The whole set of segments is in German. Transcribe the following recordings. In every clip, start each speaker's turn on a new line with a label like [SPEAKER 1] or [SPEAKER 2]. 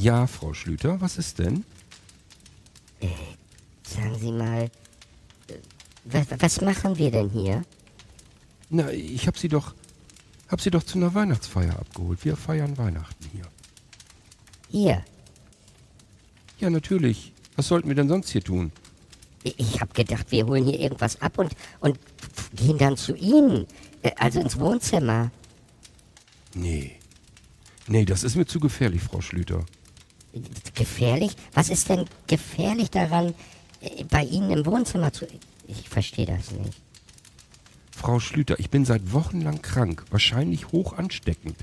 [SPEAKER 1] Ja, Frau Schlüter, was ist denn?
[SPEAKER 2] sagen Sie mal, äh, was, was machen wir denn hier?
[SPEAKER 1] Na, ich hab Sie doch, hab Sie doch zu einer Weihnachtsfeier abgeholt. Wir feiern Weihnachten hier.
[SPEAKER 2] Hier.
[SPEAKER 1] Ja, natürlich. Was sollten wir denn sonst hier tun?
[SPEAKER 2] Ich- habe gedacht, wir holen hier irgendwas ab und, und gehen dann zu Ihnen. Äh, Also ins Wohnzimmer.
[SPEAKER 1] Nee. Nee, das ist mir zu gefährlich, Frau Schlüter.
[SPEAKER 2] Gefährlich? Was ist denn gefährlich daran, äh, bei Ihnen im Wohnzimmer zu... Ich verstehe das nicht.
[SPEAKER 1] Frau Schlüter, ich bin seit Wochen lang krank, wahrscheinlich hoch ansteckend.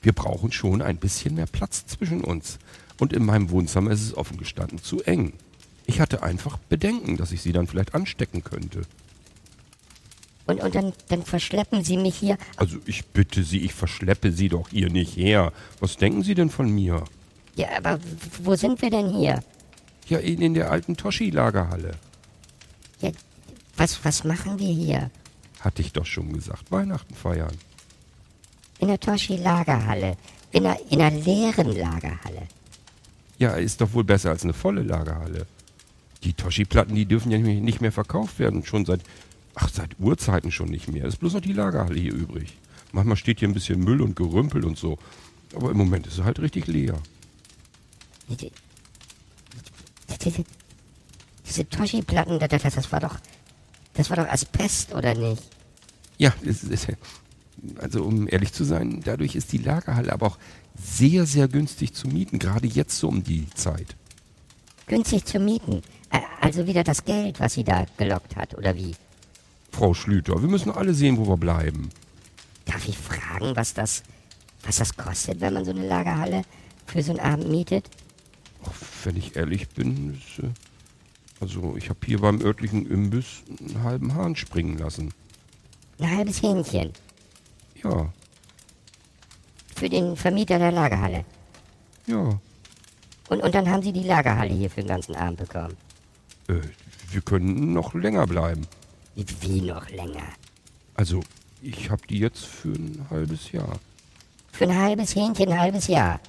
[SPEAKER 1] Wir brauchen schon ein bisschen mehr Platz zwischen uns. Und in meinem Wohnzimmer ist es offen gestanden zu eng. Ich hatte einfach Bedenken, dass ich Sie dann vielleicht anstecken könnte.
[SPEAKER 2] Und, und dann, dann verschleppen Sie mich hier...
[SPEAKER 1] Also ich bitte Sie, ich verschleppe Sie doch hier nicht her. Was denken Sie denn von mir?
[SPEAKER 2] Ja, aber wo sind wir denn hier?
[SPEAKER 1] Ja, in, in der alten Toschi-Lagerhalle.
[SPEAKER 2] Ja, was, was machen wir hier?
[SPEAKER 1] Hatte ich doch schon gesagt. Weihnachten feiern.
[SPEAKER 2] In der Toschi-Lagerhalle. In einer, in einer leeren Lagerhalle.
[SPEAKER 1] Ja, ist doch wohl besser als eine volle Lagerhalle. Die Toschi-Platten, die dürfen ja nicht mehr- verkauft werden. Schon seit, ach, seit Urzeiten schon nicht mehr. Es ist bloß noch die Lagerhalle hier übrig. Manchmal steht hier ein bisschen Müll und Gerümpel und so. Aber im Moment ist sie halt richtig leer.
[SPEAKER 2] Die- Diese, diese Toschi-Platten, das, das, das war doch... Das war doch Asbest, oder nicht?
[SPEAKER 1] Ja, es ist, also um ehrlich zu sein, dadurch ist die Lagerhalle aber auch sehr, sehr günstig zu mieten. Gerade jetzt so um die Zeit.
[SPEAKER 2] Günstig zu mieten. Ä- Also wieder das Geld, was sie da gelockt hat, oder wie?
[SPEAKER 1] Frau Schlüter, wir müssen alle sehen, wo wir bleiben.
[SPEAKER 2] Darf ich fragen, was das, was das kostet, wenn man so eine Lagerhalle für so einen Abend mietet?
[SPEAKER 1] Wenn ich ehrlich bin, ist, also ich habe hier beim örtlichen Imbiss einen halben Hahn springen lassen.
[SPEAKER 2] Ein halbes Hähnchen.
[SPEAKER 1] Ja,
[SPEAKER 2] Für den Vermieter der Lagerhalle.
[SPEAKER 1] ja.
[SPEAKER 2] Und, und dann haben sie die Lagerhalle hier für den ganzen Abend bekommen.
[SPEAKER 1] Äh, wir können noch länger bleiben.
[SPEAKER 2] Wie, wie noch länger?
[SPEAKER 1] Also, ich habe die jetzt für ein halbes Jahr.
[SPEAKER 2] Für ein halbes Hähnchen ein halbes Jahr.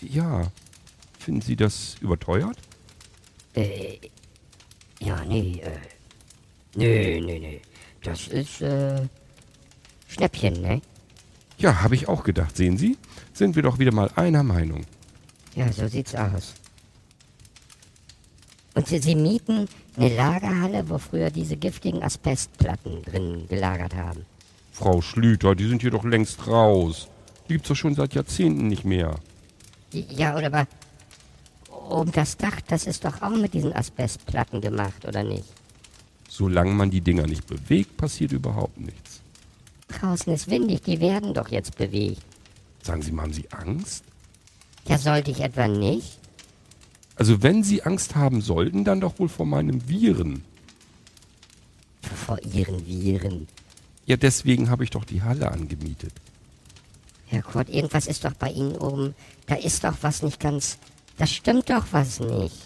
[SPEAKER 1] Ja. Finden Sie das überteuert?
[SPEAKER 2] Äh, ja, nee, äh. Nee, nee, nee. Das ist, äh. Schnäppchen, ne?
[SPEAKER 1] Ja, habe ich auch gedacht. Sehen Sie? Sind wir doch wieder mal einer Meinung.
[SPEAKER 2] Ja, so sieht's aus. Und sie, sie mieten eine Lagerhalle, wo früher diese giftigen Asbestplatten drin gelagert haben.
[SPEAKER 1] Frau Schlüter, die sind hier doch längst raus. Die gibt's doch schon seit Jahrzehnten nicht mehr.
[SPEAKER 2] Ja, oder aber oben das Dach, das ist doch auch mit diesen Asbestplatten gemacht, oder nicht?
[SPEAKER 1] Solange man die Dinger nicht bewegt, passiert überhaupt nichts.
[SPEAKER 2] Draußen ist windig, die werden doch jetzt bewegt.
[SPEAKER 1] Sagen Sie mal, haben Sie Angst?
[SPEAKER 2] Ja, sollte ich etwa nicht?
[SPEAKER 1] Also wenn Sie Angst haben sollten, dann doch wohl vor meinem Viren.
[SPEAKER 2] Vor ihren Viren.
[SPEAKER 1] Ja, deswegen habe ich doch die Halle angemietet.
[SPEAKER 2] Herr Kurt, irgendwas ist doch bei Ihnen oben. Da ist doch was nicht ganz. Da stimmt doch was nicht.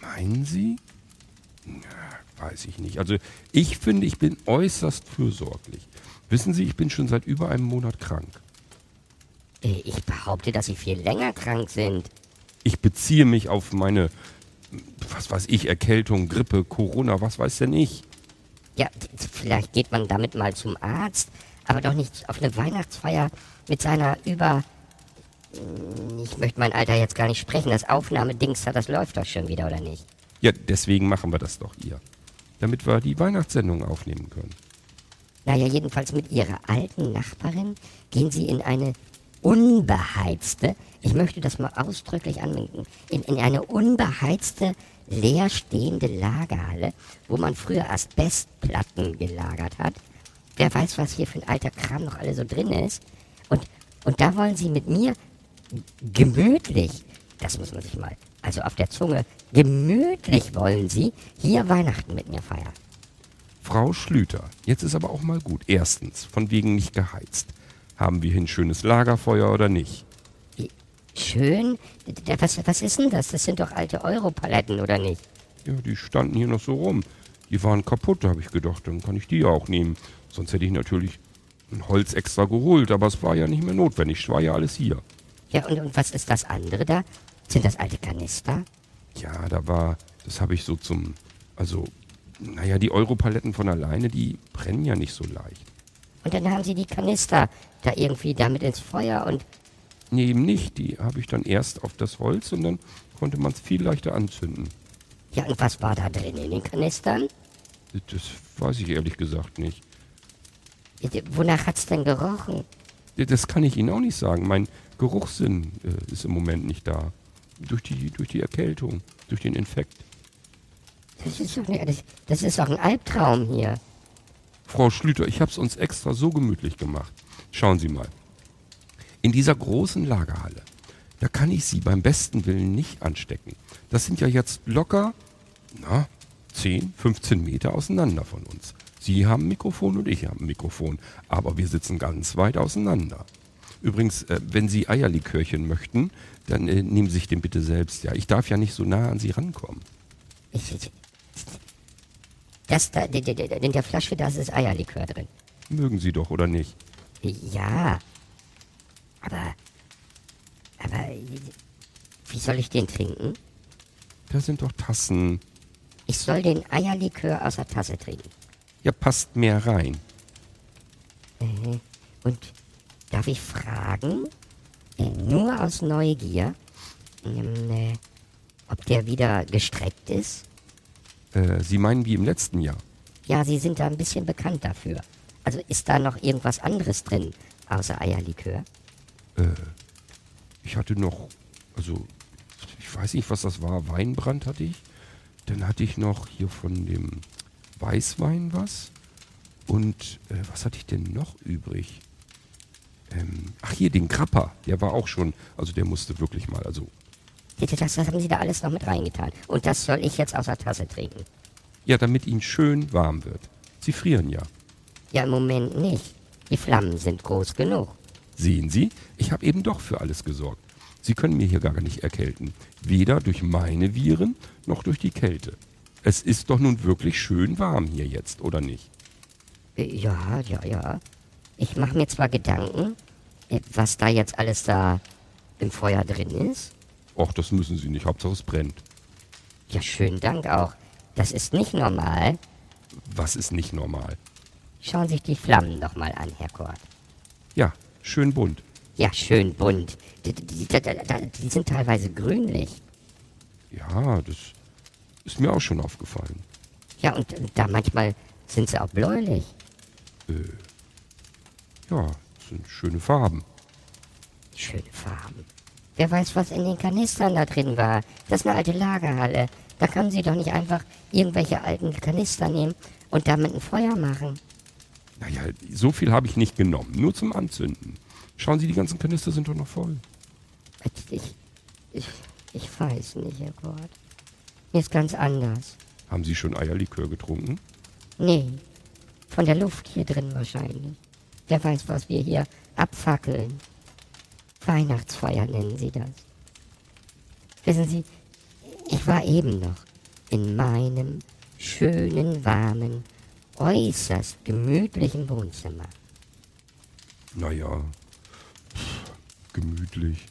[SPEAKER 1] Meinen Sie? Na, weiß ich nicht. Also ich finde, ich bin äußerst fürsorglich. Wissen Sie, ich bin schon seit über einem Monat krank.
[SPEAKER 2] Äh, Ich behaupte, dass Sie viel länger krank sind.
[SPEAKER 1] Ich beziehe mich auf meine, was weiß ich, Erkältung, Grippe, Corona, was weiß denn ich.
[SPEAKER 2] Ja, vielleicht geht man damit mal zum Arzt, aber doch nicht auf eine Weihnachtsfeier mit seiner über. Ich möchte mein Alter jetzt gar nicht sprechen. Das Aufnahmedings da, das läuft doch schon wieder, oder nicht?
[SPEAKER 1] Ja, deswegen machen wir das doch hier. Damit wir die Weihnachtssendung aufnehmen können.
[SPEAKER 2] Naja, jedenfalls mit ihrer alten Nachbarin gehen sie in eine unbeheizte, ich möchte das mal ausdrücklich anmerken, in, in eine unbeheizte, leerstehende Lagerhalle, wo man früher Asbestplatten gelagert hat. Wer weiß, was hier für ein alter Kram noch alle so drin ist. Und, und da wollen sie mit mir gemütlich, das muss man sich mal, also auf der Zunge, gemütlich wollen sie hier Weihnachten mit mir feiern.
[SPEAKER 1] Frau Schlüter, jetzt ist aber auch mal gut. Erstens, von wegen nicht geheizt. Haben wir hier ein schönes Lagerfeuer oder nicht?
[SPEAKER 2] Schön? Was, was ist denn das? Das sind doch alte Europaletten, oder nicht?
[SPEAKER 1] Ja, die standen hier noch so rum. Die waren kaputt, da habe ich gedacht, dann kann ich die auch nehmen. Sonst hätte ich natürlich ein Holz extra geholt, aber es war ja nicht mehr notwendig. Es war ja alles hier.
[SPEAKER 2] Ja, und, und was ist das andere da? Sind das alte Kanister?
[SPEAKER 1] Ja, da war, das habe ich so zum, also, naja, die Europaletten von alleine, die brennen ja nicht so leicht.
[SPEAKER 2] Und dann haben sie die Kanister da irgendwie damit ins Feuer und
[SPEAKER 1] Nee, eben nicht. Die habe ich dann erst auf das Holz und dann konnte man es viel leichter anzünden.
[SPEAKER 2] ja, und was war da drin in den Kanistern?
[SPEAKER 1] Das weiß ich ehrlich gesagt nicht.
[SPEAKER 2] Wonach hat's denn gerochen?
[SPEAKER 1] Das kann ich Ihnen auch nicht sagen. Mein Geruchssinn äh, ist im Moment nicht da. Durch die, durch die Erkältung, durch den Infekt.
[SPEAKER 2] Das ist doch, das, das ist doch ein Albtraum hier.
[SPEAKER 1] Frau Schlüter, ich habe es uns extra so gemütlich gemacht. Schauen Sie mal. In dieser großen Lagerhalle, da kann ich Sie beim besten Willen nicht anstecken. Das sind ja jetzt locker, na, 10, 15 Meter auseinander von uns. Sie haben ein Mikrofon und ich habe ein Mikrofon, aber wir sitzen ganz weit auseinander. Übrigens, äh, wenn Sie Eierlikörchen möchten, dann äh, nehmen Sie sich den bitte selbst. Ja, ich darf ja nicht so nah an Sie rankommen.
[SPEAKER 2] Ich, ich, das da, in der, in der Flasche, da ist Eierlikör drin.
[SPEAKER 1] Mögen Sie doch, oder nicht?
[SPEAKER 2] Ja. Aber, aber, wie soll ich den trinken?
[SPEAKER 1] Da sind doch Tassen.
[SPEAKER 2] Ich soll den Eierlikör aus der Tasse trinken.
[SPEAKER 1] Ja, passt mehr rein.
[SPEAKER 2] Und darf ich fragen, äh, nur aus Neugier, ähm, äh, ob der wieder gestreckt ist?
[SPEAKER 1] Äh, Sie meinen wie im letzten Jahr?
[SPEAKER 2] Ja, Sie sind da ein bisschen bekannt dafür. Also ist da noch irgendwas anderes drin, außer Eierlikör?
[SPEAKER 1] Ich hatte noch, also ich weiß nicht, was das war. Weinbrand hatte ich. Dann hatte ich noch hier von dem Weißwein was. Und äh, was hatte ich denn noch übrig? Ähm, ach hier, den Krapper. Der war auch schon, also der musste wirklich mal, also
[SPEAKER 2] Das, das haben Sie da alles noch mit reingetan. Und das soll ich jetzt aus der Tasse trinken?
[SPEAKER 1] ja, damit ihn schön warm wird. Sie frieren ja.
[SPEAKER 2] Ja, im Moment nicht. Die Flammen sind groß genug.
[SPEAKER 1] Sehen Sie, ich habe eben doch für alles gesorgt. Sie können mir hier gar nicht erkälten. Weder durch meine Viren noch durch die Kälte. Es ist doch nun wirklich schön warm hier jetzt, oder nicht?
[SPEAKER 2] Äh, Ja, ja, ja. Ich mache mir zwar Gedanken, was da jetzt alles da im Feuer drin ist.
[SPEAKER 1] Och, das müssen Sie nicht. Hauptsache es brennt.
[SPEAKER 2] Ja, schönen Dank auch. Das ist nicht normal.
[SPEAKER 1] Was ist nicht normal?
[SPEAKER 2] Schauen Sie sich die Flammen doch mal an, Herr Kort.
[SPEAKER 1] Ja, schön bunt.
[SPEAKER 2] Ja, schön bunt. Die, die, die, die, sind teilweise grünlich.
[SPEAKER 1] Ja, das ist mir auch schon aufgefallen.
[SPEAKER 2] Ja, und, da manchmal sind sie auch bläulich.
[SPEAKER 1] Ja, das sind schöne Farben.
[SPEAKER 2] Schöne Farben. Wer weiß, was in den Kanistern da drin war. Das ist eine alte Lagerhalle. Da können Sie doch nicht einfach irgendwelche alten Kanister nehmen und damit ein Feuer machen.
[SPEAKER 1] Naja, so viel habe ich nicht genommen. Nur zum Anzünden. Schauen Sie, die ganzen Kanister sind doch noch voll.
[SPEAKER 2] Ich, ich, ich weiß nicht, Herr Kort. Mir ist ganz anders.
[SPEAKER 1] Haben Sie schon Eierlikör getrunken?
[SPEAKER 2] Nee, von der Luft hier drin wahrscheinlich. Wer weiß, was wir hier abfackeln. Weihnachtsfeuer nennen sie das. Wissen Sie, ich war eben noch in meinem schönen, warmen, äußerst gemütlichen Wohnzimmer.
[SPEAKER 1] Naja, gemütlich.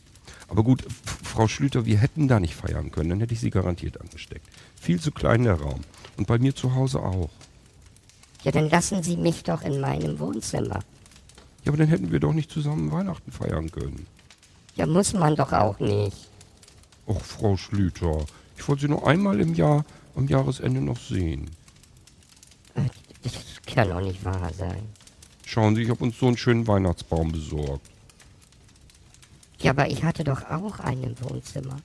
[SPEAKER 1] Aber gut, Frau Schlüter, wir hätten da nicht feiern können, dann hätte ich Sie garantiert angesteckt. Viel zu klein der Raum. Und bei mir zu Hause auch.
[SPEAKER 2] Ja, dann lassen Sie mich doch in meinem Wohnzimmer.
[SPEAKER 1] Ja, aber dann hätten wir doch nicht zusammen Weihnachten feiern können.
[SPEAKER 2] Ja, muss man doch auch nicht.
[SPEAKER 1] Och, Frau Schlüter, ich wollte Sie nur einmal im Jahr am Jahresende noch sehen.
[SPEAKER 2] Äh, Das kann doch nicht wahr sein.
[SPEAKER 1] Schauen Sie, ich habe uns so einen schönen Weihnachtsbaum besorgt.
[SPEAKER 2] Ja, aber ich hatte doch auch einen im Wohnzimmer.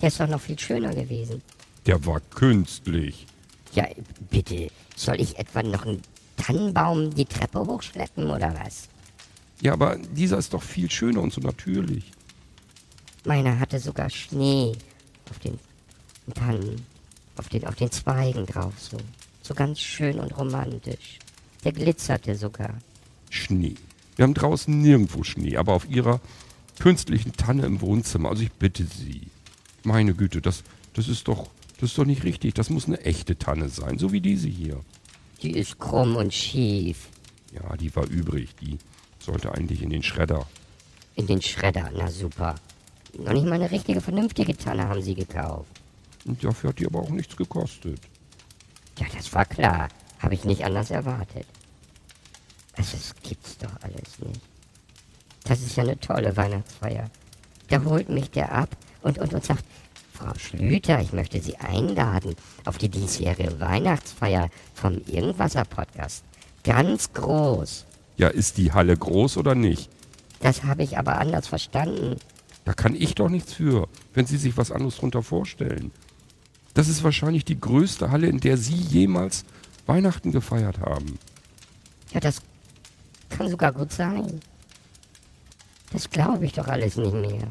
[SPEAKER 2] Der ist doch noch viel schöner gewesen.
[SPEAKER 1] Der war künstlich.
[SPEAKER 2] Ja, bitte. Soll ich etwa noch einen Tannenbaum die Treppe hochschleppen oder was?
[SPEAKER 1] Ja, aber dieser ist doch viel schöner und so natürlich.
[SPEAKER 2] Meiner hatte sogar Schnee auf den Tannen, auf den, auf den Zweigen drauf, so. So ganz schön und romantisch. Der glitzerte sogar.
[SPEAKER 1] Schnee. Wir haben draußen nirgendwo Schnee, aber auf Ihrer künstlichen Tanne im Wohnzimmer. Also ich bitte Sie. Meine Güte, das, das ist doch, das ist doch nicht richtig. Das muss eine echte Tanne sein, so wie diese hier.
[SPEAKER 2] Die ist krumm und schief.
[SPEAKER 1] Ja, die war übrig. Die sollte eigentlich in den Schredder.
[SPEAKER 2] In den Schredder, na super. Noch nicht mal eine richtige, vernünftige Tanne haben sie gekauft.
[SPEAKER 1] Und dafür hat die aber auch nichts gekostet.
[SPEAKER 2] Ja, das war klar. Habe ich nicht anders erwartet. Also, das gibt's doch alles nicht. Das ist ja eine tolle Weihnachtsfeier. Da holt mich der ab und, und, und sagt, Frau Schlüter, ich möchte Sie einladen auf die diesjährige Weihnachtsfeier vom Irgendwasser-Podcast. Ganz groß.
[SPEAKER 1] Ja, ist die Halle groß oder nicht?
[SPEAKER 2] Das habe ich aber anders verstanden.
[SPEAKER 1] Da kann ich doch nichts für, wenn Sie sich was anderes drunter vorstellen. Das ist wahrscheinlich die größte Halle, in der Sie jemals Weihnachten gefeiert haben.
[SPEAKER 2] Ja, das kann sogar gut sein. Das glaube ich doch alles nicht mehr.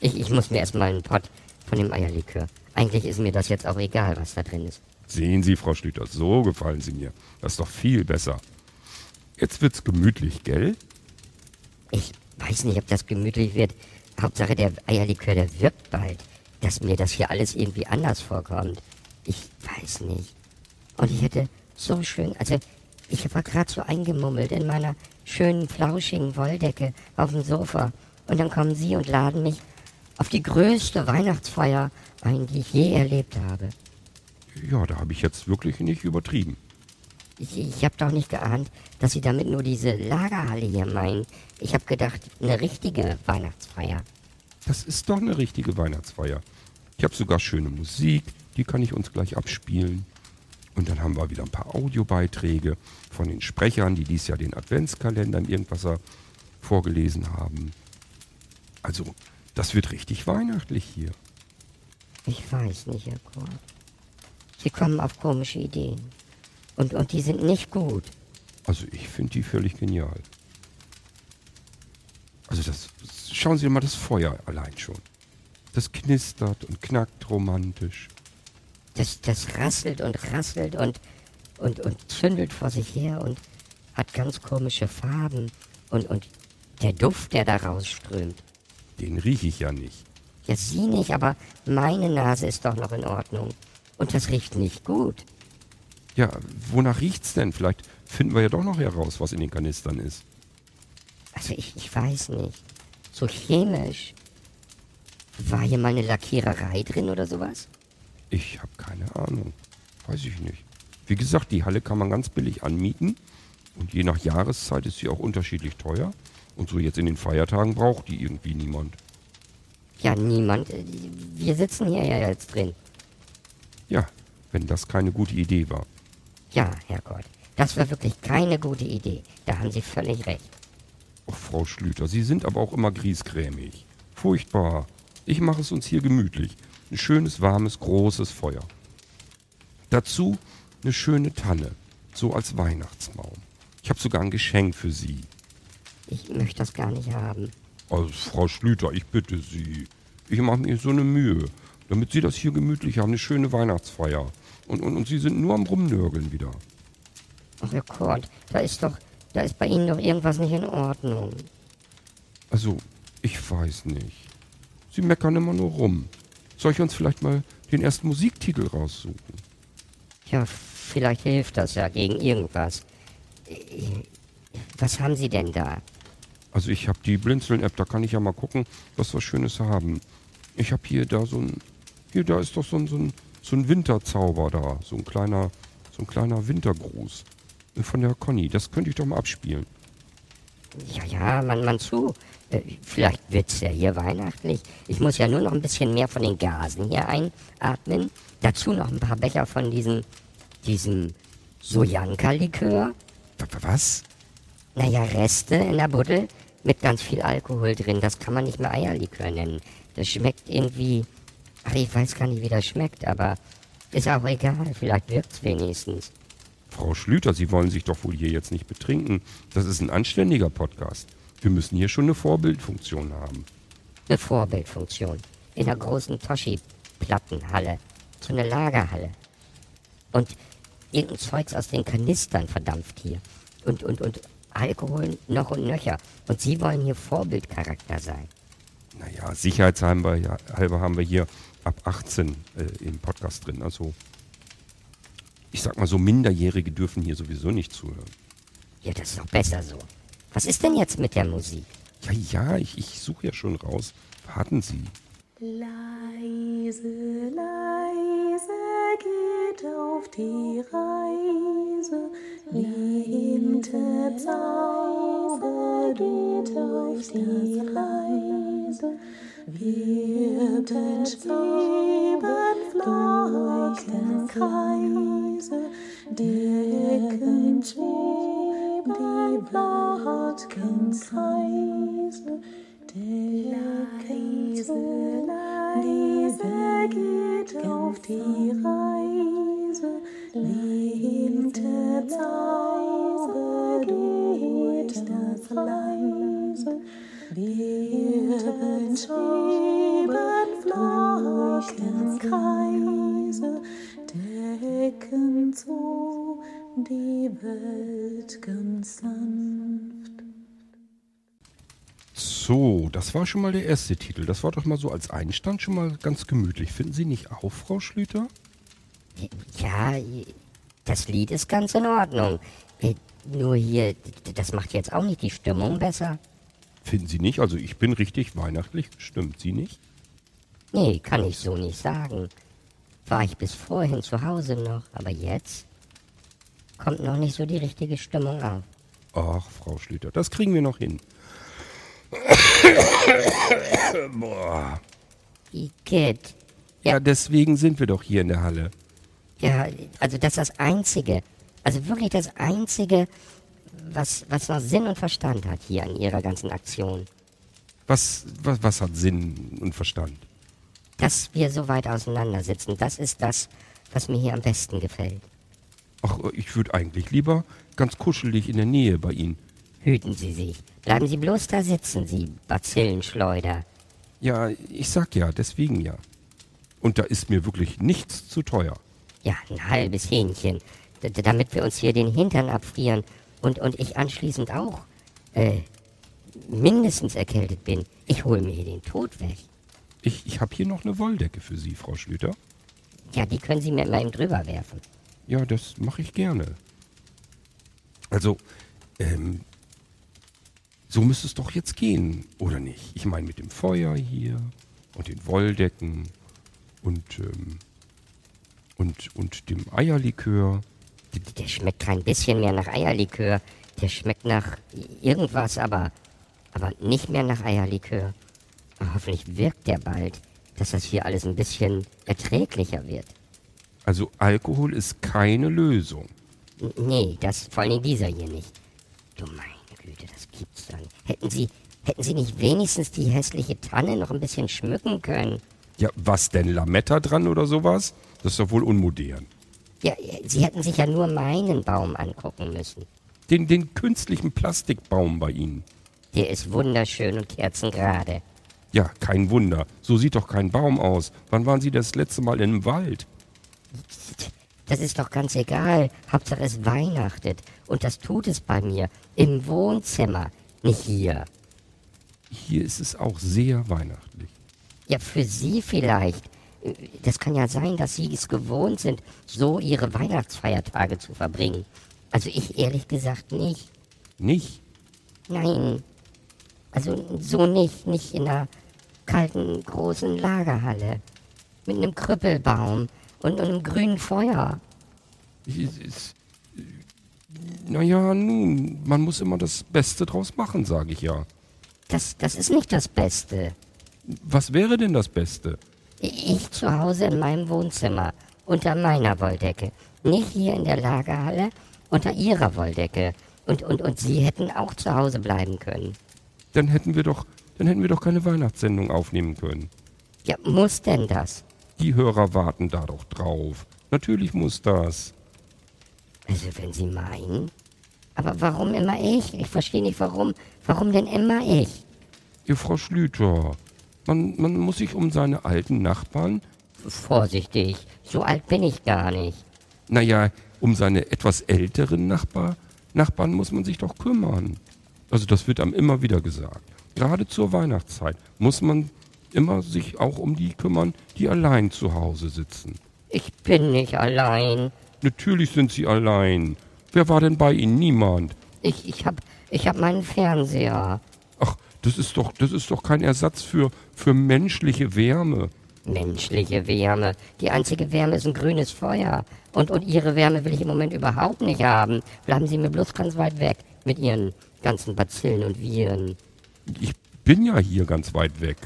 [SPEAKER 2] Ich, ich muss mir erstmal einen Pott von dem Eierlikör. Eigentlich ist mir das jetzt auch egal, was da drin ist.
[SPEAKER 1] Sehen Sie, Frau Schlüter, so gefallen Sie mir. Das ist doch viel besser. Jetzt wird's gemütlich, gell?
[SPEAKER 2] Ich weiß nicht, ob das gemütlich wird. Hauptsache, der Eierlikör, der wirkt bald. Dass mir das hier alles irgendwie anders vorkommt. Ich weiß nicht. Und ich hätte so schön, also ich war gerade so eingemummelt in meiner schönen, flauschigen Wolldecke auf dem Sofa. Und dann kommen Sie und laden mich auf die größte Weihnachtsfeier ein, die ich je erlebt habe.
[SPEAKER 1] Ja, da habe ich jetzt wirklich nicht übertrieben.
[SPEAKER 2] Ich, ich habe doch nicht geahnt, dass Sie damit nur diese Lagerhalle hier meinen. Ich habe gedacht, eine richtige Weihnachtsfeier.
[SPEAKER 1] Das ist doch eine richtige Weihnachtsfeier. Ich habe sogar schöne Musik, die kann ich uns gleich abspielen. Und dann haben wir wieder ein paar Audiobeiträge von den Sprechern, die dies Jahr den Adventskalender im Irgendwasser vorgelesen haben. Also, das wird richtig weihnachtlich hier.
[SPEAKER 2] Ich weiß nicht, Herr Kurt. Sie kommen auf komische Ideen. Und, und die sind nicht gut.
[SPEAKER 1] Also, ich finde die völlig genial. Also, das, schauen Sie mal das Feuer allein schon. Das knistert und knackt romantisch.
[SPEAKER 2] Das, das rasselt und rasselt und, und, und zündelt vor sich her und hat ganz komische Farben. Und, und der Duft, der da rausströmt.
[SPEAKER 1] Den rieche ich ja nicht.
[SPEAKER 2] Ja, Sie nicht, aber meine Nase ist doch noch in Ordnung. Und das riecht nicht gut.
[SPEAKER 1] Ja, wonach riecht's denn? Vielleicht finden wir ja doch noch heraus, was in den Kanistern ist.
[SPEAKER 2] Also ich, ich weiß nicht. So chemisch. War hier mal eine Lackiererei drin oder sowas?
[SPEAKER 1] Ich habe keine Ahnung. Weiß ich nicht. Wie gesagt, die Halle kann man ganz billig anmieten. Und je nach Jahreszeit ist sie auch unterschiedlich teuer. Und so jetzt in den Feiertagen braucht die irgendwie niemand.
[SPEAKER 2] Ja, niemand. Wir sitzen hier ja jetzt drin.
[SPEAKER 1] Ja, wenn das keine gute Idee war.
[SPEAKER 2] Ja, Herrgott. Das war wirklich keine gute Idee. Da haben Sie völlig recht.
[SPEAKER 1] Och, Frau Schlüter, Sie sind aber auch immer griesgrämig. Furchtbar. Ich mache es uns hier gemütlich. Ein schönes, warmes, großes Feuer. Dazu eine schöne Tanne, so als Weihnachtsbaum. Ich habe sogar ein Geschenk für Sie.
[SPEAKER 2] Ich möchte das gar nicht haben.
[SPEAKER 1] Also, Frau Schlüter, ich bitte Sie. Ich mache mir so eine Mühe, damit Sie das hier gemütlich haben, eine schöne Weihnachtsfeier. Und, und, und Sie sind nur am Rumnörgeln wieder.
[SPEAKER 2] Ach, Herr Kurt, da ist doch, da ist bei Ihnen doch irgendwas nicht in Ordnung.
[SPEAKER 1] Also, ich weiß nicht. Sie meckern immer nur rum. Soll ich uns vielleicht mal den ersten Musiktitel raussuchen?
[SPEAKER 2] Ja, vielleicht hilft das ja gegen irgendwas. Was haben Sie denn da?
[SPEAKER 1] Also ich habe die Blinzeln-App, da kann ich ja mal gucken, was wir Schönes haben. Ich habe hier da so ein, hier da ist doch so ein, so ein, so ein Winterzauber da, so ein kleiner, so ein kleiner Wintergruß von der Conny. Das könnte ich doch mal abspielen.
[SPEAKER 2] Ja, ja, man, man zu. Äh, Vielleicht wird's ja hier weihnachtlich. Ich muss ja nur noch ein bisschen mehr von den Gasen hier einatmen. Dazu noch ein paar Becher von diesem, diesem Sojanka-Likör.
[SPEAKER 1] Was?
[SPEAKER 2] Naja, Reste in der Buddel mit ganz viel Alkohol drin. Das kann man nicht mehr Eierlikör nennen. Das schmeckt irgendwie. Ach, ich weiß gar nicht, wie das schmeckt, aber ist auch egal. Vielleicht wirkt's wenigstens.
[SPEAKER 1] Frau Schlüter, Sie wollen sich doch wohl hier jetzt nicht betrinken. Das ist ein anständiger Podcast. Wir müssen hier schon eine Vorbildfunktion haben.
[SPEAKER 2] Eine Vorbildfunktion. In der großen Toschi-Plattenhalle. So eine Lagerhalle. Und irgendein Zeugs aus den Kanistern verdampft hier. Und, und, und Alkohol noch und nöcher. Und Sie wollen hier Vorbildcharakter sein.
[SPEAKER 1] Naja, sicherheitshalber ja, halber haben wir hier ab 18 äh, im Podcast drin. Also, ich sag mal so, Minderjährige dürfen hier sowieso nicht zuhören.
[SPEAKER 2] Ja, das ist doch besser so. Was ist denn jetzt mit der Musik?
[SPEAKER 1] Ja, ja, ich, ich suche ja schon raus. Warten Sie.
[SPEAKER 3] Leise, leise geht auf die Reise, liebte Zauber geht auf die Reise, wird Schweben flocken Kreise, decken die Wolken Kreise. Leise, leise geht auf die Reise, liebte Zauber durch das Leise, Wirben, schweben, flocken Kreise, decken so die Welt ganz sanft.
[SPEAKER 1] So, das war schon mal der erste Titel. Das war doch mal so als Einstand schon mal ganz gemütlich. Finden Sie nicht auch, Frau Schlüter?
[SPEAKER 2] Ja, das Lied ist ganz in Ordnung. Äh, Nur hier, das macht jetzt auch nicht die Stimmung besser.
[SPEAKER 1] Finden Sie nicht? Also ich bin richtig weihnachtlich gestimmt. Sie nicht?
[SPEAKER 2] Nee, kann ich so nicht sagen. War ich bis vorhin zu Hause noch, aber jetzt kommt noch nicht so die richtige Stimmung auf.
[SPEAKER 1] Ach, Frau Schlüter, das kriegen wir noch hin. Boah.
[SPEAKER 2] Igitt.
[SPEAKER 1] Ja, deswegen sind wir doch hier in der Halle.
[SPEAKER 2] Ja, also das ist das Einzige, also wirklich das Einzige, was, was noch Sinn und Verstand hat hier an ihrer ganzen Aktion.
[SPEAKER 1] Was, was, was hat Sinn und Verstand?
[SPEAKER 2] Dass wir so weit auseinander sitzen, das ist das, was mir hier am besten gefällt.
[SPEAKER 1] Ach, ich würde eigentlich lieber ganz kuschelig in der Nähe bei Ihnen.
[SPEAKER 2] Hüten Sie sich. Bleiben Sie bloß da sitzen, Sie Bazillenschleuder.
[SPEAKER 1] Ja, ich sag ja, deswegen ja. Und da ist mir wirklich nichts zu teuer.
[SPEAKER 2] Ja, ein halbes Hähnchen, damit wir uns hier den Hintern abfrieren und, und ich anschließend auch äh, mindestens erkältet bin. Ich hole mir hier den Tod weg.
[SPEAKER 1] Ich, ich habe hier noch eine Wolldecke für Sie, Frau Schlüter.
[SPEAKER 2] Ja, die können Sie mir mal eben drüber werfen.
[SPEAKER 1] Ja, das mache ich gerne. Also, ähm, so müsste es doch jetzt gehen, oder nicht? Ich meine, mit dem Feuer hier und den Wolldecken und, ähm, und, und dem Eierlikör.
[SPEAKER 2] Der schmeckt kein bisschen mehr nach Eierlikör. Der schmeckt nach irgendwas, aber, aber nicht mehr nach Eierlikör. Hoffentlich wirkt der bald, dass das hier alles ein bisschen erträglicher wird.
[SPEAKER 1] Also Alkohol ist keine Lösung.
[SPEAKER 2] N nee, das vor allem dieser hier nicht. Du meine Güte, das gibt's dann. Hätten Sie, hätten Sie nicht wenigstens die hässliche Tanne noch ein bisschen schmücken können?
[SPEAKER 1] Ja, was denn? Lametta dran oder sowas? Das ist doch wohl unmodern.
[SPEAKER 2] Ja, Sie hätten sich ja nur meinen Baum angucken müssen.
[SPEAKER 1] Den, den künstlichen Plastikbaum bei Ihnen.
[SPEAKER 2] Der ist wunderschön und kerzengerade.
[SPEAKER 1] Ja, kein Wunder. So sieht doch kein Baum aus. Wann waren Sie das letzte Mal einem Wald?
[SPEAKER 2] Das ist doch ganz egal. Hauptsache es weihnachtet. Und das tut es bei mir. Im Wohnzimmer. Nicht hier.
[SPEAKER 1] Hier ist es auch sehr weihnachtlich.
[SPEAKER 2] Ja, für Sie vielleicht. Das kann ja sein, dass Sie es gewohnt sind, so Ihre Weihnachtsfeiertage zu verbringen. Also ich ehrlich gesagt nicht.
[SPEAKER 1] Nicht?
[SPEAKER 2] Nein. Also so nicht. Nicht in einer kalten, großen Lagerhalle. Mit einem Krüppelbaum und einem grünen Feuer.
[SPEAKER 1] Naja, nun, man muss immer das Beste draus machen, sage ich ja.
[SPEAKER 2] Das, das ist nicht das Beste.
[SPEAKER 1] Was wäre denn das Beste?
[SPEAKER 2] Ich zu Hause in meinem Wohnzimmer, unter meiner Wolldecke. Nicht hier in der Lagerhalle, unter ihrer Wolldecke. Und, und, und Sie hätten auch zu Hause bleiben können.
[SPEAKER 1] Dann hätten wir doch, dann hätten wir doch keine Weihnachtssendung aufnehmen können.
[SPEAKER 2] Ja, muss denn das?
[SPEAKER 1] Die Hörer warten da doch drauf. Natürlich muss das.
[SPEAKER 2] Also, wenn Sie meinen. Aber warum immer ich? Ich verstehe nicht, warum. Warum denn immer ich?
[SPEAKER 1] Ihr Frau Schlüter, man, man muss sich um seine alten Nachbarn,
[SPEAKER 2] Vorsichtig, so alt bin ich gar nicht.
[SPEAKER 1] naja, um seine etwas älteren Nachbar, Nachbarn muss man sich doch kümmern. Also das wird einem immer wieder gesagt. Gerade zur Weihnachtszeit muss man immer sich auch um die kümmern, die allein zu Hause sitzen.
[SPEAKER 2] Ich bin nicht allein.
[SPEAKER 1] Natürlich sind sie allein. Wer war denn bei ihnen? Niemand.
[SPEAKER 2] Ich, ich hab, ich hab meinen Fernseher.
[SPEAKER 1] Das ist doch, das ist doch kein Ersatz für, für menschliche Wärme.
[SPEAKER 2] Menschliche Wärme. Die einzige Wärme ist ein grünes Feuer. Und, und Ihre Wärme will ich im Moment überhaupt nicht haben. Bleiben Sie mir bloß ganz weit weg mit Ihren ganzen Bazillen und Viren.
[SPEAKER 1] Ich bin ja hier ganz weit weg.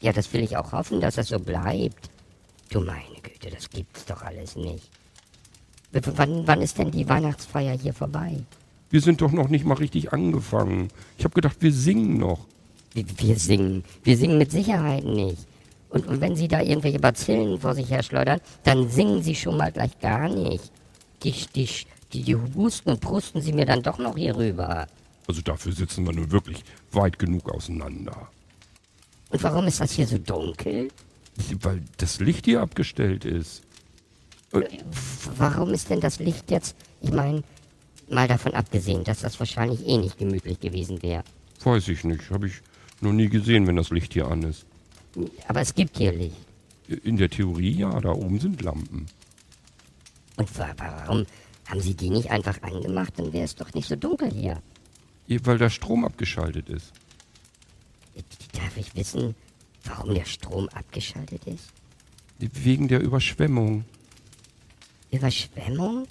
[SPEAKER 2] Ja, das will ich auch hoffen, dass das so bleibt. Du meine Güte, das gibt's doch alles nicht. W wann, wann ist denn die Weihnachtsfeier hier vorbei?
[SPEAKER 1] Wir sind doch noch nicht mal richtig angefangen. Ich habe gedacht, wir singen noch.
[SPEAKER 2] Wir, wir singen. Wir singen mit Sicherheit nicht. Und, und wenn Sie da irgendwelche Bazillen vor sich her schleudern, dann singen Sie schon mal gleich gar nicht. Die, die, die, die husten und prusten Sie mir dann doch noch hier rüber.
[SPEAKER 1] Also dafür sitzen wir nun wirklich weit genug auseinander.
[SPEAKER 2] Und warum ist das hier so dunkel?
[SPEAKER 1] Weil das Licht hier abgestellt ist.
[SPEAKER 2] Warum ist denn das Licht jetzt, ich meine, mal davon abgesehen, dass das wahrscheinlich eh nicht gemütlich gewesen wäre.
[SPEAKER 1] weiß ich nicht. Habe ich noch nie gesehen, wenn das Licht hier an ist.
[SPEAKER 2] Aber es gibt hier Licht.
[SPEAKER 1] In der Theorie ja, da oben sind Lampen.
[SPEAKER 2] Und wa warum haben Sie die nicht einfach angemacht? Dann wäre es doch nicht so dunkel hier.
[SPEAKER 1] Weil der Strom abgeschaltet ist.
[SPEAKER 2] Darf ich wissen, warum der Strom abgeschaltet ist?
[SPEAKER 1] Wegen der Überschwemmung.
[SPEAKER 2] Überschwemmung?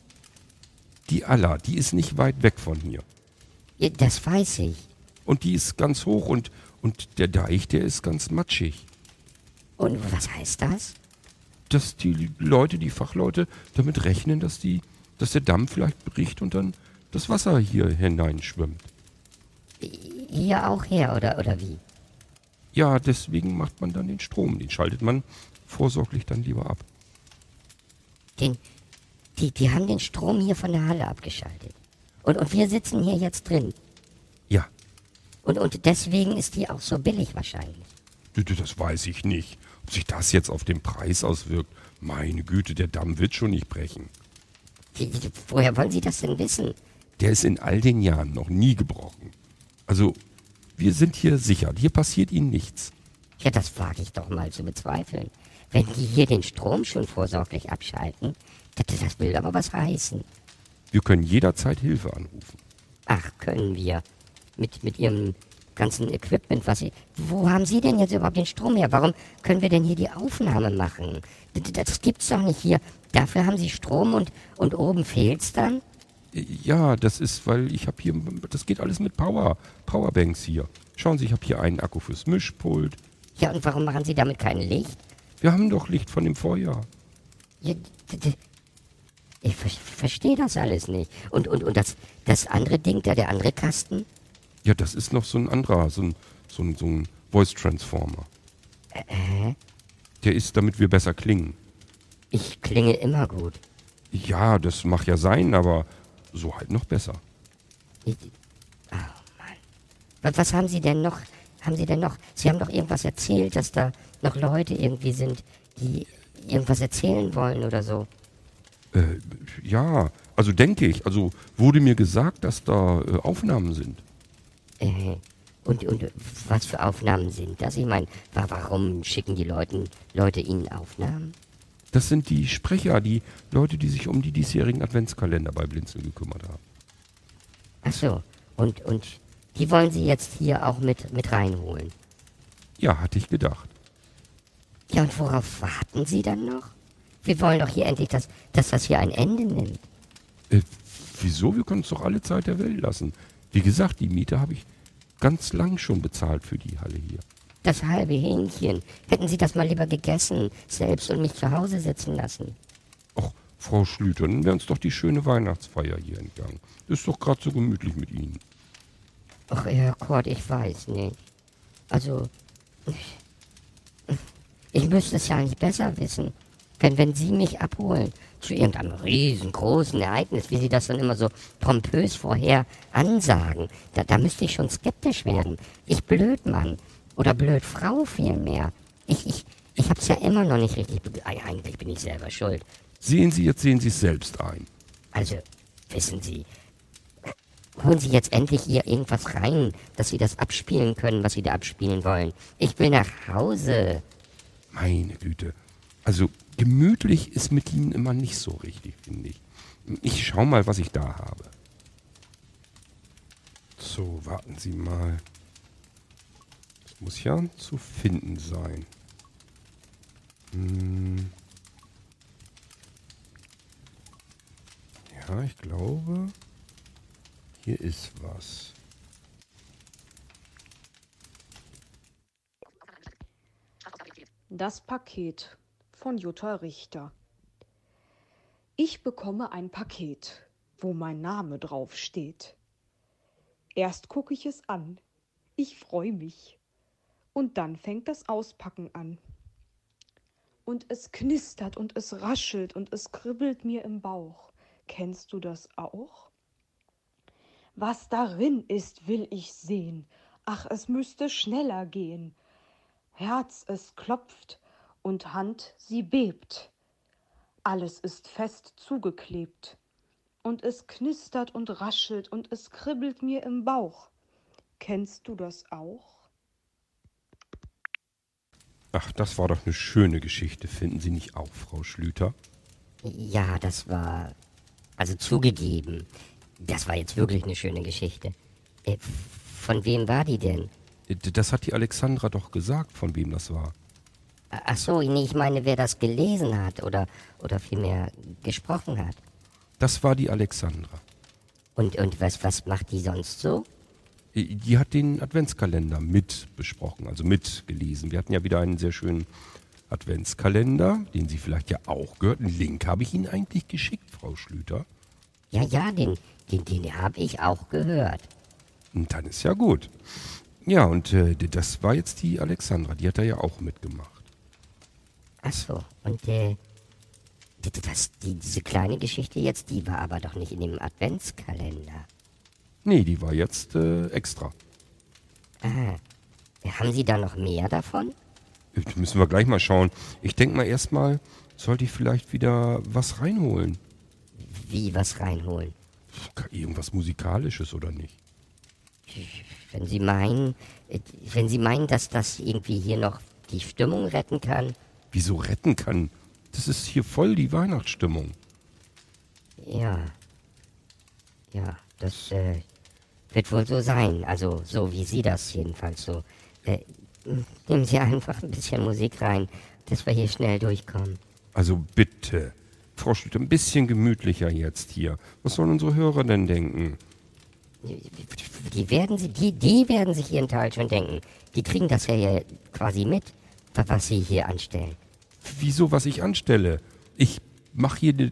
[SPEAKER 1] Die Aller, die ist nicht weit weg von hier.
[SPEAKER 2] Ja, das weiß ich.
[SPEAKER 1] Und die ist ganz hoch und, und der Deich, der ist ganz matschig.
[SPEAKER 2] Und was heißt das?
[SPEAKER 1] Dass die Leute, die Fachleute, damit rechnen, dass, die, dass der Damm vielleicht bricht und dann das Wasser hier hineinschwimmt.
[SPEAKER 2] Hier auch her, oder, oder wie?
[SPEAKER 1] Ja, deswegen macht man dann den Strom. Den schaltet man vorsorglich dann lieber ab.
[SPEAKER 2] Den, die, die haben den Strom hier von der Halle abgeschaltet. Und, und wir sitzen hier jetzt drin.
[SPEAKER 1] Ja,
[SPEAKER 2] Und, und deswegen ist die auch so billig wahrscheinlich.
[SPEAKER 1] das weiß ich nicht. Ob sich das jetzt auf den Preis auswirkt. Meine Güte, der Damm wird schon nicht brechen.
[SPEAKER 2] Wie, woher wollen Sie das denn wissen?
[SPEAKER 1] Der ist in all den Jahren noch nie gebrochen. Also, wir sind hier sicher. Hier passiert Ihnen nichts.
[SPEAKER 2] Ja, das wage ich doch mal zu bezweifeln. Wenn die hier den Strom schon vorsorglich abschalten, das, das will aber was heißen.
[SPEAKER 1] Wir können jederzeit Hilfe anrufen.
[SPEAKER 2] Ach, können wir. Mit, mit Ihrem ganzen Equipment, was Sie... Wo haben Sie denn jetzt überhaupt den Strom her? Warum können wir denn hier die Aufnahme machen? Das gibt's doch nicht hier. Dafür haben Sie Strom und, und oben fehlt's dann?
[SPEAKER 1] Ja, das ist, weil ich habe hier, das geht alles mit Power, Powerbanks hier. Schauen Sie, ich habe hier einen Akku fürs Mischpult.
[SPEAKER 2] Ja, und warum machen Sie damit kein Licht?
[SPEAKER 1] Wir haben doch Licht von dem Feuer.
[SPEAKER 2] Ja, d- d- ich ver verstehe das alles nicht. Und, und, und das, das andere Ding da, der andere Kasten?
[SPEAKER 1] Ja, das ist noch so ein anderer, so ein, so ein, so ein Voice Transformer.
[SPEAKER 2] Äh,
[SPEAKER 1] Der ist, damit wir besser klingen.
[SPEAKER 2] ich klinge immer gut.
[SPEAKER 1] Ja, das mag ja sein, aber so halt noch besser.
[SPEAKER 2] Ich, oh Mann. Was, was haben Sie denn noch? Haben Sie denn noch? Sie haben doch irgendwas erzählt, dass da noch Leute irgendwie sind, die irgendwas erzählen wollen oder so.
[SPEAKER 1] Äh, ja, also denke ich. Also wurde mir gesagt, dass da äh, Aufnahmen sind.
[SPEAKER 2] Äh, und, und was für Aufnahmen sind das? Ich meine, wa warum schicken die Leuten, Leute Ihnen Aufnahmen?
[SPEAKER 1] Das sind die Sprecher, die Leute, die sich um die diesjährigen Adventskalender bei Blinzeln gekümmert haben.
[SPEAKER 2] Ach so. Und, und die wollen Sie jetzt hier auch mit, mit reinholen.
[SPEAKER 1] Ja, hatte ich gedacht.
[SPEAKER 2] Ja, und worauf warten Sie dann noch? Wir wollen doch hier endlich, dass, dass das hier ein Ende nimmt.
[SPEAKER 1] Äh, wieso? Wir können es doch alle Zeit der Welt lassen. Wie gesagt, die Miete habe ich ganz lang schon bezahlt für die Halle hier.
[SPEAKER 2] Das halbe Hähnchen. Hätten Sie das mal lieber gegessen, selbst und mich zu Hause sitzen lassen.
[SPEAKER 1] Ach, Frau Schlüter, dann wäre uns doch die schöne Weihnachtsfeier hier entgangen. Ist doch gerade so gemütlich mit Ihnen.
[SPEAKER 2] Ach, Herr Kort, ich weiß nicht. Also, ich, ich müsste es ja nicht besser wissen. Wenn, wenn Sie mich abholen zu irgendeinem riesengroßen Ereignis, wie Sie das dann immer so pompös vorher ansagen, da, da müsste ich schon skeptisch werden. Ich Blödmann. Oder Blödfrau vielmehr. Ich, ich, ich hab's ja immer noch nicht richtig... Eigentlich bin ich selber schuld.
[SPEAKER 1] Sehen Sie, jetzt sehen Sie es selbst ein.
[SPEAKER 2] Also, wissen Sie, holen Sie jetzt endlich hier irgendwas rein, dass Sie das abspielen können, was Sie da abspielen wollen. Ich will nach Hause.
[SPEAKER 1] Meine Güte. Also, gemütlich ist mit Ihnen immer nicht so richtig, finde ich. Ich schau mal, was ich da habe. So, warten Sie mal. Das muss ja zu finden sein. Hm. Ja, ich glaube, hier ist was.
[SPEAKER 4] Das Paket von Jutta Richter. Ich bekomme ein Paket, wo mein Name draufsteht. Erst gucke ich es an. Ich freue mich. Und dann fängt das Auspacken an. Und es knistert und es raschelt und es kribbelt mir im Bauch. Kennst du das auch? Was darin ist, will ich sehen. Ach, es müsste schneller gehen. Herz, es klopft und Hand, sie bebt. Alles ist fest zugeklebt. Und es knistert und raschelt und es kribbelt mir im Bauch. Kennst du das auch?
[SPEAKER 1] Ach, das war doch eine schöne Geschichte, finden Sie nicht auch, Frau Schlüter?
[SPEAKER 2] Ja, das war. Also zugegeben. Das war jetzt wirklich eine schöne Geschichte. Äh, von wem war die denn?
[SPEAKER 1] Das hat die Alexandra doch gesagt, von wem das war.
[SPEAKER 2] Ach so, nee, ich meine, wer das gelesen hat oder, oder vielmehr gesprochen hat.
[SPEAKER 1] Das war die Alexandra.
[SPEAKER 2] Und, und was, was macht die sonst so?
[SPEAKER 1] Die hat den Adventskalender mit besprochen, also mitgelesen. Wir hatten ja wieder einen sehr schönen Adventskalender, den Sie vielleicht ja auch gehört. Einen Link habe ich Ihnen eigentlich geschickt, Frau Schlüter.
[SPEAKER 2] Ja, ja, den, den, den habe ich auch gehört.
[SPEAKER 1] Und dann ist ja gut. Ja, und äh, das war jetzt die Alexandra, die hat da ja auch mitgemacht.
[SPEAKER 2] Ach so, und äh, das, die, diese kleine Geschichte jetzt, die war aber doch nicht in dem Adventskalender.
[SPEAKER 1] Nee, die war jetzt äh, extra.
[SPEAKER 2] Ah, haben Sie da noch mehr davon?
[SPEAKER 1] Äh, Da müssen wir gleich mal schauen. Ich denke mal erstmal, sollte ich vielleicht wieder was reinholen.
[SPEAKER 2] Wie was reinholen?
[SPEAKER 1] Irgendwas Musikalisches oder nicht?
[SPEAKER 2] Wenn Sie meinen, äh, wenn Sie meinen, dass das irgendwie hier noch die Stimmung retten kann,
[SPEAKER 1] Wieso retten kann? Das ist hier voll die Weihnachtsstimmung.
[SPEAKER 2] ja. Ja, das äh, wird wohl so sein. Also so wie Sie das jedenfalls so. Äh, nehmen Sie einfach ein bisschen Musik rein, dass wir hier schnell durchkommen.
[SPEAKER 1] Also bitte, Frau Schlüter, ein bisschen gemütlicher jetzt hier. Was sollen unsere Hörer denn denken?
[SPEAKER 2] Die werden sie, die, die werden sich ihren Teil schon denken. Die kriegen das ja quasi mit, was sie hier anstellen.
[SPEAKER 1] Wieso, was ich anstelle? Ich mache hier eine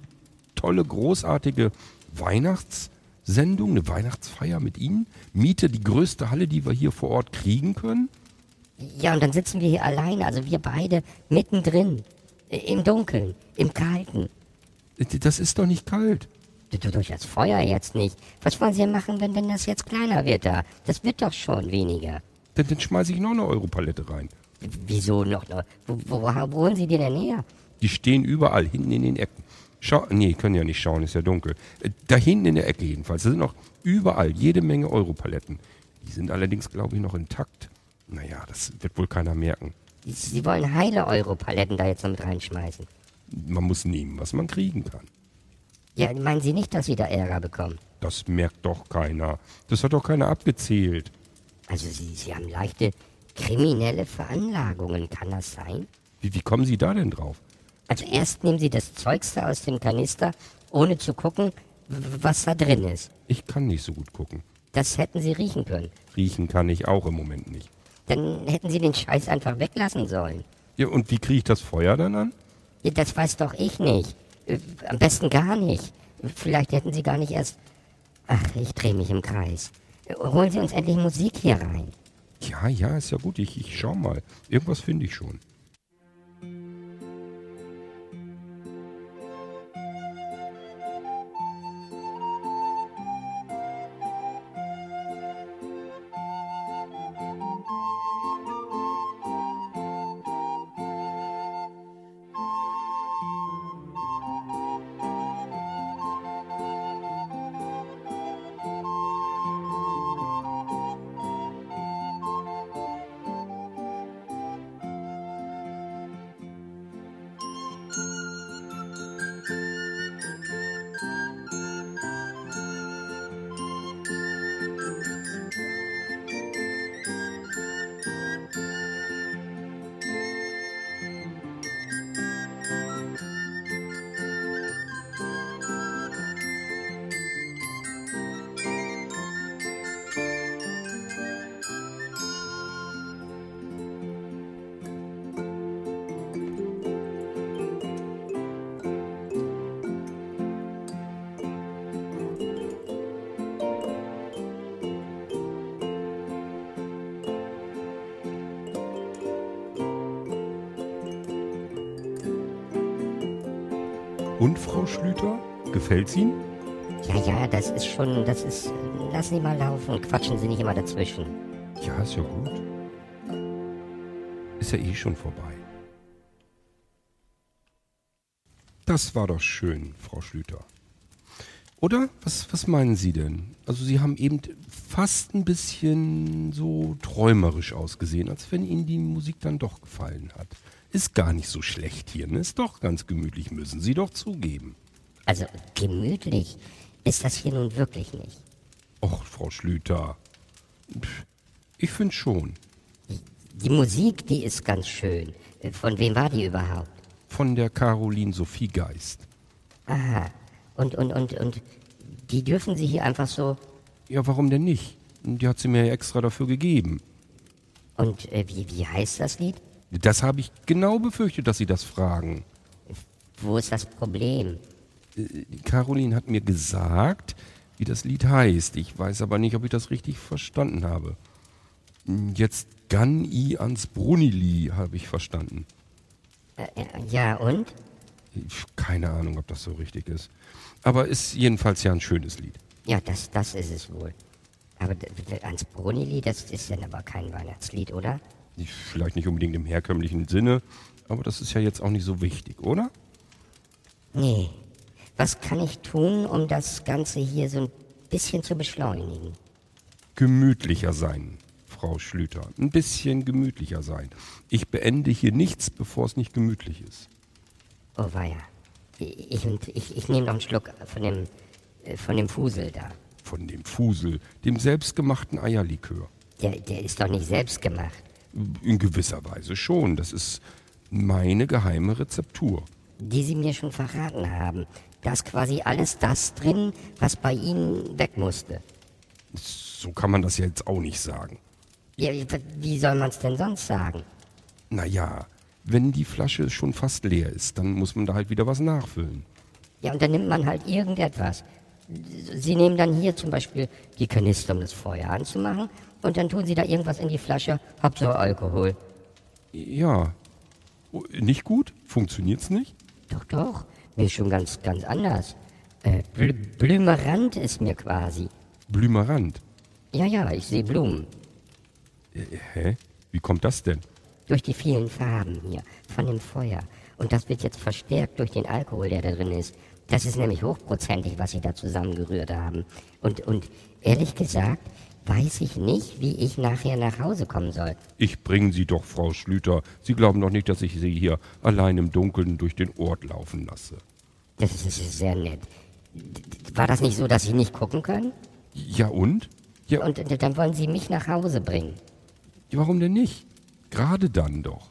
[SPEAKER 1] tolle, großartige Weihnachtssendung, eine Weihnachtsfeier mit Ihnen, miete die größte Halle, die wir hier vor Ort kriegen können.
[SPEAKER 2] Ja, und dann sitzen wir hier alleine, also wir beide mittendrin. Im Dunkeln, im Kalten.
[SPEAKER 1] Das ist doch nicht kalt.
[SPEAKER 2] Du- du- Durch das Feuer jetzt nicht. Was wollen Sie denn machen, wenn, wenn das jetzt kleiner wird da? Das wird doch schon weniger.
[SPEAKER 1] Dann, dann schmeiße ich noch eine Europalette rein.
[SPEAKER 2] Wieso noch? noch? Wo, wo, wo holen Sie die denn her?
[SPEAKER 1] Die stehen überall, hinten in den Ecken. Schau, nee, können ja nicht schauen, ist ja dunkel. Äh, Da hinten in der Ecke jedenfalls. Da sind noch überall jede Menge Europaletten. Die sind allerdings, glaube ich, noch intakt. Naja, das wird wohl keiner merken.
[SPEAKER 2] Sie, Sie wollen heile Europaletten da jetzt noch mit reinschmeißen.
[SPEAKER 1] Man muss nehmen, was man kriegen kann.
[SPEAKER 2] Ja, meinen Sie nicht, dass Sie da Ärger bekommen?
[SPEAKER 1] Das merkt doch keiner. Das hat doch keiner abgezählt.
[SPEAKER 2] Also Sie, Sie haben leichte kriminelle Veranlagungen, kann das sein?
[SPEAKER 1] Wie, wie kommen Sie da denn drauf?
[SPEAKER 2] Also erst nehmen Sie das Zeugste aus dem Kanister, ohne zu gucken, was da drin ist.
[SPEAKER 1] Ich kann nicht so gut gucken.
[SPEAKER 2] Das hätten Sie riechen können.
[SPEAKER 1] Riechen kann ich auch im Moment nicht.
[SPEAKER 2] Dann hätten Sie den Scheiß einfach weglassen sollen.
[SPEAKER 1] Ja, und wie kriege ich das Feuer dann an?
[SPEAKER 2] Ja, das weiß doch ich nicht. Äh, Am besten gar nicht. Vielleicht hätten Sie gar nicht erst... Ach, ich drehe mich im Kreis. Holen Sie uns endlich Musik hier rein.
[SPEAKER 1] Ja, ja, ist ja gut. Ich, ich schau mal. Irgendwas finde ich schon. Und Frau Schlüter, gefällt's Ihnen?
[SPEAKER 2] Ja, ja, das ist schon, das ist. Lassen Sie mal laufen, quatschen Sie nicht immer dazwischen.
[SPEAKER 1] Ja, ist ja gut. Ist ja eh schon vorbei. Das war doch schön, Frau Schlüter. Oder? Was, was meinen Sie denn? Also Sie haben eben fast ein bisschen so träumerisch ausgesehen, als wenn Ihnen die Musik dann doch gefallen hat. Ist gar nicht so schlecht hier, ne? Ist doch ganz gemütlich, müssen Sie doch zugeben.
[SPEAKER 2] Also gemütlich ist das hier nun wirklich nicht.
[SPEAKER 1] Och, Frau Schlüter. Pff, Ich finde schon.
[SPEAKER 2] Die Musik, die ist ganz schön. Äh, Von wem war die überhaupt?
[SPEAKER 1] Von der Caroline Sophie Geist.
[SPEAKER 2] Aha. Und, und, und, und die dürfen Sie hier einfach so.
[SPEAKER 1] Ja, warum denn nicht? Die hat sie mir ja extra dafür gegeben.
[SPEAKER 2] Und äh, wie, wie heißt das Lied?
[SPEAKER 1] Das habe ich genau befürchtet, dass Sie das fragen.
[SPEAKER 2] Wo ist das Problem?
[SPEAKER 1] Die Caroline hat mir gesagt, wie das Lied heißt. Ich weiß aber nicht, ob ich das richtig verstanden habe. Jetzt Gan i ans Brunili habe ich verstanden.
[SPEAKER 2] Äh, äh, ja, und?
[SPEAKER 1] Keine Ahnung, ob das so richtig ist. Aber ist jedenfalls ja ein schönes Lied.
[SPEAKER 2] Ja, das, das ist es wohl. Aber ans Brunili, das ist dann aber kein Weihnachtslied, oder?
[SPEAKER 1] Vielleicht nicht unbedingt im herkömmlichen Sinne, aber das ist ja jetzt auch nicht so wichtig, oder?
[SPEAKER 2] Nee. Was kann ich tun, um das Ganze hier so ein bisschen zu beschleunigen?
[SPEAKER 1] Gemütlicher sein, Frau Schlüter. Ein bisschen gemütlicher sein. Ich beende hier nichts, bevor es nicht gemütlich ist.
[SPEAKER 2] Oh weia. Ich, ich, ich, nehme noch einen Schluck von dem, äh, von dem Fusel da.
[SPEAKER 1] Von dem Fusel, dem selbstgemachten Eierlikör.
[SPEAKER 2] Der, der ist doch nicht selbst gemacht.
[SPEAKER 1] In gewisser Weise schon. Das ist meine geheime Rezeptur.
[SPEAKER 2] Die Sie mir schon verraten haben. Da ist quasi alles das drin, was bei Ihnen weg musste.
[SPEAKER 1] So kann man das ja jetzt auch nicht sagen.
[SPEAKER 2] Ja, wie- wie soll man es denn sonst sagen?
[SPEAKER 1] Naja, wenn die Flasche schon fast leer ist, dann muss man da halt wieder was nachfüllen.
[SPEAKER 2] Ja, und dann nimmt man halt irgendetwas. Sie nehmen dann hier zum Beispiel die Kanister, um das Feuer anzumachen, und dann tun Sie da irgendwas in die Flasche, Hauptsache Alkohol.
[SPEAKER 1] Ja. Oh, Nicht gut? Funktioniert's nicht?
[SPEAKER 2] Doch, doch, mir ist schon ganz, ganz anders. Äh, Bl Blümerand ist mir quasi.
[SPEAKER 1] Blümerand.
[SPEAKER 2] Ja, ja, ich sehe Blumen.
[SPEAKER 1] Hä? Wie kommt das denn?
[SPEAKER 2] Durch die vielen Farben hier, von dem Feuer. Und das wird jetzt verstärkt durch den Alkohol, der da drin ist. Das ist nämlich hochprozentig, was Sie da zusammengerührt haben. Und, und ehrlich gesagt, weiß ich nicht, wie ich nachher nach Hause kommen soll.
[SPEAKER 1] Ich bringe Sie doch, Frau Schlüter. Sie glauben doch nicht, dass ich Sie hier allein im Dunkeln durch den Ort laufen lasse.
[SPEAKER 2] Das ist, sehr nett. War das nicht so, dass Sie nicht gucken können?
[SPEAKER 1] Ja und? Ja,
[SPEAKER 2] Und dann wollen Sie mich nach Hause bringen.
[SPEAKER 1] warum denn nicht? Gerade dann doch.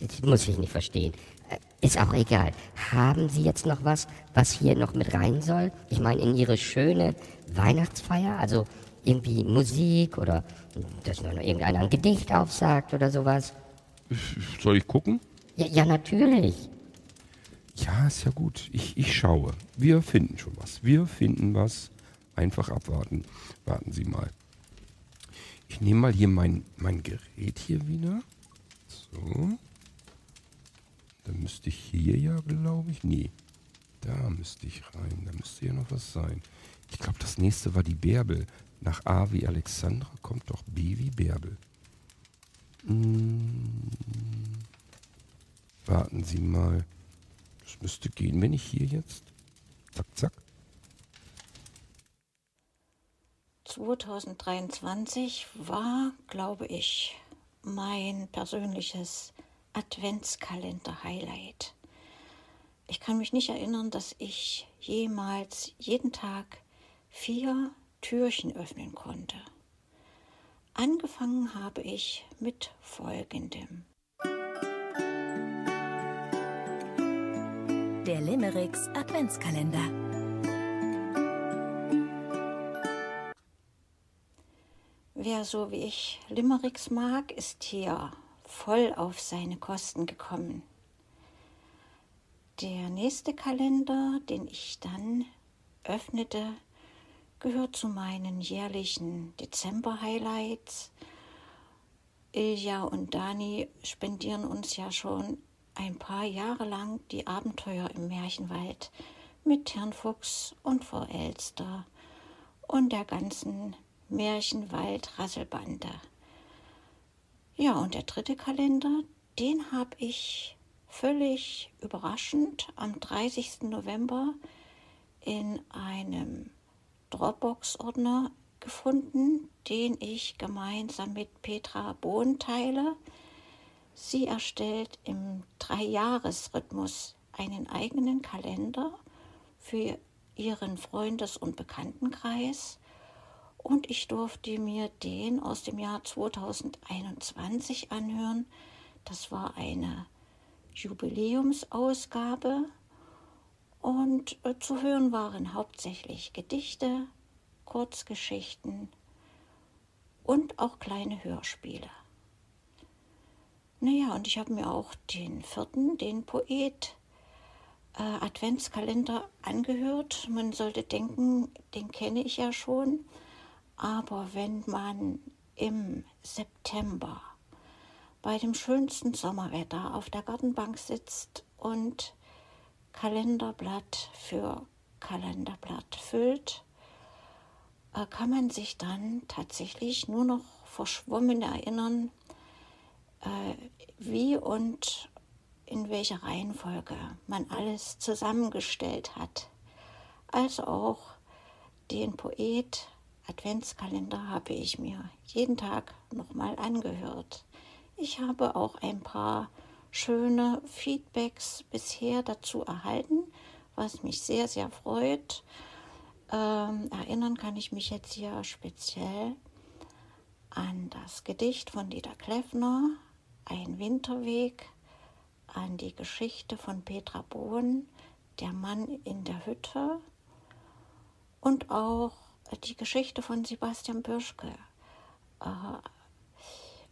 [SPEAKER 2] Das muss ich nicht verstehen. Äh, Ist auch egal. Haben Sie jetzt noch was, was hier noch mit rein soll? Ich meine, in Ihre schöne Weihnachtsfeier? Also irgendwie Musik oder dass noch irgendeiner ein Gedicht aufsagt oder sowas?
[SPEAKER 1] Soll ich gucken?
[SPEAKER 2] Ja, ja natürlich.
[SPEAKER 1] Ja, ist ja gut. Ich, ich schaue. Wir finden schon was. Wir finden was. Einfach abwarten. Warten Sie mal. Ich nehme mal hier mein, mein Gerät hier wieder. So. Dann müsste ich hier ja, glaube ich. Nee. Da müsste ich rein. Da müsste ja noch was sein. Ich glaube, das nächste war die Bärbel. Nach A wie Alexandra kommt doch B wie Bärbel. Hm. Warten Sie mal. Das müsste gehen, wenn ich hier jetzt. Zack, zack.
[SPEAKER 5] 2023 war, glaube ich, mein persönliches Adventskalender-Highlight. Ich kann mich nicht erinnern, dass ich jemals jeden Tag vier Türchen öffnen konnte. Angefangen habe ich mit folgendem.
[SPEAKER 6] Der Limericks Adventskalender.
[SPEAKER 5] Wer so wie ich Limericks mag, ist hier voll auf seine Kosten gekommen. Der nächste Kalender, den ich dann öffnete, gehört zu meinen jährlichen Dezember-Highlights. Ilja und Dani spendieren uns ja schon ein paar Jahre lang die Abenteuer im Märchenwald mit Herrn Fuchs und Frau Elster und der ganzen Märchenwald-Rasselbande. Ja, und der dritte Kalender, den habe ich völlig überraschend am 30. November in einem Dropbox-Ordner gefunden, den ich gemeinsam mit Petra Bohn teile. Sie erstellt im Dreijahresrhythmus einen eigenen Kalender für ihren Freundes- und Bekanntenkreis und ich durfte mir den aus dem Jahr 2021 anhören. Das war eine Jubiläumsausgabe und äh, zu hören waren hauptsächlich Gedichte, Kurzgeschichten und auch kleine Hörspiele. Naja, und ich habe mir auch den vierten, den Poet äh, Adventskalender angehört. Man sollte denken, den kenne ich ja schon. Aber wenn man im September bei dem schönsten Sommerwetter auf der Gartenbank sitzt und Kalenderblatt für Kalenderblatt füllt, äh, kann man sich dann tatsächlich nur noch verschwommen erinnern, äh, wie und in welcher Reihenfolge man alles zusammengestellt hat. Also auch den Poet Adventskalender habe ich mir jeden Tag nochmal angehört. Ich habe auch ein paar schöne Feedbacks bisher dazu erhalten, was mich sehr, sehr freut. Ähm, erinnern kann ich mich jetzt hier speziell an das Gedicht von Dieter Kleffner, Ein Winterweg, an die Geschichte von Petra Bohn, Der Mann in der Hütte und auch die Geschichte von Sebastian Bürschke, äh,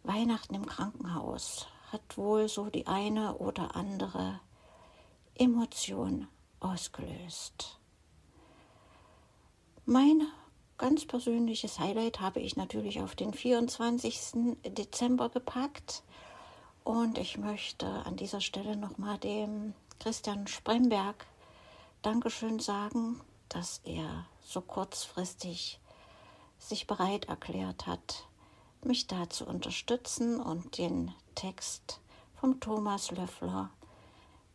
[SPEAKER 5] Weihnachten im Krankenhaus, hat wohl so die eine oder andere Emotion ausgelöst. Mein ganz persönliches Highlight habe ich natürlich auf den 24. Dezember gepackt. Und ich möchte an dieser Stelle nochmal dem Christian Spremberg Dankeschön sagen, dass er so kurzfristig sich bereit erklärt hat, mich da zu unterstützen und den Text vom Thomas Löffler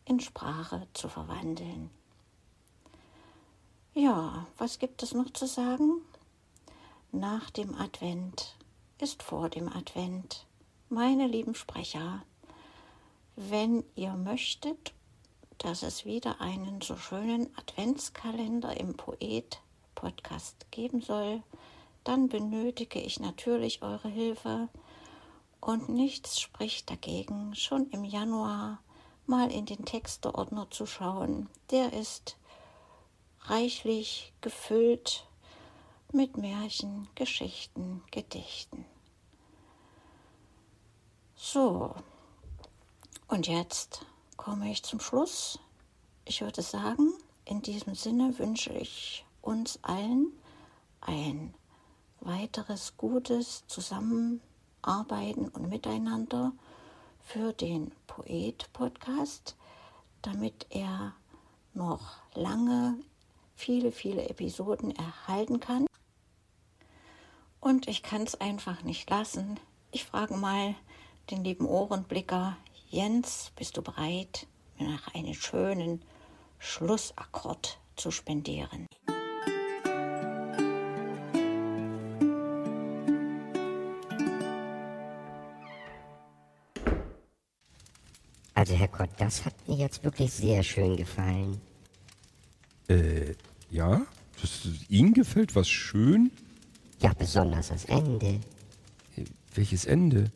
[SPEAKER 5] in Sprache zu verwandeln. Ja, was gibt es noch zu sagen? Nach dem Advent ist vor dem Advent. Meine lieben Sprecher, wenn ihr möchtet, dass es wieder einen so schönen Adventskalender im Poet Podcast geben soll, dann benötige ich natürlich eure Hilfe und nichts spricht dagegen, schon im Januar mal in den Texteordner zu schauen. Der ist reichlich gefüllt mit Märchen, Geschichten, Gedichten. So, und jetzt komme ich zum Schluss. Ich würde sagen, in diesem Sinne wünsche ich uns allen ein weiteres gutes Zusammenarbeiten und Miteinander für den Poet-Podcast, damit er noch lange viele, viele Episoden erhalten kann. Und ich kann es einfach nicht lassen. Ich frage mal den lieben Ohrenblicker Jens, bist du bereit, mir nach einen schönen Schlussakkord zu spendieren?
[SPEAKER 2] Also Herr Kott, das hat mir jetzt wirklich sehr schön gefallen.
[SPEAKER 1] Äh, ja? Das, Ihnen gefällt was schön?
[SPEAKER 2] Ja, besonders das Ende.
[SPEAKER 1] Äh, welches Ende?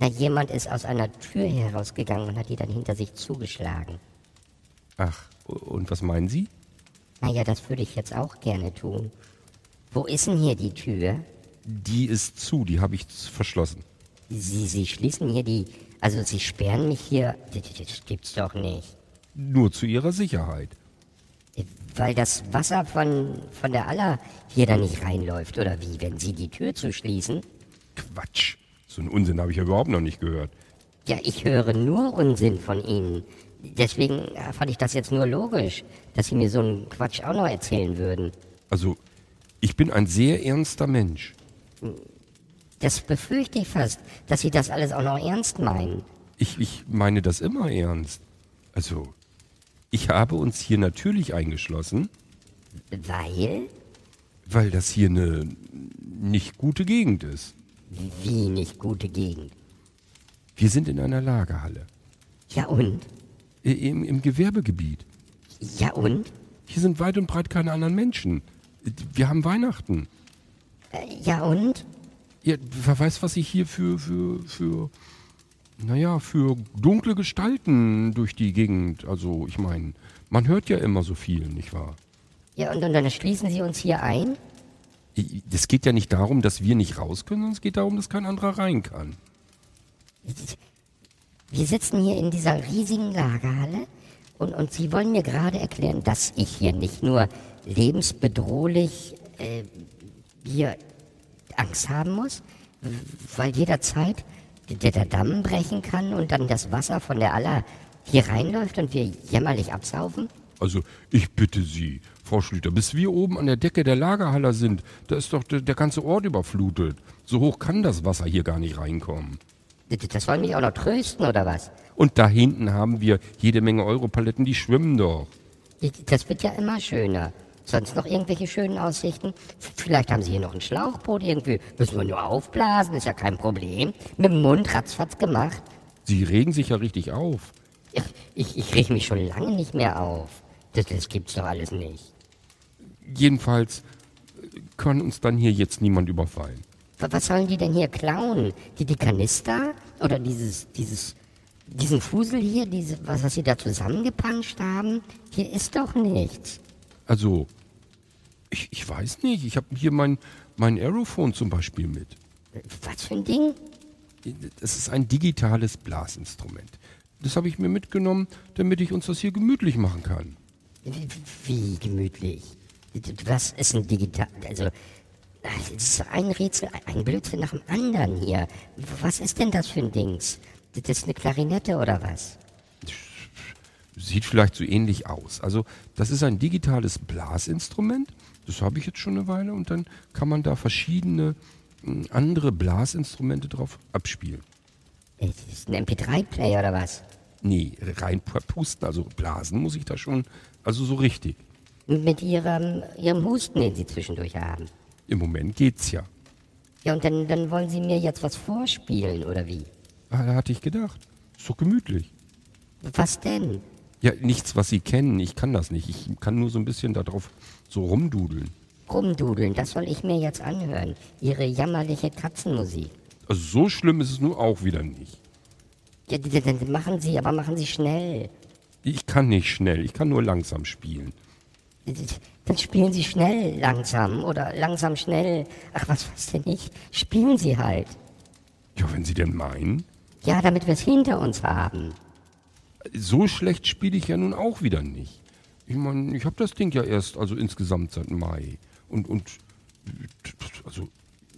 [SPEAKER 2] Na, jemand ist aus einer Tür herausgegangen und hat die dann hinter sich zugeschlagen.
[SPEAKER 1] Ach, und was meinen Sie?
[SPEAKER 2] Naja, das würde ich jetzt auch gerne tun. Wo ist denn hier die Tür?
[SPEAKER 1] Die ist zu, die habe ich verschlossen.
[SPEAKER 2] Sie, Sie schließen hier die... Also Sie sperren mich hier... Das, gibt's doch nicht.
[SPEAKER 1] Nur zu Ihrer Sicherheit.
[SPEAKER 2] Weil das Wasser von, von der Aller hier da nicht reinläuft, oder wie, wenn Sie die Tür zuschließen?
[SPEAKER 1] Quatsch. So einen Unsinn habe ich ja überhaupt noch nicht gehört.
[SPEAKER 2] Ja, ich höre nur Unsinn von Ihnen. Deswegen äh, fand ich das jetzt nur logisch, dass Sie mir so einen Quatsch auch noch erzählen würden.
[SPEAKER 1] Also, ich bin ein sehr ernster Mensch.
[SPEAKER 2] Das befürchte ich fast, dass Sie das alles auch noch ernst meinen.
[SPEAKER 1] Ich, ich meine das immer ernst. Also, ich habe uns hier natürlich eingeschlossen,
[SPEAKER 2] Weil?
[SPEAKER 1] weil das hier eine nicht gute Gegend ist.
[SPEAKER 2] Wie nicht gute Gegend.
[SPEAKER 1] Wir sind in einer Lagerhalle.
[SPEAKER 2] Ja und?
[SPEAKER 1] Im, Im Gewerbegebiet.
[SPEAKER 2] Ja und?
[SPEAKER 1] Hier sind weit und breit keine anderen Menschen. Wir haben Weihnachten.
[SPEAKER 2] Äh, Ja und?
[SPEAKER 1] Ja, wer weiß, was sich hier für, für, für, naja, für dunkle Gestalten durch die Gegend, also ich meine, man hört ja immer so viel, nicht wahr?
[SPEAKER 2] Ja und, und dann schließen Sie uns hier ein?
[SPEAKER 1] Es geht ja nicht darum, dass wir nicht raus können, sondern es geht darum, dass kein anderer rein kann.
[SPEAKER 2] Wir sitzen hier in dieser riesigen Lagerhalle und, und Sie wollen mir gerade erklären, dass ich hier nicht nur lebensbedrohlich äh, hier Angst haben muss, weil jederzeit der, der Damm brechen kann und dann das Wasser von der Aller hier reinläuft und wir jämmerlich absaufen?
[SPEAKER 1] Also, ich bitte Sie, Frau Schlüter, bis wir oben an der Decke der Lagerhalle sind, da ist doch der, der ganze Ort überflutet. So hoch kann das Wasser hier gar nicht reinkommen.
[SPEAKER 2] Das wollen mich auch noch trösten oder was?
[SPEAKER 1] Und da hinten haben wir jede Menge Europaletten, die schwimmen doch.
[SPEAKER 2] Das wird ja immer schöner. Sonst noch irgendwelche schönen Aussichten? Vielleicht haben Sie hier noch ein Schlauchboot irgendwie. Müssen wir nur aufblasen, ist ja kein Problem. Mit dem Mund ratzfatz gemacht.
[SPEAKER 1] Sie regen sich ja richtig auf.
[SPEAKER 2] Ich, ich, ich reg mich schon lange nicht mehr auf. Das, das gibt's doch alles nicht.
[SPEAKER 1] Jedenfalls äh, kann uns dann hier jetzt niemand überfallen.
[SPEAKER 2] Wa- Was sollen die denn hier klauen? Die, die Kanister? Oder dieses, dieses, diesen Fusel hier, diese, was, was sie da zusammengepanscht haben? Hier ist doch nichts.
[SPEAKER 1] Also, ich, ich weiß nicht, ich habe hier mein, mein Aerophone zum Beispiel mit.
[SPEAKER 2] Was für ein Ding?
[SPEAKER 1] Es ist ein digitales Blasinstrument. Das habe ich mir mitgenommen, damit ich uns das hier gemütlich machen kann.
[SPEAKER 2] Wie, gemütlich. Was ist ein digital... Also, es ist ein Rätsel, ein Blödsinn nach dem anderen hier. Was ist denn das für ein Dings? Das ist eine Klarinette oder was?
[SPEAKER 1] Sieht vielleicht so ähnlich aus. Also, das ist ein digitales Blasinstrument. Das habe ich jetzt schon eine Weile und dann kann man da verschiedene mh, andere Blasinstrumente drauf abspielen.
[SPEAKER 2] Das ist ein MP3-Player oder was?
[SPEAKER 1] Nee, rein pusten, also blasen muss ich da schon, also so richtig.
[SPEAKER 2] Mit ihrem, ihrem Husten, den sie zwischendurch haben.
[SPEAKER 1] Im Moment geht's ja.
[SPEAKER 2] Ja, und dann, dann wollen sie mir jetzt was vorspielen, oder wie?
[SPEAKER 1] Ah, Da hatte ich gedacht. Ist doch gemütlich.
[SPEAKER 2] Was denn?
[SPEAKER 1] Ja, nichts, was Sie kennen. Ich kann das nicht. Ich kann nur so ein bisschen darauf so rumdudeln.
[SPEAKER 2] Rumdudeln, das soll ich mir jetzt anhören. Ihre jammerliche Katzenmusik.
[SPEAKER 1] Also so schlimm ist es nun auch wieder nicht.
[SPEAKER 2] Ja, die- machen Sie, aber machen Sie schnell.
[SPEAKER 1] Ich kann nicht schnell. Ich kann nur langsam spielen.
[SPEAKER 2] Dann spielen Sie schnell langsam oder langsam schnell. Ach, was weiß denn ich? Spielen Sie halt.
[SPEAKER 1] Ja, wenn Sie denn meinen.
[SPEAKER 2] Ja, damit wir es hinter uns haben.
[SPEAKER 1] So schlecht spiele ich ja nun auch wieder nicht. Ich meine, ich habe das Ding ja erst, also insgesamt seit Mai. Und, und, also,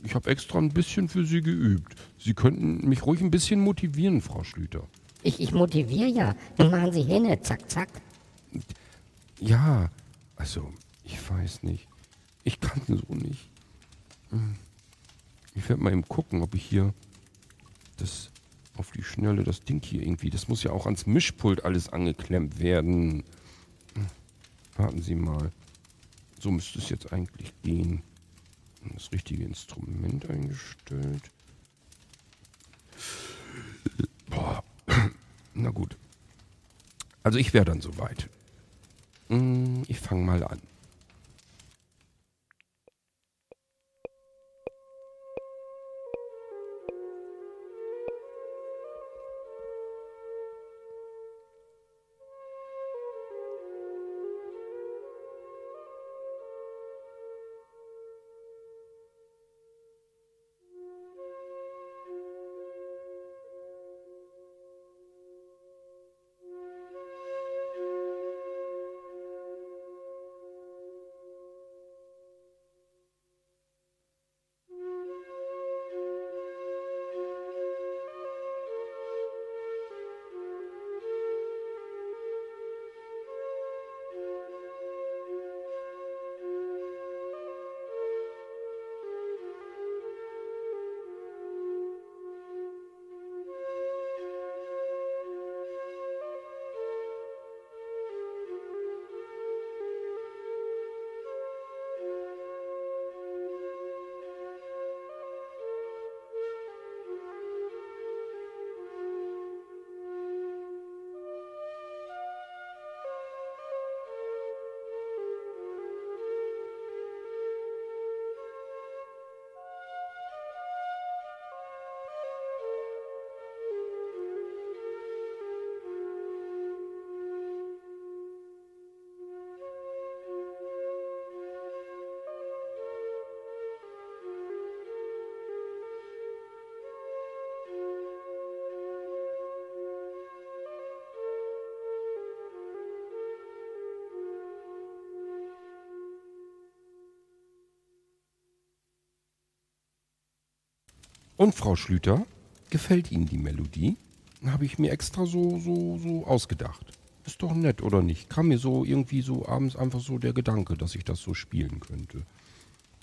[SPEAKER 1] ich habe extra ein bisschen für Sie geübt. Sie könnten mich ruhig ein bisschen motivieren, Frau Schlüter.
[SPEAKER 2] Ich, ich motiviere ja. Nun machen Sie hin, zack, zack.
[SPEAKER 1] Ja, also, ich weiß nicht. Ich kann so nicht. Hm. Ich werde mal eben gucken, ob ich hier das auf die Schnelle, das Ding hier irgendwie, das muss ja auch ans Mischpult alles angeklemmt werden. Hm. Warten Sie mal. So müsste es jetzt eigentlich gehen. Das richtige Instrument eingestellt. Boah. Na gut. Also ich wäre dann soweit. Mm, Ich fange mal an. Und Frau Schlüter, gefällt Ihnen die Melodie? Habe ich mir extra so, so, so ausgedacht. Ist doch nett, oder nicht? Kam mir so irgendwie so abends einfach so der Gedanke, dass ich das so spielen könnte.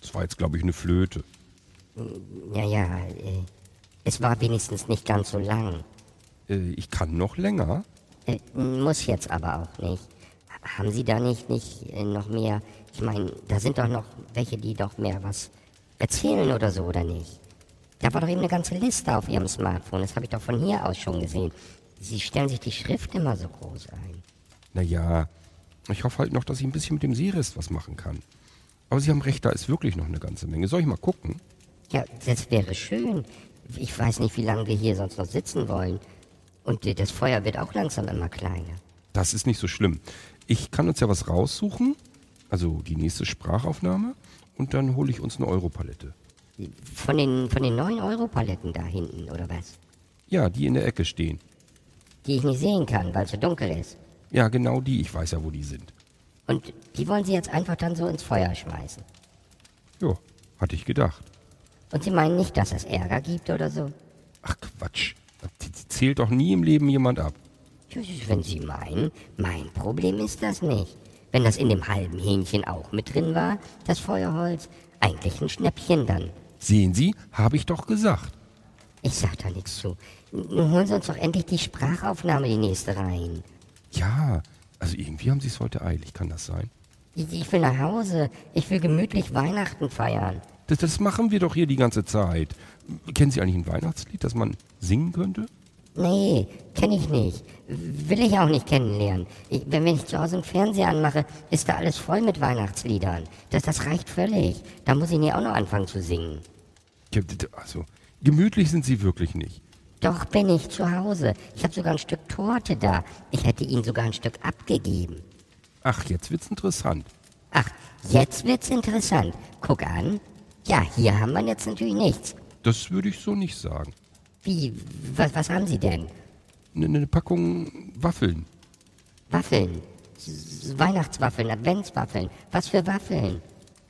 [SPEAKER 1] Das war jetzt, glaube ich, eine Flöte.
[SPEAKER 2] Ja, ja, äh, es war wenigstens nicht ganz so lang.
[SPEAKER 1] Äh, ich kann noch länger.
[SPEAKER 2] Äh, muss jetzt aber auch nicht. Haben Sie da nicht, nicht noch mehr? Ich meine, da sind doch noch welche, die doch mehr was erzählen oder so, oder nicht? Da war doch eben eine ganze Liste auf Ihrem Smartphone. Das habe ich doch von hier aus schon gesehen. Sie stellen sich die Schrift immer so groß ein.
[SPEAKER 1] Naja, ich hoffe halt noch, dass ich ein bisschen mit dem Seerest was machen kann. Aber Sie haben recht, da ist wirklich noch eine ganze Menge. Soll ich mal gucken?
[SPEAKER 2] Ja, das wäre schön. Ich weiß nicht, wie lange wir hier sonst noch sitzen wollen. Und das Feuer wird auch langsam immer kleiner.
[SPEAKER 1] Das ist nicht so schlimm. Ich kann uns ja was raussuchen, also die nächste Sprachaufnahme, und dann hole ich uns eine Europalette.
[SPEAKER 2] Von den, von den neuen Europaletten da hinten, oder was?
[SPEAKER 1] Ja, die in der Ecke stehen.
[SPEAKER 2] Die ich nicht sehen kann, weil es so dunkel ist.
[SPEAKER 1] Ja, genau die. Ich weiß ja, wo die sind.
[SPEAKER 2] Und die wollen Sie jetzt einfach dann so ins Feuer schmeißen.
[SPEAKER 1] Jo, hatte ich gedacht.
[SPEAKER 2] Und Sie meinen nicht, dass es Ärger gibt oder so?
[SPEAKER 1] Ach Quatsch. Die, die zählt doch nie im Leben jemand ab.
[SPEAKER 2] Wenn Sie meinen, mein Problem ist das nicht. Wenn das in dem halben Hähnchen auch mit drin war, das Feuerholz, eigentlich ein Schnäppchen dann.
[SPEAKER 1] Sehen Sie, habe ich doch gesagt.
[SPEAKER 2] Ich sag da nichts zu. Nun holen Sie uns doch endlich die Sprachaufnahme die nächste rein.
[SPEAKER 1] Ja, also irgendwie haben Sie es heute eilig, kann das sein?
[SPEAKER 2] Ich, ich will nach Hause. Ich will gemütlich Weihnachten feiern.
[SPEAKER 1] Das, das machen wir doch hier die ganze Zeit. Kennen Sie eigentlich ein Weihnachtslied, das man singen könnte?
[SPEAKER 2] Nee, kenne ich nicht. Will ich auch nicht kennenlernen. Ich, wenn ich zu Hause einen Fernseher anmache, ist da alles voll mit Weihnachtsliedern. Das, das reicht völlig. Da muss ich nie auch noch anfangen zu singen.
[SPEAKER 1] Also, gemütlich sind Sie wirklich nicht.
[SPEAKER 2] Doch bin ich zu Hause. Ich habe sogar ein Stück Torte da. Ich hätte Ihnen sogar ein Stück abgegeben.
[SPEAKER 1] Ach, jetzt wird's interessant.
[SPEAKER 2] Ach, jetzt wird's interessant. Guck an. Ja, hier haben wir jetzt natürlich nichts.
[SPEAKER 1] Das würde ich so nicht sagen.
[SPEAKER 2] Wie, was, was haben Sie denn?
[SPEAKER 1] Eine, eine Packung Waffeln.
[SPEAKER 2] Waffeln. S- Weihnachtswaffeln, Adventswaffeln. Was für Waffeln?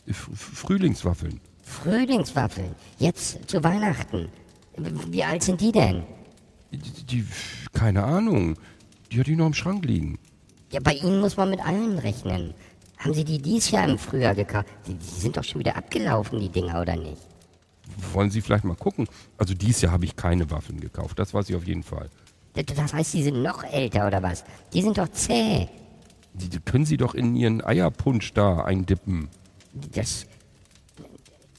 [SPEAKER 1] F Frühlingswaffeln.
[SPEAKER 2] Frühlingswaffeln. Jetzt zu Weihnachten. Wie alt sind die denn?
[SPEAKER 1] Die, die, keine Ahnung. Die hatte ich noch im Schrank liegen.
[SPEAKER 2] Ja, bei Ihnen muss man mit allen rechnen. Haben Sie die dies Jahr im Frühjahr gekauft? Die, die sind doch schon wieder abgelaufen, die Dinger, oder nicht?
[SPEAKER 1] Wollen Sie vielleicht mal gucken? Also dieses Jahr habe ich keine Waffeln gekauft. Das weiß ich auf jeden Fall.
[SPEAKER 2] D- Das heißt, die sind noch älter, oder was? Die sind doch zäh.
[SPEAKER 1] Die, die können Sie doch in Ihren Eierpunsch da eindippen.
[SPEAKER 2] Das.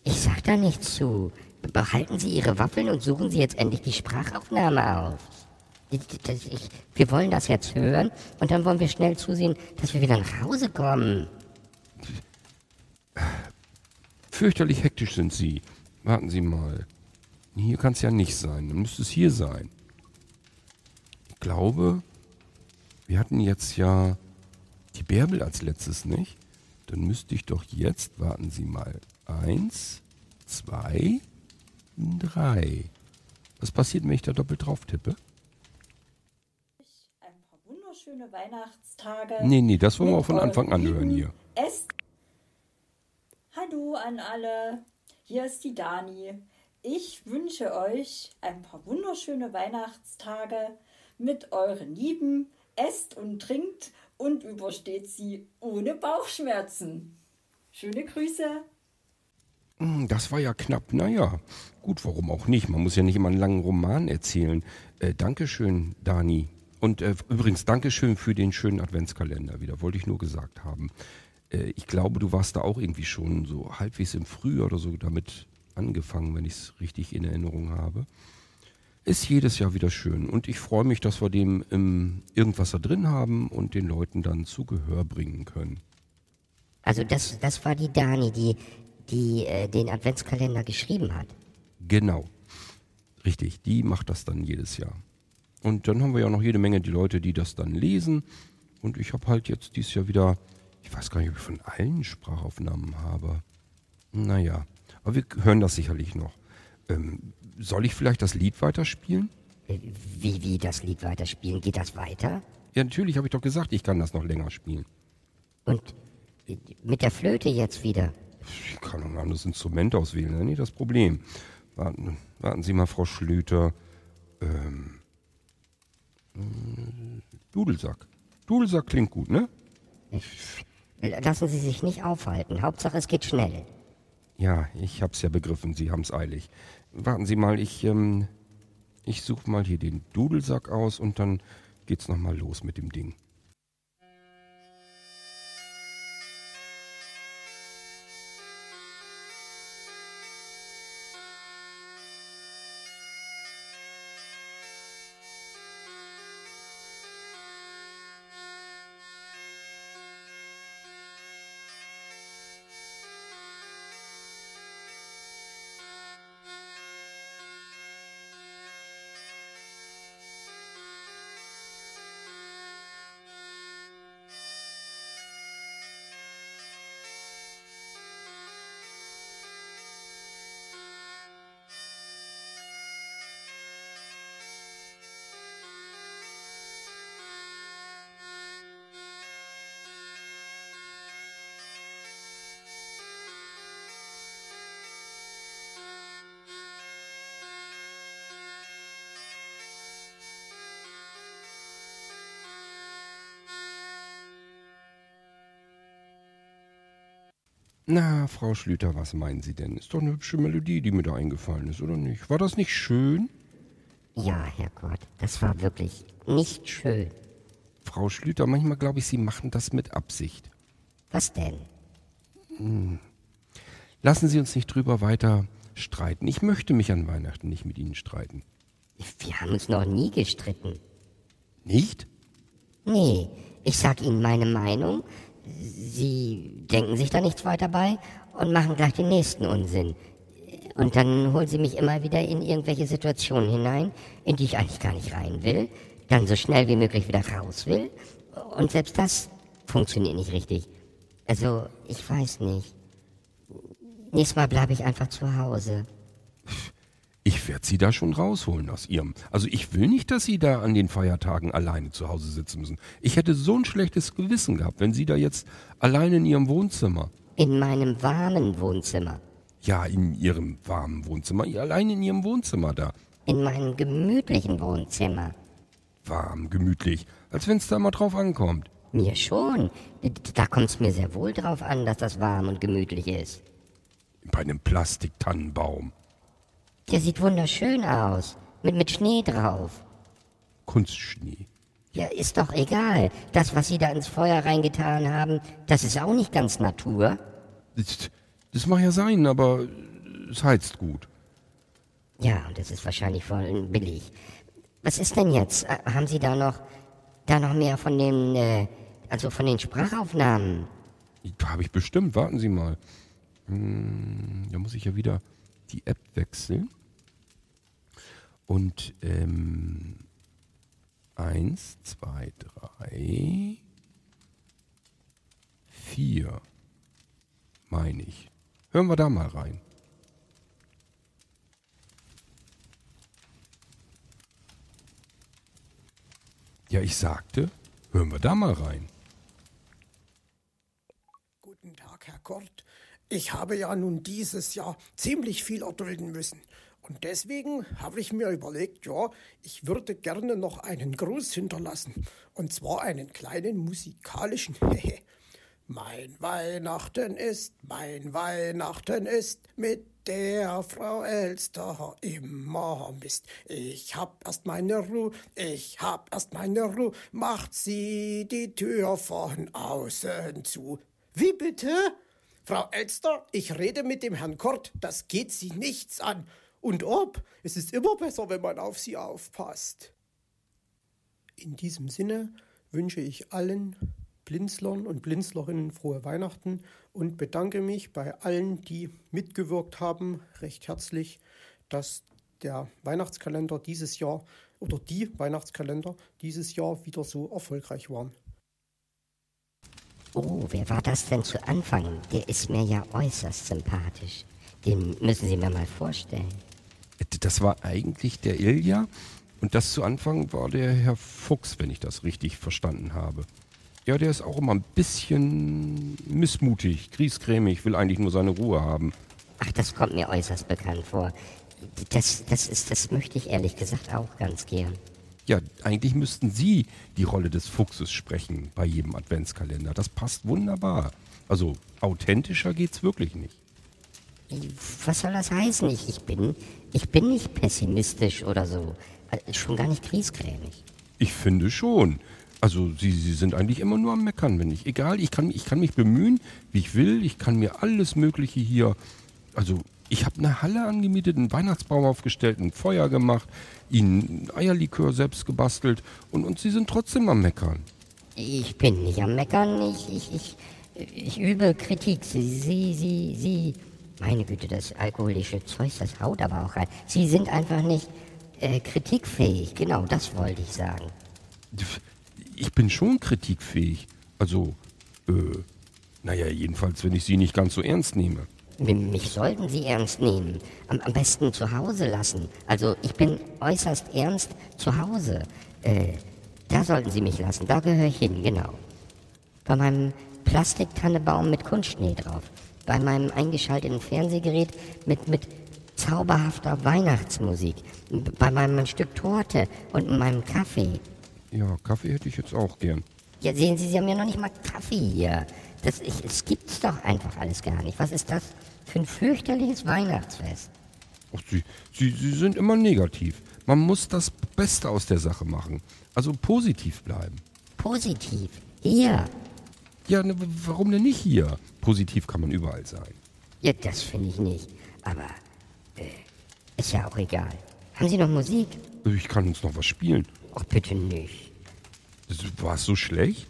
[SPEAKER 2] Ich sag da nichts zu. Behalten Sie Ihre Waffeln und suchen Sie jetzt endlich die Sprachaufnahme auf. Ich- Wir wollen das jetzt hören und dann wollen wir schnell zusehen, dass wir wieder nach Hause kommen.
[SPEAKER 1] Fürchterlich hektisch sind Sie. Warten Sie mal. Hier kann es ja nicht sein. Dann müsste es hier sein. Ich glaube, wir hatten jetzt ja die Bärbel als letztes, nicht? Dann müsste ich doch jetzt, warten Sie mal, eins, zwei, drei. Was passiert, wenn ich da doppelt drauf tippe?
[SPEAKER 7] ein paar wunderschöne Weihnachtstage.
[SPEAKER 1] Nee, nee, das wollen wir
[SPEAKER 7] mit
[SPEAKER 1] von Anfang an hören hier.
[SPEAKER 7] Esst. Hallo an alle, hier ist die Dani. Ich wünsche euch ein paar wunderschöne Weihnachtstage mit euren Lieben. Esst und trinkt und übersteht sie ohne Bauchschmerzen. Schöne Grüße.
[SPEAKER 1] Hm, Das war ja knapp. Naja, gut, warum auch nicht? Man muss ja nicht immer einen langen Roman erzählen. Äh, Dankeschön, Dani. Und äh, übrigens, Dankeschön für den schönen Adventskalender wieder, wollte ich nur gesagt haben. Äh, ich glaube, du warst da auch irgendwie schon so halbwegs im Frühjahr oder so damit angefangen, wenn ich es richtig in Erinnerung habe. Ist jedes Jahr wieder schön. Und ich freue mich, dass wir dem ähm, irgendwas da drin haben und den Leuten dann zu Gehör bringen können.
[SPEAKER 2] Also das, das war die Dani, die, die äh, den Adventskalender geschrieben hat.
[SPEAKER 1] Genau. Richtig, die macht das dann jedes Jahr. Und dann haben wir ja noch jede Menge die Leute, die das dann lesen. Und ich habe halt jetzt dieses Jahr wieder, ich weiß gar nicht, ob ich von allen Sprachaufnahmen habe. Naja, aber wir hören das sicherlich noch. Ähm, soll ich vielleicht das Lied weiterspielen?
[SPEAKER 2] Äh, Wie, wie das Lied weiterspielen? Geht das weiter?
[SPEAKER 1] Ja, natürlich habe ich doch gesagt, ich kann das noch länger spielen.
[SPEAKER 2] Und äh, mit der Flöte jetzt wieder.
[SPEAKER 1] Ich kann ein anderes Instrument auswählen, das ist nicht das Problem. Warten, warten Sie mal, Frau Schlüter. Ähm, äh, Dudelsack. Dudelsack klingt gut, ne?
[SPEAKER 2] Lassen Sie sich nicht aufhalten. Hauptsache, es geht schnell.
[SPEAKER 1] Ja, ich hab's ja begriffen, Sie haben's eilig. Warten Sie mal, ich, ähm, ich suche mal hier den Dudelsack aus und dann geht's nochmal los mit dem Ding. Na, Frau Schlüter, was meinen Sie denn? Ist doch eine hübsche Melodie, die mir da eingefallen ist, oder nicht? War das nicht schön?
[SPEAKER 2] Ja, Herrgott, das war wirklich nicht schön.
[SPEAKER 1] Frau Schlüter, manchmal glaube ich, Sie machen das mit Absicht.
[SPEAKER 2] Was denn?
[SPEAKER 1] Hm. Lassen Sie uns nicht drüber weiter streiten. Ich möchte mich an Weihnachten nicht mit Ihnen streiten.
[SPEAKER 2] Wir haben uns noch nie gestritten.
[SPEAKER 1] Nicht?
[SPEAKER 2] Nee, ich sag Ihnen meine Meinung. Sie denken sich da nichts weiter bei und machen gleich den nächsten Unsinn. Und dann holen sie mich immer wieder in irgendwelche Situationen hinein, in die ich eigentlich gar nicht rein will, dann so schnell wie möglich wieder raus will. Und selbst das funktioniert nicht richtig. Also, ich weiß nicht. Nächstes Mal bleibe ich einfach zu Hause.
[SPEAKER 1] Ich werde Sie da schon rausholen aus Ihrem. Also ich will nicht, dass Sie da an den Feiertagen alleine zu Hause sitzen müssen. Ich hätte so ein schlechtes Gewissen gehabt, wenn Sie da jetzt alleine in Ihrem Wohnzimmer.
[SPEAKER 2] In meinem warmen Wohnzimmer.
[SPEAKER 1] Ja, in Ihrem warmen Wohnzimmer. Allein in Ihrem Wohnzimmer da.
[SPEAKER 2] In meinem gemütlichen Wohnzimmer.
[SPEAKER 1] Warm, gemütlich. Als wenn es da mal drauf ankommt.
[SPEAKER 2] Mir schon. Da kommt es mir sehr wohl drauf an, dass das warm und gemütlich ist.
[SPEAKER 1] Bei einem Plastiktannenbaum.
[SPEAKER 2] Der sieht wunderschön aus. Mit, mit Schnee drauf.
[SPEAKER 1] Kunstschnee.
[SPEAKER 2] Ja, ist doch egal. Das, was Sie da ins Feuer reingetan haben, das ist auch nicht ganz Natur.
[SPEAKER 1] Das, das mag ja sein, aber es heizt gut.
[SPEAKER 2] Ja, und das ist wahrscheinlich voll billig. Was ist denn jetzt? Äh, haben Sie da noch, da noch mehr von den, äh, also von den Sprachaufnahmen?
[SPEAKER 1] Habe ich bestimmt. Warten Sie mal. Hm, da muss ich ja wieder die App wechseln. Und ähm, eins, zwei, drei, vier, meine ich. Hören wir da mal rein. Ja, ich sagte, hören wir da mal rein.
[SPEAKER 8] Guten Tag, Herr Kort. Ich habe ja nun dieses Jahr ziemlich viel erdulden müssen. Und deswegen habe ich mir überlegt, ja, ich würde gerne noch einen Gruß hinterlassen. Und zwar einen kleinen musikalischen. mein Weihnachten ist, mein Weihnachten ist mit der Frau Elster immer Mist. Ich hab erst meine Ruhe, ich hab erst meine Ruhe, macht sie die Tür von außen zu. Wie bitte? Frau Elster, ich rede mit dem Herrn Kort, das geht Sie nichts an. Und ob, es ist immer besser, wenn man auf sie aufpasst. In diesem Sinne wünsche ich allen Blinzlern und Blinzlerinnen frohe Weihnachten und bedanke mich bei allen, die mitgewirkt haben, recht herzlich, dass der Weihnachtskalender dieses Jahr oder die Weihnachtskalender dieses Jahr wieder so erfolgreich waren.
[SPEAKER 2] Oh, wer war das denn zu Anfang? Der ist mir ja äußerst sympathisch. Den müssen Sie mir mal vorstellen.
[SPEAKER 1] Das war eigentlich der Ilja und das zu Anfang war der Herr Fuchs, wenn ich das richtig verstanden habe. Ja, der ist auch immer ein bisschen missmutig, griesgrämig, will eigentlich nur seine Ruhe haben.
[SPEAKER 2] Ach, das kommt mir äußerst bekannt vor. Das, das, ist, das möchte ich ehrlich gesagt auch ganz gern.
[SPEAKER 1] Ja, eigentlich müssten Sie die Rolle des Fuchses sprechen bei jedem Adventskalender. Das passt wunderbar. Also authentischer geht's wirklich nicht.
[SPEAKER 2] Was soll das heißen? Ich, ich, bin, ich bin nicht pessimistisch oder so. Äh, Schon gar nicht kriesgrämig.
[SPEAKER 1] Ich finde schon. Also Sie, Sie sind eigentlich immer nur am Meckern, wenn ich. Egal, ich kann, ich kann mich bemühen, wie ich will. Ich kann mir alles Mögliche hier. Also ich habe eine Halle angemietet, einen Weihnachtsbaum aufgestellt, ein Feuer gemacht, Ihnen Eierlikör selbst gebastelt und, und Sie sind trotzdem am Meckern.
[SPEAKER 2] Ich bin nicht am Meckern, ich, ich, ich, ich übe Kritik. Sie, Sie, Sie, Sie, meine Güte, das alkoholische Zeug, das haut aber auch rein. Sie sind einfach nicht äh, kritikfähig, genau, das wollte ich sagen.
[SPEAKER 1] Ich bin schon kritikfähig. Also, äh, naja, jedenfalls, wenn ich Sie nicht ganz so ernst nehme.
[SPEAKER 2] M- Mich sollten Sie ernst nehmen. Am, am besten zu Hause lassen. Also ich bin äußerst ernst zu Hause. Äh, da sollten Sie mich lassen. Da gehöre ich hin, genau. Bei meinem Plastiktannebaum mit Kunstschnee drauf. Bei meinem eingeschalteten Fernsehgerät mit, mit zauberhafter Weihnachtsmusik. Bei meinem Stück Torte und meinem Kaffee.
[SPEAKER 1] Ja, Kaffee hätte ich jetzt auch gern.
[SPEAKER 2] Ja, sehen Sie, Sie haben ja noch nicht mal Kaffee hier. Das, ich, das gibt's doch einfach alles gar nicht. Was ist das für ein fürchterliches Weihnachtsfest?
[SPEAKER 1] Ach, Sie, Sie, Sie sind immer negativ. Man muss das Beste aus der Sache machen. Also positiv bleiben.
[SPEAKER 2] Positiv. Hier.
[SPEAKER 1] Ja, ne, warum denn nicht hier? Positiv kann man überall sein.
[SPEAKER 2] Ja, das finde ich nicht. Aber, äh, ist ja auch egal. Haben Sie noch Musik?
[SPEAKER 1] Ich kann uns noch was spielen.
[SPEAKER 2] Ach, bitte nicht.
[SPEAKER 1] War es so schlecht?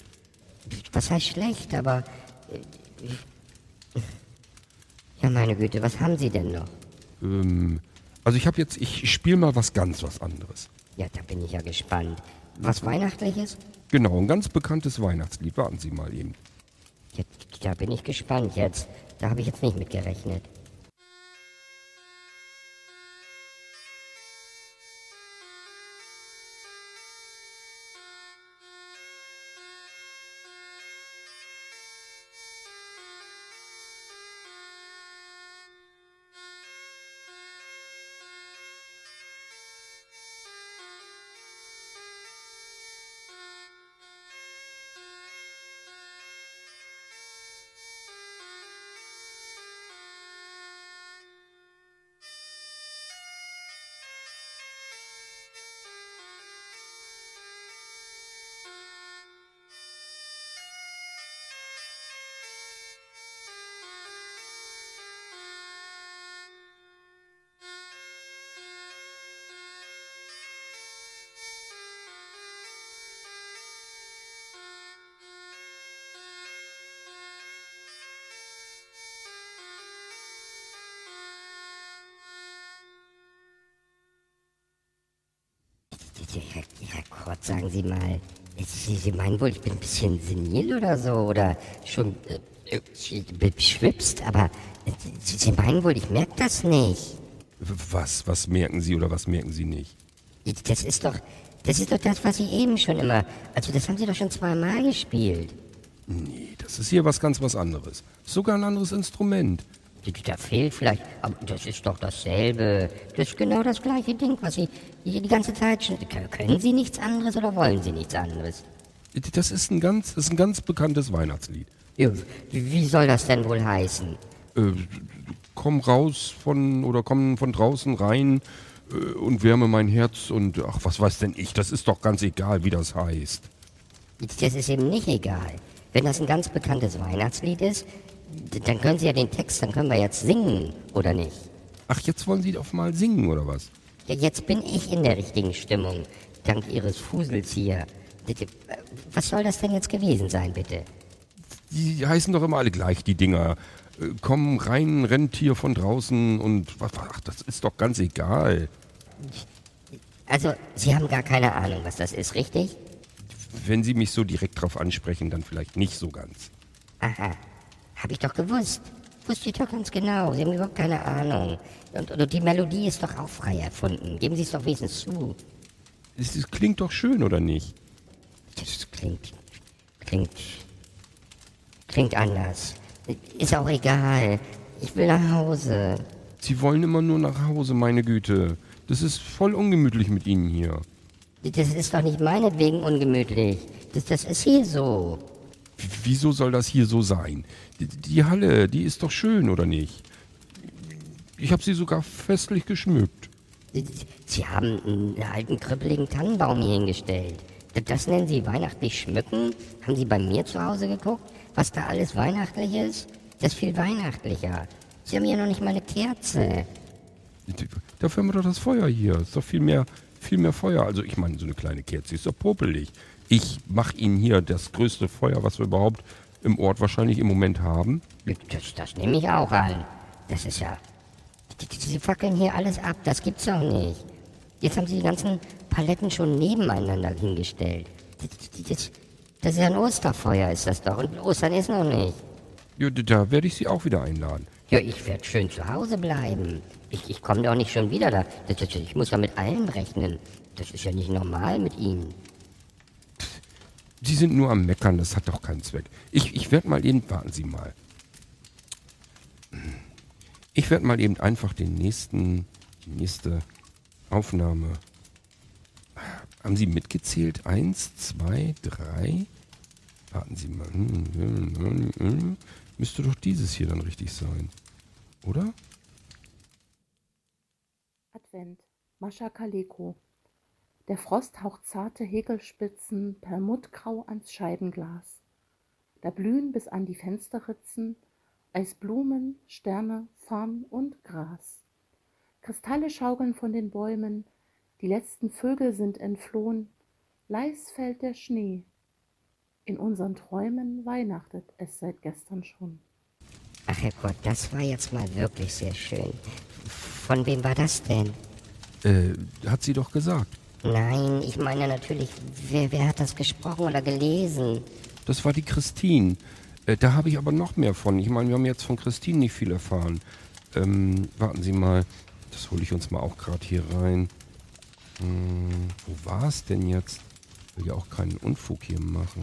[SPEAKER 2] Was heißt schlecht, aber, äh, ja, meine Güte, was haben Sie denn noch?
[SPEAKER 1] Ähm, also ich habe jetzt, ich spiele mal was ganz was anderes.
[SPEAKER 2] Ja, da bin ich ja gespannt. Was Weihnachtliches?
[SPEAKER 1] Genau, ein ganz bekanntes Weihnachtslied. Warten Sie mal eben.
[SPEAKER 2] Da bin ich gespannt jetzt. Da habe ich jetzt nicht mit gerechnet. Sagen Sie mal, Sie, Sie meinen wohl, ich bin ein bisschen senil oder so oder schon äh, beschwipst, aber Sie, Sie meinen wohl, ich merke das nicht.
[SPEAKER 1] Was, was merken Sie oder was merken Sie nicht?
[SPEAKER 2] Das ist doch, das ist doch das, was Sie eben schon immer, also das haben Sie doch schon zweimal gespielt.
[SPEAKER 1] Nee, das ist hier was ganz was anderes. Sogar ein anderes Instrument.
[SPEAKER 2] Da fehlt vielleicht, aber das ist doch dasselbe. Das ist genau das gleiche Ding, was Sie hier die ganze Zeit schon. Können Sie nichts anderes oder wollen Sie nichts anderes?
[SPEAKER 1] Das ist ein ganz, ist ein ganz bekanntes Weihnachtslied.
[SPEAKER 2] Ja, wie soll das denn wohl heißen?
[SPEAKER 1] Äh, komm raus von oder komm von draußen rein äh, und wärme mein Herz und ach, was weiß denn ich? Das ist doch ganz egal, wie das heißt.
[SPEAKER 2] Das ist eben nicht egal. Wenn das ein ganz bekanntes Weihnachtslied ist, dann können Sie ja den Text, dann können wir jetzt singen, oder nicht?
[SPEAKER 1] Ach, jetzt wollen Sie auf mal singen oder was?
[SPEAKER 2] Ja, jetzt bin ich in der richtigen Stimmung, dank Ihres Fusels hier. D- Was soll das denn jetzt gewesen sein, bitte?
[SPEAKER 1] Die heißen doch immer alle gleich, die Dinger. Äh, komm rein, Rentier von draußen und was- ach, das ist doch ganz egal.
[SPEAKER 2] Also, Sie haben gar keine Ahnung, was das ist, richtig?
[SPEAKER 1] Wenn Sie mich so direkt drauf ansprechen, dann vielleicht nicht so ganz.
[SPEAKER 2] Aha, hab ich doch gewusst. Wusste ich doch ganz genau. Sie haben überhaupt keine Ahnung. Und, und die Melodie ist doch auch frei erfunden. Geben Sie es doch wenigstens zu.
[SPEAKER 1] Es, es klingt doch schön, oder nicht?
[SPEAKER 2] Das klingt. klingt. klingt anders. Ist auch egal. Ich will nach Hause.
[SPEAKER 1] Sie wollen immer nur nach Hause, meine Güte. Das ist voll ungemütlich mit Ihnen hier.
[SPEAKER 2] Das ist doch nicht meinetwegen ungemütlich. Das, das ist hier so.
[SPEAKER 1] Wieso soll das hier so sein? Die, die Halle, die ist doch schön, oder nicht? Ich habe sie sogar festlich geschmückt.
[SPEAKER 2] Sie, haben einen alten, krüppeligen Tannenbaum hier hingestellt. Das nennen Sie weihnachtlich schmücken? Haben Sie bei mir zu Hause geguckt, was da alles weihnachtlich ist? Das ist viel weihnachtlicher. Sie haben hier noch nicht mal eine Kerze.
[SPEAKER 1] Dafür haben wir doch das Feuer hier. Ist doch viel mehr, viel mehr Feuer. Also ich meine, so eine kleine Kerze ist doch popelig. Ich mache Ihnen hier das größte Feuer, was wir überhaupt im Ort wahrscheinlich im Moment haben.
[SPEAKER 2] Das, das nehme ich auch an. Das ist ja... Sie fackeln hier alles ab, das gibt's doch nicht. Jetzt haben Sie die ganzen Paletten schon nebeneinander hingestellt. Das, das, das ist ja ein Osterfeuer, ist das doch. Und Ostern ist noch nicht.
[SPEAKER 1] Ja, da werde ich Sie auch wieder einladen.
[SPEAKER 2] Ja, ich werde schön zu Hause bleiben. Ich, ich komme doch nicht schon wieder da. Das, das, ich muss ja mit allem rechnen. Das ist ja nicht normal mit Ihnen.
[SPEAKER 1] Sie sind nur am Meckern, das hat doch keinen Zweck. Ich, ich werde mal eben, warten Sie mal. Ich werde mal eben einfach den nächsten, die nächste Aufnahme. Haben Sie mitgezählt? Eins, zwei, drei. Warten Sie mal. Müsste doch dieses hier dann richtig sein. Oder?
[SPEAKER 9] Advent. Mascha Kaleko. Der Frost haucht zarte Häkelspitzen perlmuttgrau ans Scheibenglas. Da blühen bis an die Fensterritzen Eisblumen, Sterne, Farn und Gras. Kristalle schaukeln von den Bäumen, die letzten Vögel sind entflohen, leis fällt der Schnee. In unseren Träumen weihnachtet es seit gestern schon.
[SPEAKER 2] Ach Herrgott, das war jetzt mal wirklich sehr schön. Von wem war das denn?
[SPEAKER 1] Äh, hat sie doch gesagt.
[SPEAKER 2] Nein, ich meine natürlich, wer, wer hat das gesprochen oder gelesen?
[SPEAKER 1] Das war die Christine. Äh, da habe ich aber noch mehr von. Ich meine, wir haben jetzt von Christine nicht viel erfahren. Ähm, warten Sie mal. Das hole ich uns mal auch gerade hier rein. Hm, wo war es denn jetzt? Ich will ja auch keinen Unfug hier machen.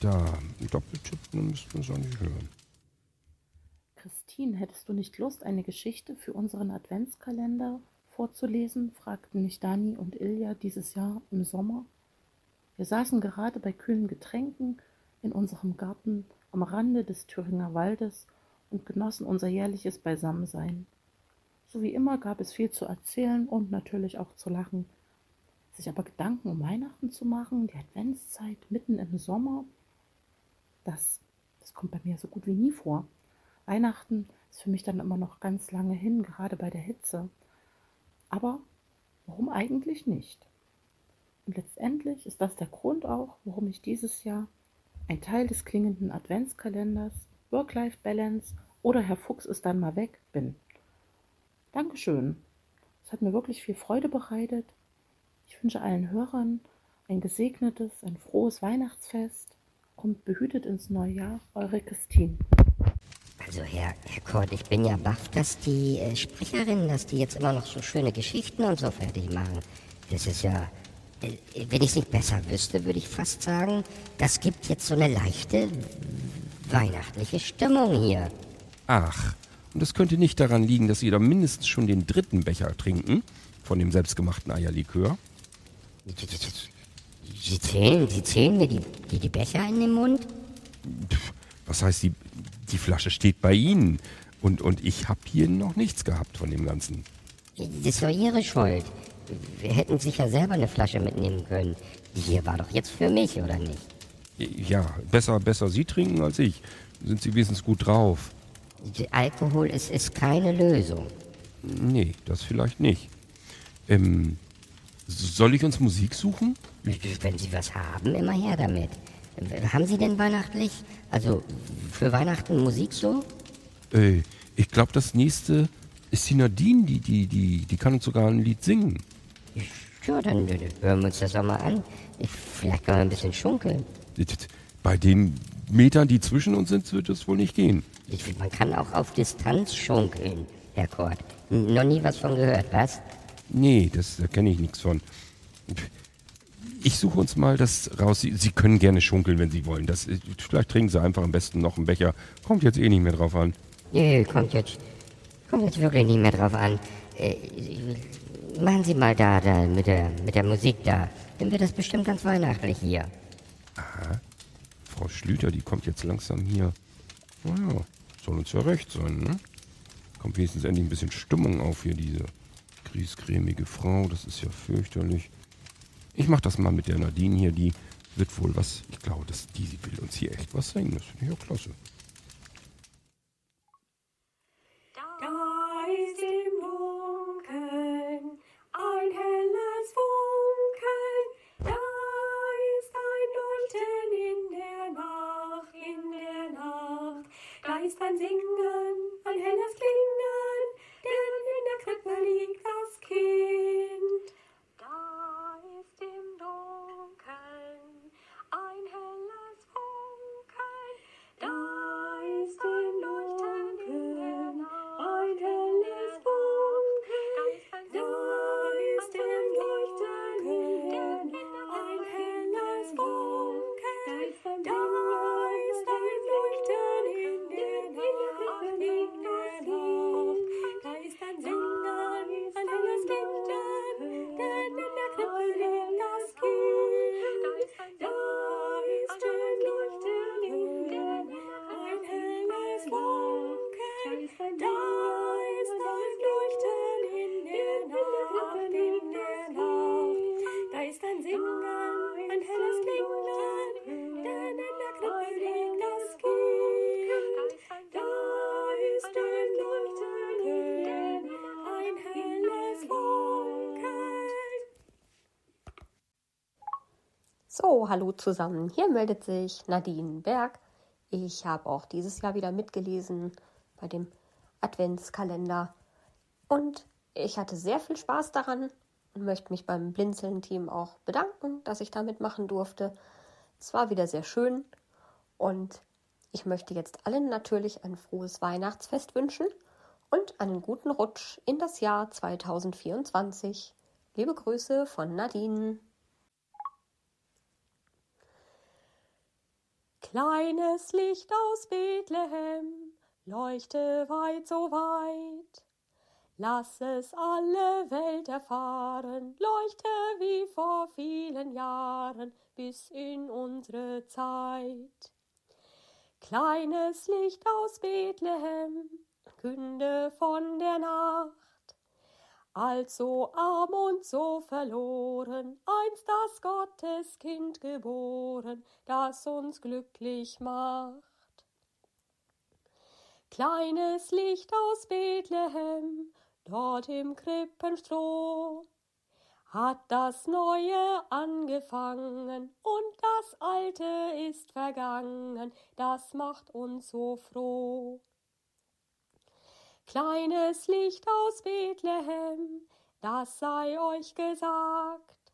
[SPEAKER 1] Da, ein Doppeltipp, dann müssten wir es auch nicht hören.
[SPEAKER 9] Christine, hättest du nicht Lust, eine Geschichte für unseren Adventskalender vorzulesen? fragten mich Dani und Ilja dieses Jahr im Sommer. Wir saßen gerade bei kühlen Getränken in unserem Garten am Rande des Thüringer Waldes und genossen unser jährliches Beisammensein. So wie immer gab es viel zu erzählen und natürlich auch zu lachen. Sich aber Gedanken um Weihnachten zu machen, die Adventszeit mitten im Sommer, das, das kommt bei mir so gut wie nie vor. Weihnachten ist für mich dann immer noch ganz lange hin, gerade bei der Hitze. Aber warum eigentlich nicht? Und letztendlich ist das der Grund auch, warum ich dieses Jahr ein Teil des klingenden Adventskalenders, Work-Life-Balance oder Herr Fuchs ist dann mal weg bin. Dankeschön. Es hat mir wirklich viel Freude bereitet. Ich wünsche allen Hörern ein gesegnetes, ein frohes Weihnachtsfest. Kommt behütet ins neue Jahr, eure Christine.
[SPEAKER 2] Also Herr, Herr Kort, ich bin ja baff, dass die äh, Sprecherinnen, dass die jetzt immer noch so schöne Geschichten und so fertig machen. Das ist ja, äh, wenn ich es nicht besser wüsste, würde ich fast sagen, das gibt jetzt so eine leichte weihnachtliche Stimmung hier.
[SPEAKER 1] Ach, und das könnte nicht daran liegen, dass Sie da mindestens schon den dritten Becher trinken von dem selbstgemachten Eierlikör.
[SPEAKER 2] Sie zählen, Sie zählen mir die, die, die Becher in den Mund?
[SPEAKER 1] Pff, Was heißt, die, die Flasche steht bei Ihnen. Und, und ich habe hier noch nichts gehabt von dem Ganzen.
[SPEAKER 2] Das ist doch Ihre Schuld. Wir hätten sicher selber eine Flasche mitnehmen können. Die hier war doch jetzt für mich, oder nicht?
[SPEAKER 1] Ja, besser, besser Sie trinken als ich. Sind Sie wenigstens gut drauf?
[SPEAKER 2] Alkohol ist, ist keine Lösung.
[SPEAKER 1] Nee, das vielleicht nicht. Ähm, soll ich uns Musik suchen?
[SPEAKER 2] Wenn Sie was haben, immer her damit. Haben Sie denn weihnachtlich, also für Weihnachten Musik so?
[SPEAKER 1] Äh, ich glaube, das nächste ist die Nadine, die, die, die, die kann uns sogar ein Lied singen.
[SPEAKER 2] Ja, dann äh, hören wir uns das auch mal an. Ich, vielleicht können wir ein bisschen schunkeln.
[SPEAKER 1] Bei den Metern, die zwischen uns sind, wird es wohl nicht gehen.
[SPEAKER 2] Ich, man kann auch auf Distanz schunkeln, Herr Kort. Noch nie was von gehört, was?
[SPEAKER 1] Nee, das, da kenne ich nichts von. Ich suche uns mal das raus. Sie, Sie können gerne schunkeln, wenn Sie wollen. Das, vielleicht trinken Sie einfach am besten noch einen Becher. Kommt jetzt eh nicht mehr drauf an.
[SPEAKER 2] Nee, kommt jetzt. Kommt jetzt wirklich nicht mehr drauf an. Äh, machen Sie mal da, da mit der, mit der Musik da. Dann wird das bestimmt ganz weihnachtlich hier.
[SPEAKER 1] Frau Schlüter, die kommt jetzt langsam hier. Naja, soll uns ja recht sein, ne? Kommt wenigstens endlich ein bisschen Stimmung auf hier, diese griesgrämige Frau. Das ist ja fürchterlich. Ich mach das mal mit der Nadine hier, die wird wohl was. Ich glaube, dass die will uns hier echt was singen. Das finde ich auch klasse.
[SPEAKER 10] Da ist im Dunkeln ein helles Funkeln, da ist ein Leuchten in der Nacht, in der Nacht. Da ist ein Singen, ein helles Klingen, denn in der Krippe liegt das Kind. Ist im Dunkeln ein helles
[SPEAKER 11] hallo zusammen. Hier meldet sich Nadine Berg. Ich habe auch dieses Jahr wieder mitgelesen bei dem Adventskalender und ich hatte sehr viel Spaß daran und möchte mich beim Blinzeln-Team auch bedanken, dass ich da mitmachen durfte. Es war wieder sehr schön und ich möchte jetzt allen natürlich ein frohes Weihnachtsfest wünschen und einen guten Rutsch in das Jahr 2024. Liebe Grüße von Nadine.
[SPEAKER 10] Kleines Licht aus Bethlehem, leuchte weit, so weit. Lass es alle Welt erfahren, leuchte wie vor vielen Jahren bis in unsere Zeit. Kleines Licht aus Bethlehem, künde von der Nacht. Also arm und so verloren, einst das Gotteskind geboren, das uns glücklich macht. Kleines Licht aus Bethlehem, dort im Krippenstroh, hat das Neue angefangen und das Alte ist vergangen, das macht uns so froh. Kleines Licht aus Bethlehem, das sei euch gesagt.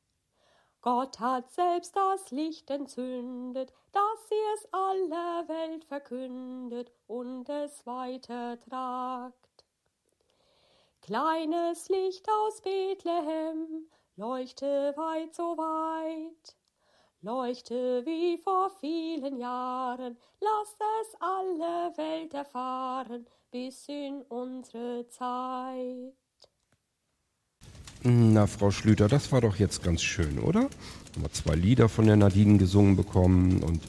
[SPEAKER 10] Gott hat selbst das Licht entzündet, dass ihr es aller Welt verkündet und es weitertragt. Kleines Licht aus Bethlehem, leuchte weit, so weit. Leuchte wie vor vielen Jahren, lasst es alle Welt erfahren, bis in unsere Zeit.
[SPEAKER 1] Na, Frau Schlüter, das war doch jetzt ganz schön, oder? Haben wir zwei Lieder von der Nadine gesungen bekommen und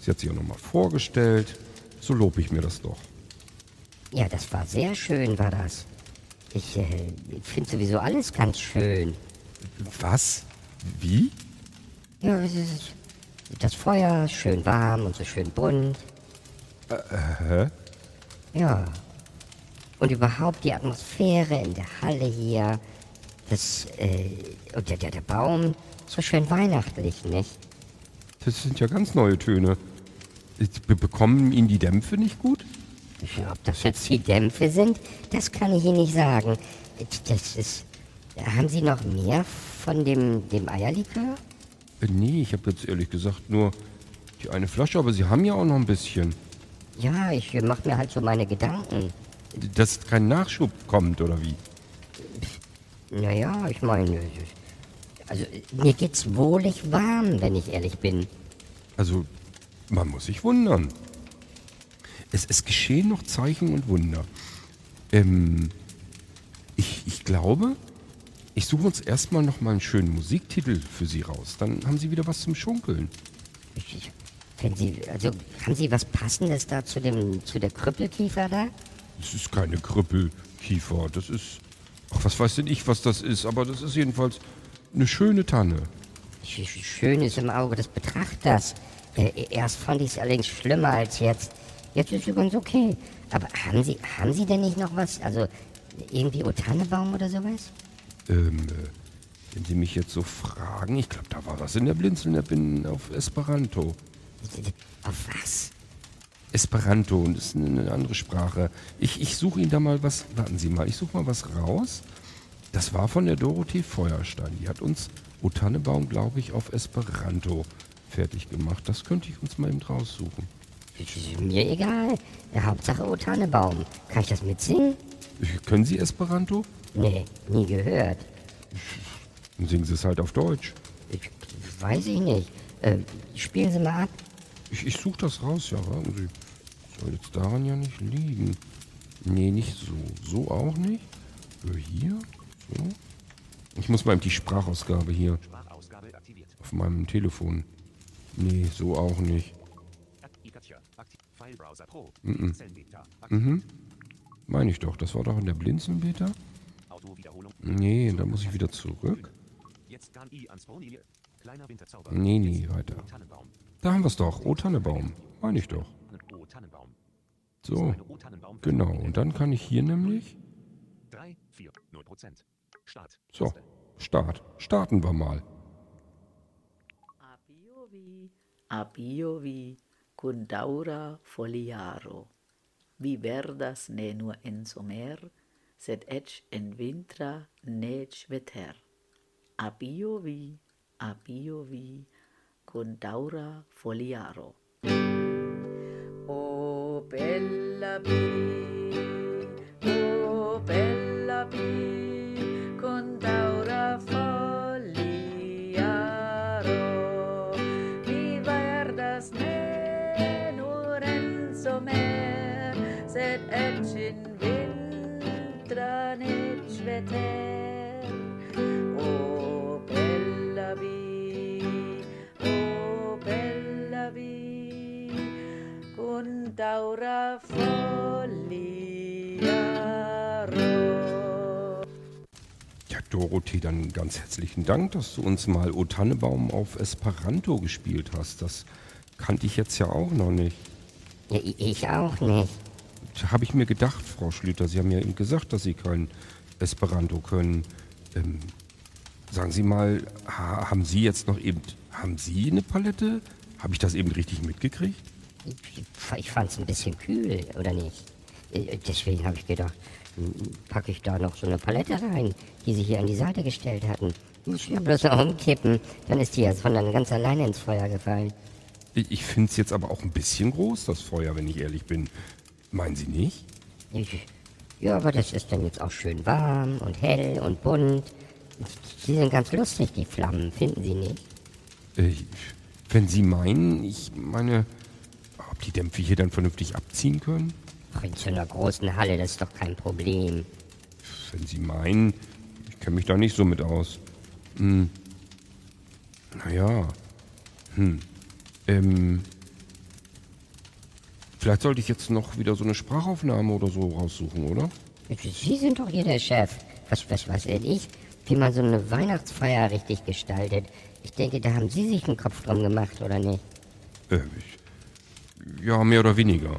[SPEAKER 1] sie hat sich auch nochmal vorgestellt. So lob ich mir das doch.
[SPEAKER 2] Ja, das war sehr schön, war das. Ich äh, finde sowieso alles ganz schön.
[SPEAKER 1] Was? Wie?
[SPEAKER 2] Ja, es ist das Feuer schön warm und so schön bunt.
[SPEAKER 1] Hä?
[SPEAKER 2] Ja. Und überhaupt die Atmosphäre in der Halle hier. Das, äh, und der, der, der Baum, so schön weihnachtlich, nicht?
[SPEAKER 1] Das sind ja ganz neue Töne. Be- Bekommen Ihnen die Dämpfe nicht gut?
[SPEAKER 2] Ob das jetzt die Dämpfe sind, das kann ich Ihnen nicht sagen. Das ist. Haben Sie noch mehr von dem, dem Eierlikör?
[SPEAKER 1] Äh, Nee, ich habe jetzt ehrlich gesagt nur die eine Flasche, aber Sie haben ja auch noch ein bisschen.
[SPEAKER 2] Ja, ich äh, mach mir halt so meine Gedanken.
[SPEAKER 1] Dass kein Nachschub kommt, oder wie?
[SPEAKER 2] Naja, ich meine. Also, mir geht's wohlig warm, wenn ich ehrlich bin.
[SPEAKER 1] Also, man muss sich wundern. Es, es geschehen noch Zeichen und Wunder. Ähm, ich, ich glaube, ich suche uns erstmal noch mal einen schönen Musiktitel für Sie raus. Dann haben Sie wieder was zum Schunkeln.
[SPEAKER 2] Wenn Sie, also haben Sie was Passendes da zu dem, zu der Krüppelkiefer da?
[SPEAKER 1] Das ist keine Krüppelkiefer. Das ist. Ach, was weiß denn ich, was das ist, aber das ist jedenfalls eine schöne Tanne.
[SPEAKER 2] Sch- sch- Schön ist im Auge des Betrachters. Äh, erst fand ich es allerdings schlimmer als jetzt. Jetzt ist es ganz okay. Aber haben Sie, haben Sie denn nicht noch was? Also irgendwie O Tannebaum oder sowas?
[SPEAKER 1] Ähm, äh, wenn Sie mich jetzt so fragen, ich glaube, da war was in der Blinzeln-App in- auf Esperanto.
[SPEAKER 2] Auf was?
[SPEAKER 1] Esperanto und ist eine andere Sprache. Ich, ich suche Ihnen da mal was. Warten Sie mal, ich suche mal was raus. Das war von der Dorothee Feuerstein. Die hat uns O Tannebaum, glaube ich, auf Esperanto fertig gemacht. Das könnte ich uns mal eben raussuchen.
[SPEAKER 2] Ist mir egal. Der Hauptsache O Tannebaum. Kann ich das mitsingen?
[SPEAKER 1] Können Sie Esperanto?
[SPEAKER 2] Nee, nie gehört.
[SPEAKER 1] Dann singen Sie es halt auf Deutsch.
[SPEAKER 2] Ich, weiß ich nicht. Äh, spielen Sie mal ab.
[SPEAKER 1] Ich, ich suche das raus, ja, warten Sie. Soll jetzt daran ja nicht liegen. Nee, nicht so. So auch nicht. Hier? So. Ich muss mal die Sprachausgabe hier. Auf meinem Telefon. Nee, so auch nicht. Mhm. Mhm. Meine ich doch. Das war doch in der Blinzeln-Beta? Nee, da muss ich wieder zurück. Nee, nee, weiter. Da haben wir es doch. O Tannebaum. Meine ich doch. So. Genau. Und dann kann ich hier nämlich. So. Start. Starten wir mal.
[SPEAKER 12] Abiovi, abiovi, cum daura foliaro. Vi verdas ne nur en somer, sed ec en vintra nec veter. Abiovi, abiovi, cum daura foliaro. Bella vi, o oh, bella vi, con daura foliaro. Vi verdas ne nur en somer, sed ec in vintra nec veter. Con daura foliaro.
[SPEAKER 1] Ja, Dorothee, dann ganz herzlichen Dank, dass du uns mal O Tannebaum auf Esperanto gespielt hast. Das kannte ich jetzt ja auch noch nicht.
[SPEAKER 2] Ich auch nicht.
[SPEAKER 1] Habe ich mir gedacht, Frau Schlüter. Sie haben ja eben gesagt, dass Sie kein Esperanto können. Ähm, sagen Sie mal, ha haben Sie jetzt noch eben, haben Sie eine Palette? Habe ich das eben richtig mitgekriegt?
[SPEAKER 2] Ich, ich fand es ein bisschen kühl, oder nicht? Äh, Deswegen habe ich gedacht, packe ich da noch so eine Palette rein, die sie hier an die Seite gestellt hatten. Muss ich ja bloß noch umkippen, dann ist die ja von dann ganz alleine ins Feuer gefallen.
[SPEAKER 1] Ich, ich finde es jetzt aber auch ein bisschen groß, das Feuer, wenn ich ehrlich bin. Meinen Sie nicht?
[SPEAKER 2] Ich, ja, aber das ist dann jetzt auch schön warm und hell und bunt. Sie sind ganz lustig, die Flammen, finden Sie nicht?
[SPEAKER 1] Äh, wenn Sie meinen, ich meine, die Dämpfe hier dann vernünftig abziehen können?
[SPEAKER 2] Ach, in so einer großen Halle, das ist doch kein Problem.
[SPEAKER 1] Wenn Sie meinen, ich kenne mich da nicht so mit aus. Hm. Naja. Hm. Ähm. Vielleicht sollte ich jetzt noch wieder so eine Sprachaufnahme oder so raussuchen, oder?
[SPEAKER 2] Sie sind doch hier der Chef. Was, was weiß denn ich? Wie man so eine Weihnachtsfeier richtig gestaltet. Ich denke, da haben Sie sich einen Kopf drum gemacht, oder nicht?
[SPEAKER 1] Äh, ich, ja, mehr oder weniger.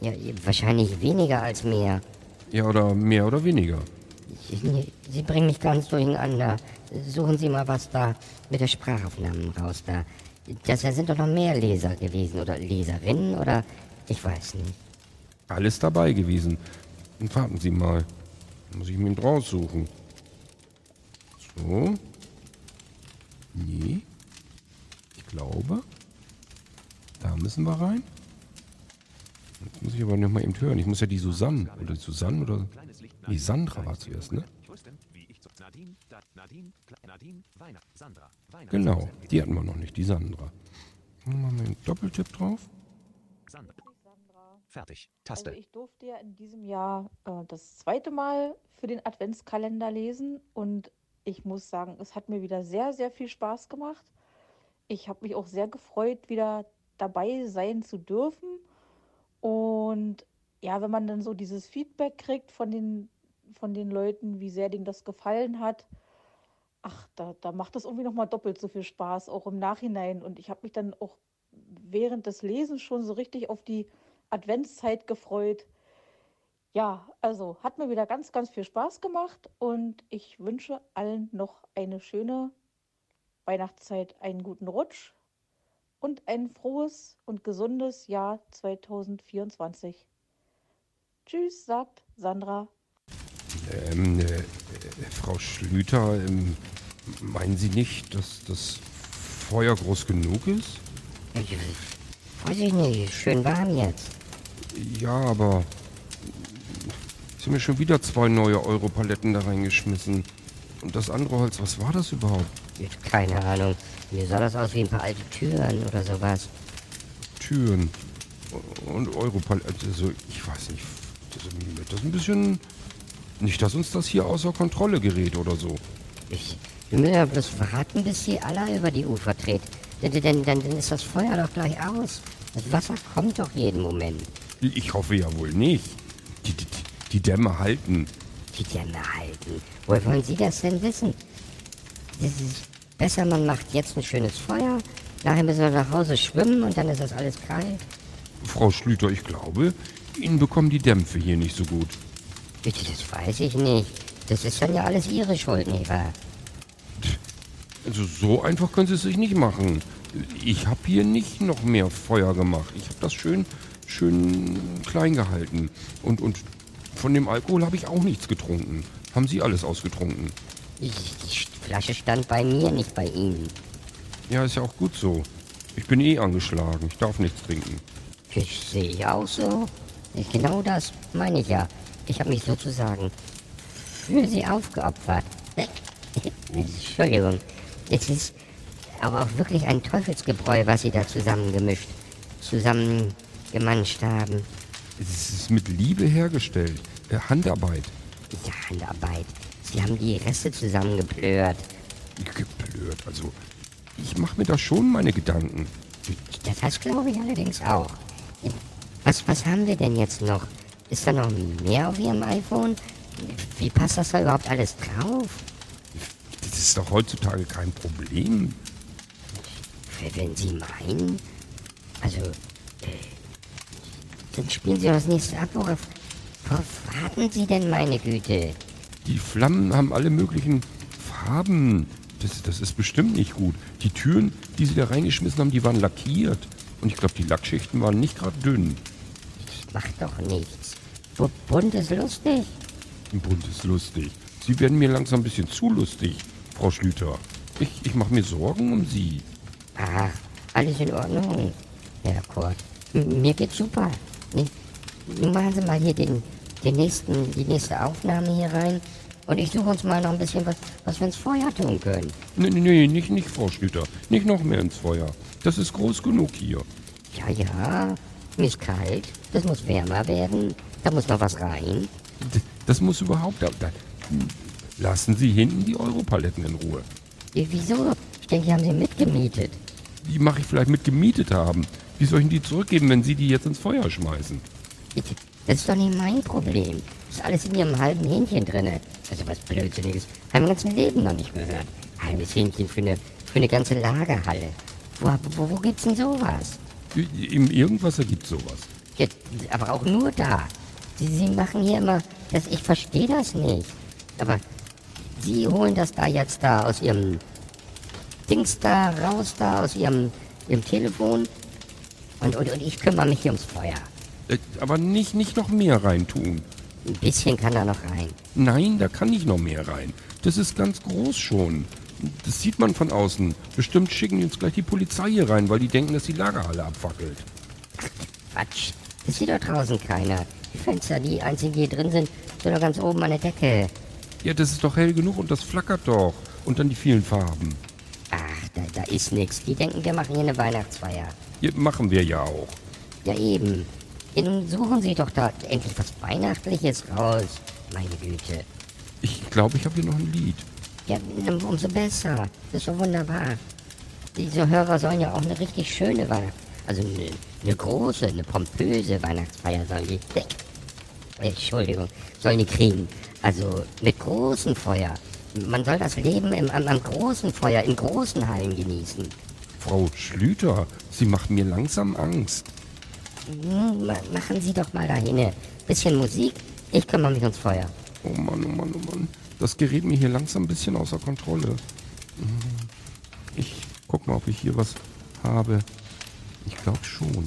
[SPEAKER 2] Ja, wahrscheinlich weniger als mehr.
[SPEAKER 1] Ja, oder mehr oder weniger.
[SPEAKER 2] Sie, bringen mich ganz durcheinander. Suchen Sie mal was da mit der Sprachaufnahmen raus da. Das sind doch noch mehr Leser gewesen oder Leserinnen oder ich weiß nicht.
[SPEAKER 1] Alles dabei gewesen. Und warten Sie mal. Muss ich mir ihn raussuchen. So. Nee. Ich glaube. Da müssen wir rein. Jetzt muss ich aber noch mal eben hören. Ich muss ja die Susanne. Oder Susanne oder. Nee, Sandra war zuerst, ne? Genau, die hatten wir noch nicht, die Sandra. Machen wir einen Doppeltipp drauf.
[SPEAKER 13] Fertig.
[SPEAKER 4] Also
[SPEAKER 13] Taste.
[SPEAKER 4] ich durfte ja in diesem Jahr äh, das zweite Mal für den Adventskalender lesen und ich muss sagen, es hat mir wieder sehr, sehr viel Spaß gemacht. Ich habe mich auch sehr gefreut, wieder dabei sein zu dürfen. Und ja, wenn man dann so dieses Feedback kriegt von den, von den Leuten, wie sehr denen das gefallen hat, ach, da, da macht das irgendwie nochmal doppelt so viel Spaß, auch im Nachhinein. Und ich habe mich dann auch während des Lesens schon so richtig auf die Adventszeit gefreut. Ja, also hat mir wieder ganz, ganz viel Spaß gemacht und ich wünsche allen noch eine schöne Weihnachtszeit, einen guten Rutsch und ein frohes und gesundes Jahr 2024. Tschüss, sagt Sandra.
[SPEAKER 1] Ähm, äh, äh, Frau Schlüter, ähm, meinen Sie nicht, dass das Feuer groß genug ist?
[SPEAKER 2] Ich, weiß ich nicht, schön warm jetzt.
[SPEAKER 1] Ja, aber Sie haben mir schon wieder zwei neue Europaletten da reingeschmissen. Und das andere Holz, was war das überhaupt?
[SPEAKER 2] Keine Ahnung. Mir sah das aus wie ein paar alte Türen oder sowas.
[SPEAKER 1] Türen und Europaletten. Also, ich weiß nicht. Das, das ist ein bisschen. Nicht, dass uns das hier außer Kontrolle gerät oder so.
[SPEAKER 2] Ich will mir ja bloß warten, bis sie alle über die Ufer tritt. Denn, denn, denn, dann ist das Feuer doch gleich aus. Das Wasser kommt doch jeden Moment.
[SPEAKER 1] Ich hoffe ja wohl nicht. Die, die, die Dämme halten.
[SPEAKER 2] Die Dämme halten. Woher wollen Sie das denn wissen? Das ist besser, man macht jetzt ein schönes Feuer. Nachher müssen wir nach Hause schwimmen und dann ist das alles kalt.
[SPEAKER 1] Frau Schlüter, ich glaube, Ihnen bekommen die Dämpfe hier nicht so gut.
[SPEAKER 2] Bitte, das weiß ich nicht. Das ist dann ja alles Ihre Schuld, nicht wahr?
[SPEAKER 1] Also so einfach können Sie es sich nicht machen. Ich habe hier nicht noch mehr Feuer gemacht. Ich habe das schön, schön klein gehalten. Und, und von dem Alkohol habe ich auch nichts getrunken. Haben Sie alles ausgetrunken?
[SPEAKER 2] Die Flasche stand bei mir, nicht bei Ihnen.
[SPEAKER 1] Ja, ist ja auch gut so. Ich bin eh angeschlagen. Ich darf nichts trinken.
[SPEAKER 2] Das sehe ich auch so. Genau das meine ich ja. Ich habe mich sozusagen für Sie aufgeopfert. Entschuldigung. Es ist aber auch wirklich ein Teufelsgebräu, was Sie da zusammengemischt, zusammengemanscht haben.
[SPEAKER 1] Es ist mit Liebe hergestellt. Äh, Handarbeit.
[SPEAKER 2] Ja, Handarbeit. Sie haben die Reste zusammengeplört.
[SPEAKER 1] Geplört, also ich mache mir da schon meine Gedanken.
[SPEAKER 2] Das, glaube ich allerdings auch. Was, was haben wir denn jetzt noch? Ist da noch mehr auf Ihrem iPhone? Wie passt das da überhaupt alles drauf?
[SPEAKER 1] Das ist doch heutzutage kein Problem.
[SPEAKER 2] Wenn Sie meinen. Also, äh, dann spielen Sie das nächste ab. Worauf, worauf warten Sie denn, meine Güte?
[SPEAKER 1] Die Flammen haben alle möglichen Farben. Das, das ist bestimmt nicht gut. Die Türen, die sie da reingeschmissen haben, die waren lackiert. Und ich glaube, die Lackschichten waren nicht gerade dünn.
[SPEAKER 2] Das macht doch nichts. Bu- Bunt ist lustig.
[SPEAKER 1] Bunt ist lustig. Sie werden mir langsam ein bisschen zu lustig, Frau Schlüter. Ich, ich mache mir Sorgen um Sie.
[SPEAKER 2] Ach, alles in Ordnung, Herr Kurt. Mir geht's super. Machen Sie mal hier den, den nächsten, die nächste Aufnahme hier rein. Und ich suche uns mal noch ein bisschen was, was wir ins Feuer tun können.
[SPEAKER 1] Nee, nee, nicht, nicht, Frau Schlüter. Nicht noch mehr ins Feuer. Das ist groß genug hier.
[SPEAKER 2] Ja, ja, mir ist kalt. Das muss wärmer werden. Da muss noch was rein.
[SPEAKER 1] D- Das muss überhaupt... Da, da, lassen Sie hinten die Europaletten in Ruhe.
[SPEAKER 2] Wie- Wieso? Ich denke, die haben sie mitgemietet.
[SPEAKER 1] Die mache ich vielleicht mit gemietet haben. Wie soll ich Ihnen die zurückgeben, wenn Sie die jetzt ins Feuer schmeißen?
[SPEAKER 2] Das ist doch nicht mein Problem. Ist alles in ihrem halben Hähnchen drinne. Also was Blödsinniges. Haben wir ganzen Leben noch nicht gehört. Halbes Hähnchen für eine, für eine ganze Lagerhalle. Wo, wo, wo gibt's denn sowas?
[SPEAKER 1] Im Irgendwasser gibt sowas.
[SPEAKER 2] Ja, aber auch nur da. Sie, sie machen hier immer, das, ich verstehe das nicht. Aber Sie holen das da jetzt da aus Ihrem Dings da raus, da aus Ihrem, Ihrem Telefon. Und, und, und ich kümmere mich hier ums Feuer.
[SPEAKER 1] Äh, Aber nicht, nicht noch mehr reintun.
[SPEAKER 2] Ein bisschen kann da noch rein.
[SPEAKER 1] Nein, da kann nicht noch mehr rein. Das ist ganz groß schon. Das sieht man von außen. Bestimmt schicken die uns gleich die Polizei hier rein, weil die denken, dass die Lagerhalle abfackelt.
[SPEAKER 2] Quatsch. Das sieht doch draußen keiner. Die Fenster, die einzigen, die hier drin sind, sind doch ganz oben an der Decke.
[SPEAKER 1] Ja, das ist doch hell genug und das flackert doch. Und dann die vielen Farben.
[SPEAKER 2] Ach, da, da ist nichts. Die denken, wir machen hier eine Weihnachtsfeier.
[SPEAKER 1] Ja, machen wir ja auch.
[SPEAKER 2] Ja, eben. Nun suchen Sie doch da endlich was Weihnachtliches raus. Meine Güte.
[SPEAKER 3] Ich glaube, ich habe hier noch ein Lied.
[SPEAKER 2] Ja, umso besser. Das ist so wunderbar. Diese Hörer sollen ja auch eine richtig schöne Weihnacht... Also eine, eine große, eine pompöse Weihnachtsfeier sollen die... Äh, Entschuldigung, sollen die kriegen. Also mit großem Feuer. Man soll das Leben im, am, am großen Feuer, in großen Hallen genießen.
[SPEAKER 3] Frau Schlüter, Sie macht mir langsam Angst.
[SPEAKER 2] Hm, ma- machen Sie doch mal dahin. Bisschen Musik, ich kümmere mich ums Feuer.
[SPEAKER 3] Oh Mann, oh Mann, oh Mann. Das gerät mir hier langsam ein bisschen außer Kontrolle. Hm, Ich guck mal, ob ich hier was habe. Ich glaube schon.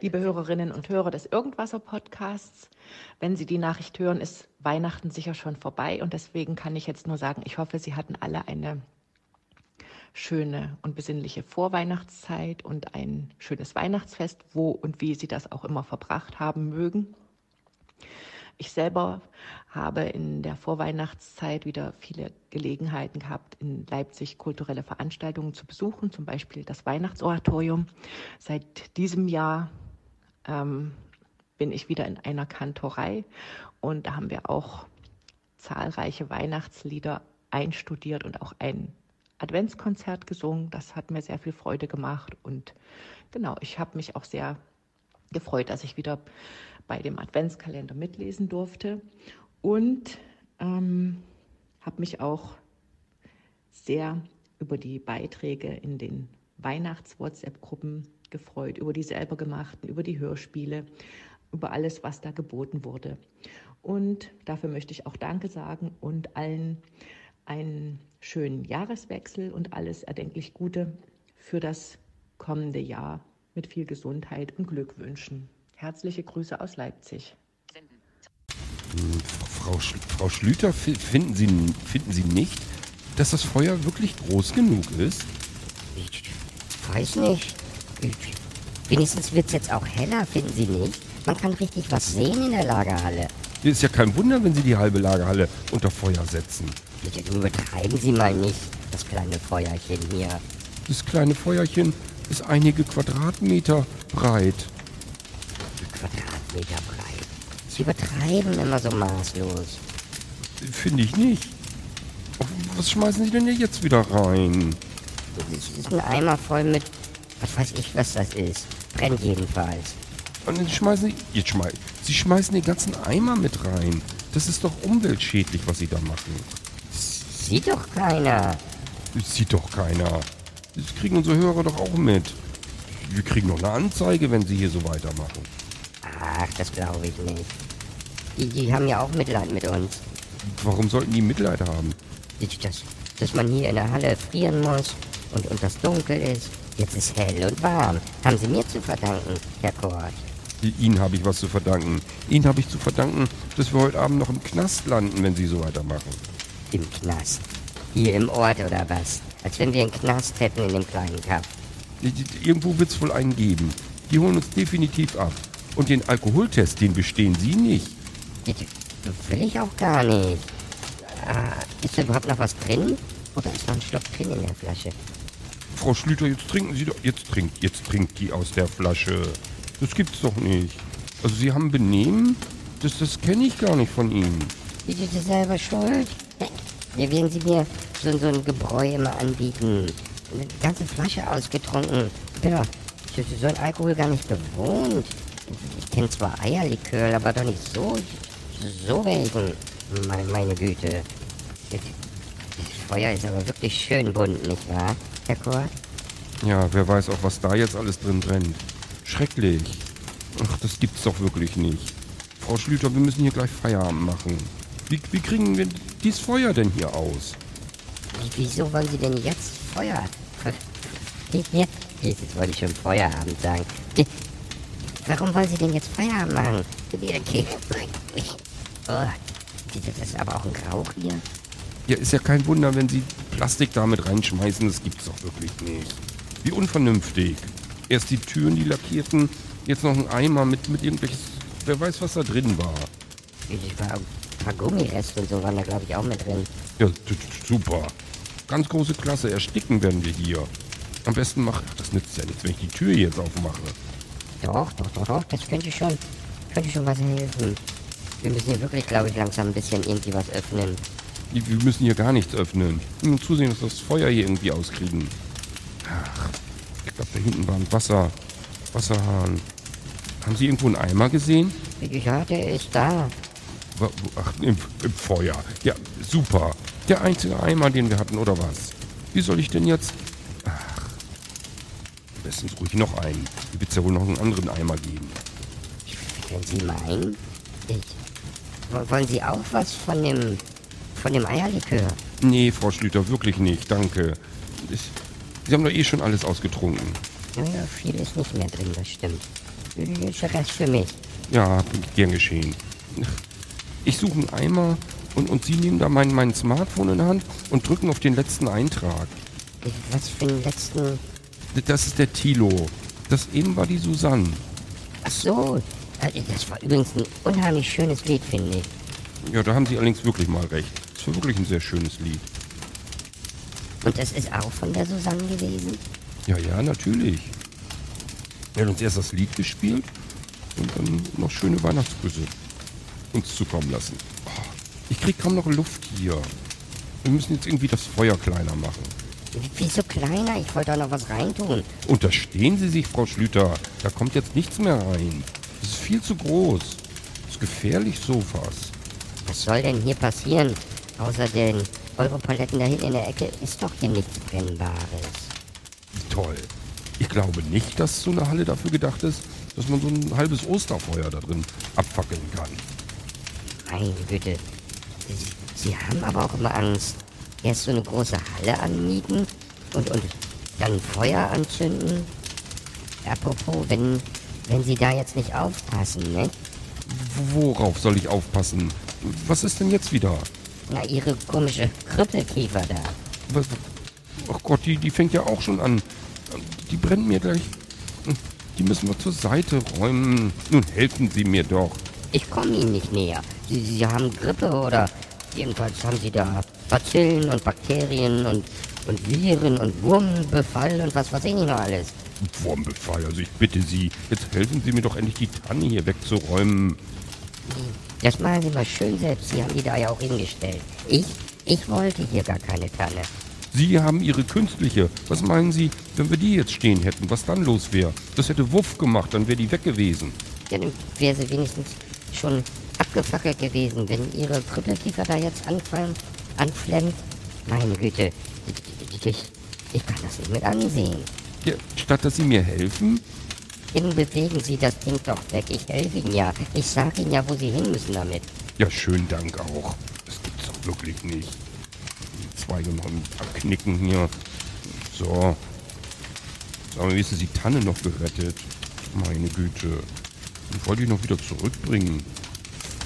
[SPEAKER 14] Liebe Hörerinnen und Hörer des Irgendwasser Podcasts, wenn Sie die Nachricht hören, ist Weihnachten sicher schon vorbei und deswegen kann ich jetzt nur sagen, ich hoffe, Sie hatten alle eine schöne und besinnliche Vorweihnachtszeit und ein schönes Weihnachtsfest, wo und wie Sie das auch immer verbracht haben mögen. Ich selber habe in der Vorweihnachtszeit wieder viele Gelegenheiten gehabt, in Leipzig kulturelle Veranstaltungen zu besuchen, zum Beispiel das Weihnachtsoratorium. Seit diesem Jahr ähm, bin ich wieder in einer Kantorei und da haben wir auch zahlreiche Weihnachtslieder einstudiert und auch ein Adventskonzert gesungen. Das hat mir sehr viel Freude gemacht und genau, ich habe mich auch sehr gefreut, dass ich wieder bei dem Adventskalender mitlesen durfte und ähm, habe mich auch sehr über die Beiträge in den Weihnachts-WhatsApp-Gruppen gefreut, über die selber gemachten, über die Hörspiele, über alles, was da geboten wurde. Und dafür möchte ich auch Danke sagen und allen einen schönen Jahreswechsel und alles erdenklich Gute für das kommende Jahr mit viel Gesundheit und Glück wünschen. Herzliche Grüße aus Leipzig.
[SPEAKER 1] Hm, Frau, Sch Frau Schlüter, fi- finden Sie, finden Sie nicht, dass das Feuer wirklich groß genug ist?
[SPEAKER 2] Ich weiß nicht. Ich, wenigstens wird es jetzt auch heller, finden Sie nicht? Man kann richtig was sehen in der Lagerhalle.
[SPEAKER 1] Ist ja kein Wunder, wenn Sie die halbe Lagerhalle unter Feuer setzen.
[SPEAKER 2] Bitte übertreiben Sie mal nicht, das kleine Feuerchen hier.
[SPEAKER 1] Das kleine Feuerchen ist einige Quadratmeter breit.
[SPEAKER 2] Quadratmeter breit. Sie übertreiben immer so maßlos.
[SPEAKER 1] Finde ich nicht. Was schmeißen Sie denn hier jetzt wieder rein?
[SPEAKER 2] Das ist ein Eimer voll mit, was weiß ich, was das ist. Brennt jedenfalls.
[SPEAKER 1] Und dann schmeißen Sie, jetzt schmeißen, Sie schmeißen den ganzen Eimer mit rein. Das ist doch umweltschädlich, was Sie da machen.
[SPEAKER 2] Sieht doch keiner.
[SPEAKER 1] Das sieht doch keiner. Das kriegen unsere Hörer doch auch mit. Wir kriegen noch eine Anzeige, wenn Sie hier so weitermachen.
[SPEAKER 2] Ach, das glaube ich nicht. Die, die haben ja auch Mitleid mit uns.
[SPEAKER 1] Warum sollten die Mitleid haben?
[SPEAKER 2] Dass, dass man hier in der Halle frieren muss und, und das dunkel ist. Jetzt ist hell und warm. Haben Sie mir zu verdanken, Herr Kort.
[SPEAKER 1] Ihnen habe ich was zu verdanken. Ihnen habe ich zu verdanken, dass wir heute Abend noch im Knast landen, wenn Sie so weitermachen.
[SPEAKER 2] Im Knast. Hier im Ort oder was? Als wenn wir einen Knast hätten in dem kleinen Kaff.
[SPEAKER 1] Irgendwo wird es wohl einen geben. Die holen uns definitiv ab. Und den Alkoholtest, den bestehen Sie nicht.
[SPEAKER 2] Will ich auch gar nicht. Ah, ist da überhaupt noch was drin? Oder ist noch ein Schluck drin in der Flasche?
[SPEAKER 1] Frau Schlüter, jetzt trinken Sie doch. Jetzt trinkt, jetzt trinkt die aus der Flasche. Das gibt's doch nicht. Also Sie haben Benehmen? Das, das kenne ich gar nicht von Ihnen.
[SPEAKER 2] Sind Sie selber schuld? Ja, werden Sie mir so, so ein Gebräu immer anbieten? Eine ganze Flasche ausgetrunken. Ich bin doch so, so ein Alkohol gar nicht gewohnt. Ich kenne zwar Eierlikör, aber doch nicht so, so welchen. Meine, meine Güte. Das, Feuer ist aber wirklich schön bunt, nicht wahr, Herr Kort?
[SPEAKER 1] Ja, wer weiß auch, was da jetzt alles drin brennt. Schrecklich. Ach, das gibt's doch wirklich nicht. Frau Schlüter, wir müssen hier gleich Feierabend machen. Wie, wie kriegen wir dieses Feuer denn hier aus?
[SPEAKER 2] Wie- Wieso wollen Sie denn jetzt Feuer? Jetzt wollte ich schon Feierabend sagen. Warum wollen Sie denn jetzt Feierabend machen? Okay. Oh, das ist aber auch ein Rauch hier.
[SPEAKER 1] Ja, ist ja kein Wunder, wenn Sie Plastik damit reinschmeißen. Das gibt's doch wirklich nicht. Wie unvernünftig. Erst die Türen, die lackierten, jetzt noch ein Eimer mit, mit irgendwelches... Wer weiß, was da drin war.
[SPEAKER 2] Ich war, ein paar Gummireste und so waren da, glaube ich, auch mit drin.
[SPEAKER 1] Ja, super. Ganz große Klasse. Ersticken werden wir hier. Am besten mach... Ach, das nützt ja nichts, wenn ich die Tür jetzt aufmache.
[SPEAKER 2] Doch, doch, doch, doch, das könnte schon, könnte schon was helfen. Wir müssen hier wirklich, glaube ich, langsam ein bisschen irgendwie was öffnen.
[SPEAKER 1] Wir müssen hier gar nichts öffnen. Müssen zusehen, dass wir das Feuer hier irgendwie auskriegen. Ach, ich glaube, da hinten war ein Wasser... Wasserhahn. Haben Sie irgendwo einen Eimer gesehen?
[SPEAKER 2] Ja, der ist da.
[SPEAKER 1] Ach, im, im Feuer. Ja, super. Der einzige Eimer, den wir hatten, oder was? Wie soll ich denn jetzt... Ach, am besten ruhig noch einen. Hier wird ja wohl noch einen anderen Eimer geben.
[SPEAKER 2] Wenn Sie meinen, ich, wo- wollen Sie auch was von dem, von dem Eierlikör?
[SPEAKER 1] Nee, Frau Schlüter, wirklich nicht. Danke. Ich, Sie haben doch eh schon alles ausgetrunken.
[SPEAKER 2] Naja, viel ist nicht mehr drin, das stimmt. Ist der Rest für mich.
[SPEAKER 1] Ja, gern geschehen. Ich suche einen Eimer und, und Sie nehmen da mein, mein Smartphone in der Hand und drücken auf den letzten Eintrag.
[SPEAKER 2] Was für den letzten...
[SPEAKER 1] Das ist der Tilo. Das eben war die Susanne.
[SPEAKER 2] Ach so, äh, das war übrigens ein unheimlich schönes Lied, finde ich.
[SPEAKER 1] Ja, da haben Sie allerdings wirklich mal recht. Das war wirklich ein sehr schönes Lied.
[SPEAKER 2] Und das ist auch von der Susanne gewesen?
[SPEAKER 1] Ja, ja, natürlich. Er hat uns erst das Lied gespielt und dann noch schöne Weihnachtsgrüße uns zukommen lassen. Oh, ich krieg kaum noch Luft hier. Wir müssen jetzt irgendwie das Feuer kleiner machen.
[SPEAKER 2] Wieso kleiner? Ich wollte da noch was reintun.
[SPEAKER 1] Unterstehen Sie sich, Frau Schlüter. Da kommt jetzt nichts mehr rein. Das ist viel zu groß. Das ist gefährlich, so was.
[SPEAKER 2] Was soll denn hier passieren? Außer den Europaletten da hinten in der Ecke ist doch hier nichts Brennbares.
[SPEAKER 1] Toll. Ich glaube nicht, dass so eine Halle dafür gedacht ist, dass man so ein halbes Osterfeuer da drin abfackeln kann.
[SPEAKER 2] Meine Güte. Sie haben aber auch immer Angst. Erst so eine große Halle anmieten und, und dann Feuer anzünden. Apropos, wenn, wenn Sie da jetzt nicht aufpassen, ne?
[SPEAKER 1] Worauf soll ich aufpassen? Was ist denn jetzt wieder?
[SPEAKER 2] Na, Ihre komische Krüppelkiefer da.
[SPEAKER 1] Was? Ach Gott, die, die fängt ja auch schon an. Die brennt mir gleich. Die müssen wir zur Seite räumen. Nun helfen Sie mir doch.
[SPEAKER 2] Ich komme Ihnen nicht näher. Sie, Sie haben Grippe oder jedenfalls haben Sie da Bazillen und Bakterien und, und Viren und Wurmbefall und was weiß ich nicht noch alles.
[SPEAKER 1] Wurmbefall, also ich bitte Sie, jetzt helfen Sie mir doch endlich die Tanne hier wegzuräumen.
[SPEAKER 2] Das machen Sie mal schön selbst. Sie haben die da ja auch hingestellt. Ich, ich wollte hier gar keine Tanne.
[SPEAKER 1] Sie haben Ihre künstliche. Was meinen Sie, wenn wir die jetzt stehen hätten, was dann los wäre? Das hätte Wuff gemacht, dann wäre die weg gewesen.
[SPEAKER 2] Ja, dann wäre sie wenigstens schon abgefackelt gewesen, wenn Ihre Krüppelkiefer da jetzt anfallen, anflemmt. Meine Güte, ich, ich, ich kann das nicht mit ansehen.
[SPEAKER 1] Ja, statt dass Sie mir helfen?
[SPEAKER 2] Dann bewegen Sie das Ding doch weg. Ich helfe Ihnen ja. Ich sage Ihnen ja, wo Sie hin müssen damit.
[SPEAKER 1] Ja, schönen Dank auch. Das gibt's doch wirklich nicht. Die Zweige noch am Knicken hier. So. Mal, wie ist denn die Tanne noch gerettet? Meine Güte. Die wollte ich noch wieder zurückbringen.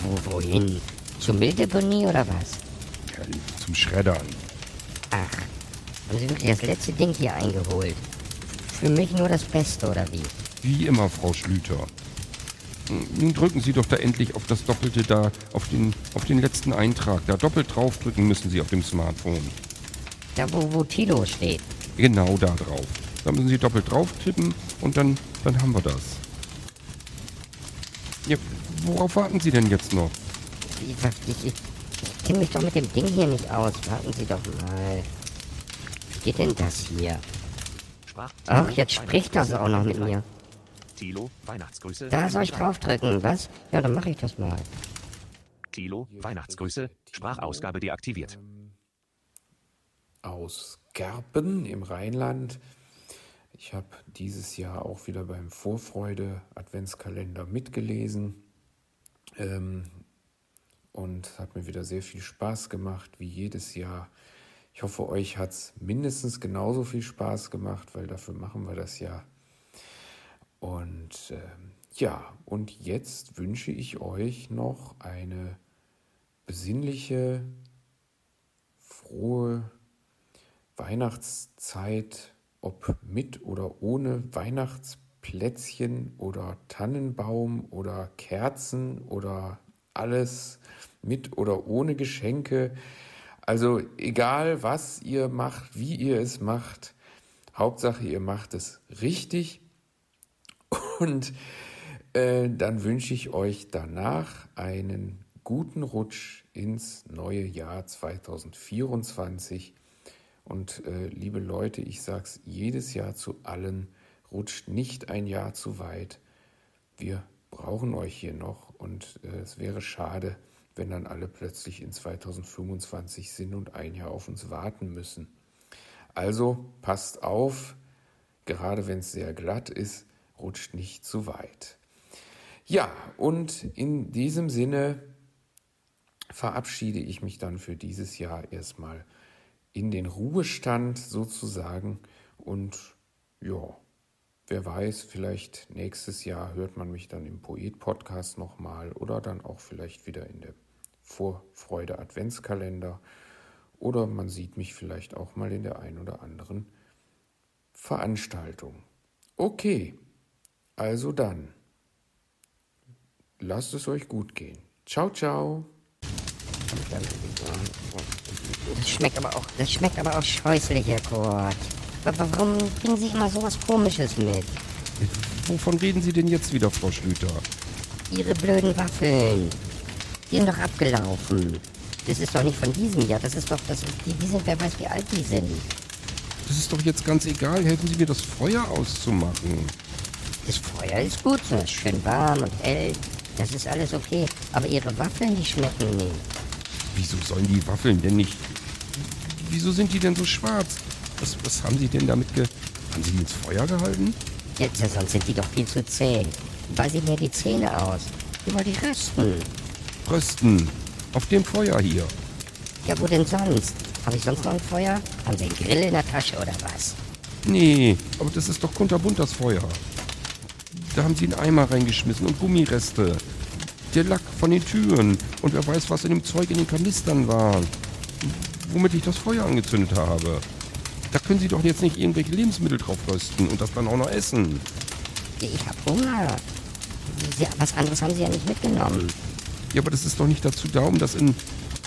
[SPEAKER 2] Wo, wohin? Zur Mülldeponie oder was?
[SPEAKER 1] Ja, zum Schreddern.
[SPEAKER 2] Ach, haben Sie wirklich das letzte Ding hier eingeholt? Für mich nur das Beste, oder wie?
[SPEAKER 1] Wie immer, Frau Schlüter. Nun drücken Sie doch da endlich auf das Doppelte da, auf den, auf den letzten Eintrag. Da doppelt draufdrücken müssen Sie auf dem Smartphone.
[SPEAKER 2] Da, wo, wo Tilo steht.
[SPEAKER 1] Genau da drauf. Da müssen Sie doppelt drauf tippen und dann, dann haben wir das. Ja, worauf warten Sie denn jetzt noch?
[SPEAKER 2] Ich, ich, ich, ich kenne mich doch mit dem Ding hier nicht aus. Warten Sie doch mal. Wie geht denn das hier? Ach, jetzt spricht das auch noch mit mir.
[SPEAKER 15] Tilo, Weihnachtsgrüße.
[SPEAKER 2] Da soll ich draufdrücken, was? Ja, dann mache ich das mal.
[SPEAKER 15] Tilo, Weihnachtsgrüße. Sprachausgabe deaktiviert.
[SPEAKER 16] Aus Gerpen im Rheinland. Ich habe dieses Jahr auch wieder beim Vorfreude Adventskalender mitgelesen. Ähm, und hat mir wieder sehr viel Spaß gemacht, wie jedes Jahr. Ich hoffe, euch hat es mindestens genauso viel Spaß gemacht, weil dafür machen wir das ja. Und ähm, ja, und jetzt wünsche ich euch noch eine besinnliche, frohe Weihnachtszeit, ob mit oder ohne Weihnachtsplätzchen oder Tannenbaum oder Kerzen oder alles mit oder ohne Geschenke. Also egal, was ihr macht, wie ihr es macht, Hauptsache ihr macht es richtig. Und äh, dann wünsche ich euch danach einen guten Rutsch ins neue Jahr 2024. Und äh, liebe Leute, ich sage es jedes Jahr zu allen, rutscht nicht ein Jahr zu weit. Wir brauchen euch hier noch und äh, es wäre schade, wenn dann alle plötzlich in 2025 sind und ein Jahr auf uns warten müssen. Also passt auf, gerade wenn es sehr glatt ist, rutscht nicht zu weit. Ja, und in diesem Sinne verabschiede ich mich dann für dieses Jahr erstmal in den Ruhestand sozusagen und ja, wer weiß, vielleicht nächstes Jahr hört man mich dann im Poet-Podcast nochmal oder dann auch vielleicht wieder in der Vorfreude Adventskalender oder man sieht mich vielleicht auch mal in der ein oder anderen Veranstaltung. Okay, also dann, lasst es euch gut gehen. Ciao, ciao.
[SPEAKER 2] Das schmeckt aber auch, das schmeckt aber auch scheußlich, Herr Kurt. Warum bringen Sie immer sowas Komisches mit?
[SPEAKER 1] Wovon reden Sie denn jetzt wieder, Frau Schlüter?
[SPEAKER 2] Ihre blöden Waffeln. Die sind doch abgelaufen. Das ist doch nicht von diesem Jahr. Das ist doch, das die, die sind, wer weiß, wie alt die sind.
[SPEAKER 1] Das ist doch jetzt ganz egal. Helfen Sie mir, das Feuer auszumachen.
[SPEAKER 2] Das Feuer ist gut, so ist schön warm und hell. Das ist alles okay. Aber Ihre Waffeln, die schmecken nicht.
[SPEAKER 1] Wieso sollen die Waffeln denn nicht... Wieso sind die denn so schwarz? Was, was haben Sie denn damit ge... Haben Sie die ins Feuer gehalten?
[SPEAKER 2] Jetzt, ja, sonst sind die doch viel zu zäh. Beiß ich mir die Zähne aus. Die wollte ich rösten.
[SPEAKER 1] Auf dem Feuer hier.
[SPEAKER 2] Ja, wo denn sonst? Habe ich sonst noch ein Feuer? Haben Sie einen Grill in der Tasche oder was?
[SPEAKER 1] Nee, aber das ist doch kunterbunt das Feuer. Da haben sie einen Eimer reingeschmissen und Gummireste. Der Lack von den Türen. Und wer weiß, was in dem Zeug in den Kanistern war. Womit ich das Feuer angezündet habe. Da können Sie doch jetzt nicht irgendwelche Lebensmittel drauf rösten und das dann auch noch essen.
[SPEAKER 2] Ich hab Hunger. Sie, was anderes haben Sie ja nicht mitgenommen.
[SPEAKER 1] Ja, aber das ist doch nicht dazu da, um das in,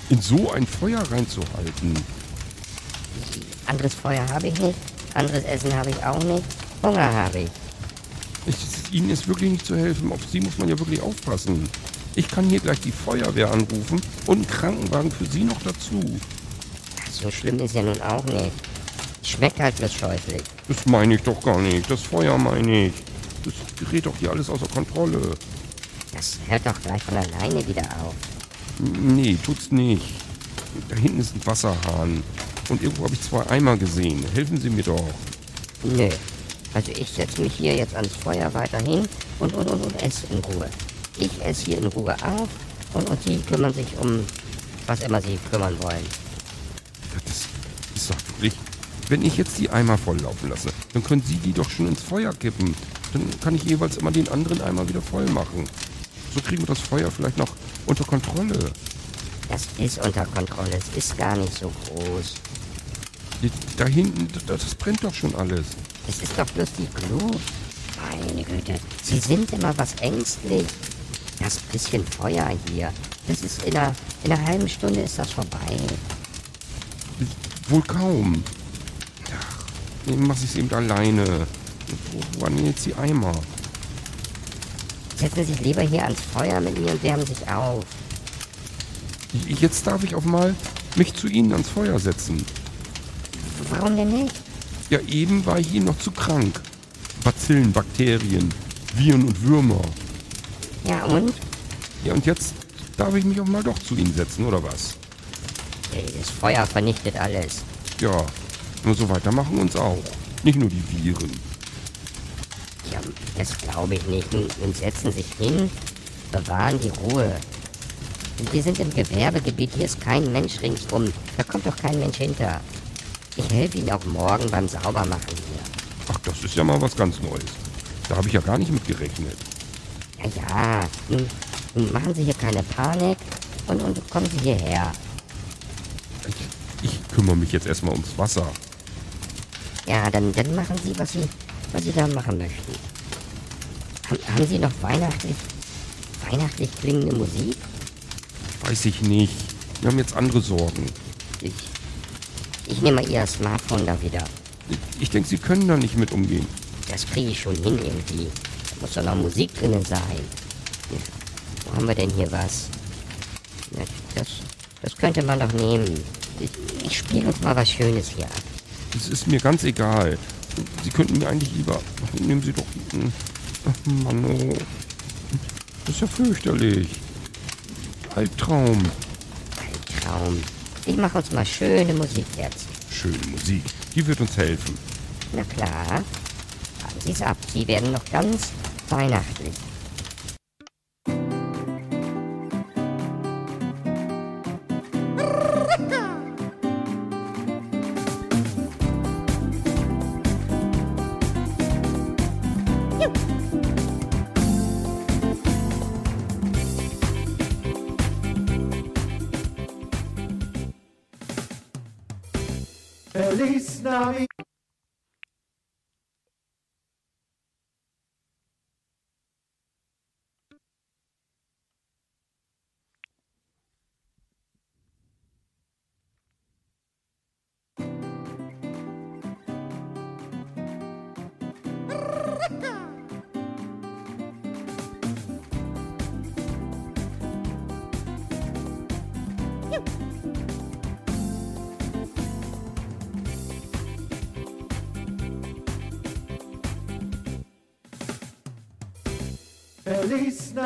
[SPEAKER 1] in so ein Feuer reinzuhalten.
[SPEAKER 2] Anderes Feuer habe ich nicht. Anderes Essen habe ich auch nicht. Hunger habe ich.
[SPEAKER 1] Ich, Ihnen ist wirklich nicht zu helfen. Auf Sie muss man ja wirklich aufpassen. Ich kann hier gleich die Feuerwehr anrufen und einen Krankenwagen für Sie noch dazu.
[SPEAKER 2] So schlimm ist ja nun auch nicht. Schmeckt halt bloß scheußlich.
[SPEAKER 1] Das meine ich doch gar nicht. Das Feuer meine ich. Das gerät doch hier alles außer Kontrolle.
[SPEAKER 2] Das hört doch gleich von alleine wieder auf.
[SPEAKER 1] Nee, tut's nicht. Da hinten ist ein Wasserhahn. Und irgendwo habe ich zwei Eimer gesehen. Helfen Sie mir doch.
[SPEAKER 2] Nö. Also ich setze mich hier jetzt ans Feuer weiterhin und, und, und, und esse in Ruhe. Ich esse hier in Ruhe auf und, und Sie kümmern sich um was immer Sie kümmern wollen.
[SPEAKER 1] Das ist doch wirklich... Wenn ich jetzt die Eimer volllaufen lasse, dann können Sie die doch schon ins Feuer kippen. Dann kann ich jeweils immer den anderen Eimer wieder voll machen. So kriegen wir das Feuer vielleicht noch unter Kontrolle.
[SPEAKER 2] Das ist unter Kontrolle. Es ist gar nicht so groß.
[SPEAKER 1] Da hinten, das, brennt doch schon alles.
[SPEAKER 2] Es ist doch bloß die Glut. Meine Güte, Sie sind immer was ängstlich. Das bisschen Feuer hier, das ist in einer, in einer halben Stunde ist das vorbei.
[SPEAKER 1] Wohl kaum. Ach, dann mach ich's eben alleine. Wo waren jetzt die Eimer?
[SPEAKER 2] Setzen Sie sich lieber hier ans Feuer mit mir und wärmen sich auf.
[SPEAKER 1] Jetzt darf ich auch mal mich zu Ihnen ans Feuer setzen.
[SPEAKER 2] Warum denn nicht?
[SPEAKER 1] Ja, eben war ich Ihnen noch zu krank. Bazillen, Bakterien, Viren und Würmer.
[SPEAKER 2] Ja, und?
[SPEAKER 1] Ja, und jetzt darf ich mich auch mal doch zu Ihnen setzen, oder was?
[SPEAKER 2] Das Feuer vernichtet alles.
[SPEAKER 1] Ja, nur so weitermachen uns auch. Nicht nur die Viren.
[SPEAKER 2] Ja, das glaube ich nicht. Nun, nun setzen sich hin, bewahren die Ruhe. Wir sind im Gewerbegebiet, hier ist kein Mensch ringsum. Da kommt doch kein Mensch hinter. Ich helfe Ihnen auch morgen beim Saubermachen hier.
[SPEAKER 1] Ach, das ist ja mal was ganz Neues. Da habe ich ja gar nicht mit gerechnet.
[SPEAKER 2] Ja, ja, nun, nun machen Sie hier keine Panik und, und kommen Sie hierher.
[SPEAKER 1] Ich kümmere mich jetzt erstmal ums Wasser.
[SPEAKER 2] Ja, dann, dann machen Sie, was Sie, was Sie da machen möchten. Haben, haben Sie noch weihnachtlich, weihnachtlich klingende Musik?
[SPEAKER 1] Weiß ich nicht. Wir haben jetzt andere Sorgen.
[SPEAKER 2] Ich, ich nehme mal Ihr Smartphone da wieder.
[SPEAKER 1] Ich denke, Sie können da nicht mit umgehen.
[SPEAKER 2] Das kriege ich schon hin irgendwie. Da muss doch noch Musik drinnen sein. Ja, wo haben wir denn hier was? Das, das könnte man doch nehmen. Ich, ich spiele uns mal was Schönes hier ab.
[SPEAKER 1] Es ist mir ganz egal. Sie könnten mir eigentlich lieber... Nehmen Sie doch... Ach, Mann, oh. Das ist ja fürchterlich. Albtraum.
[SPEAKER 2] Traum. Ich mache uns mal schöne Musik jetzt.
[SPEAKER 1] Schöne Musik. Die wird uns helfen.
[SPEAKER 2] Na klar. Haben Sie es ab. Sie werden noch ganz weihnachtlich.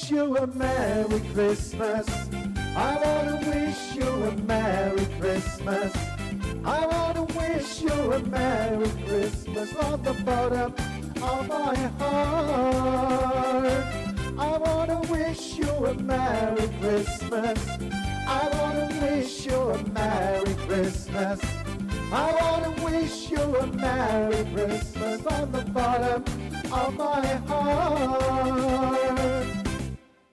[SPEAKER 17] Wish you a Merry Christmas. I wanna wish you a Merry Christmas. I wanna wish you a Merry Christmas from the bottom of my heart. I wanna wish you a Merry Christmas. I wanna wish you a Merry Christmas. I wanna wish you a Merry Christmas from the bottom of my heart.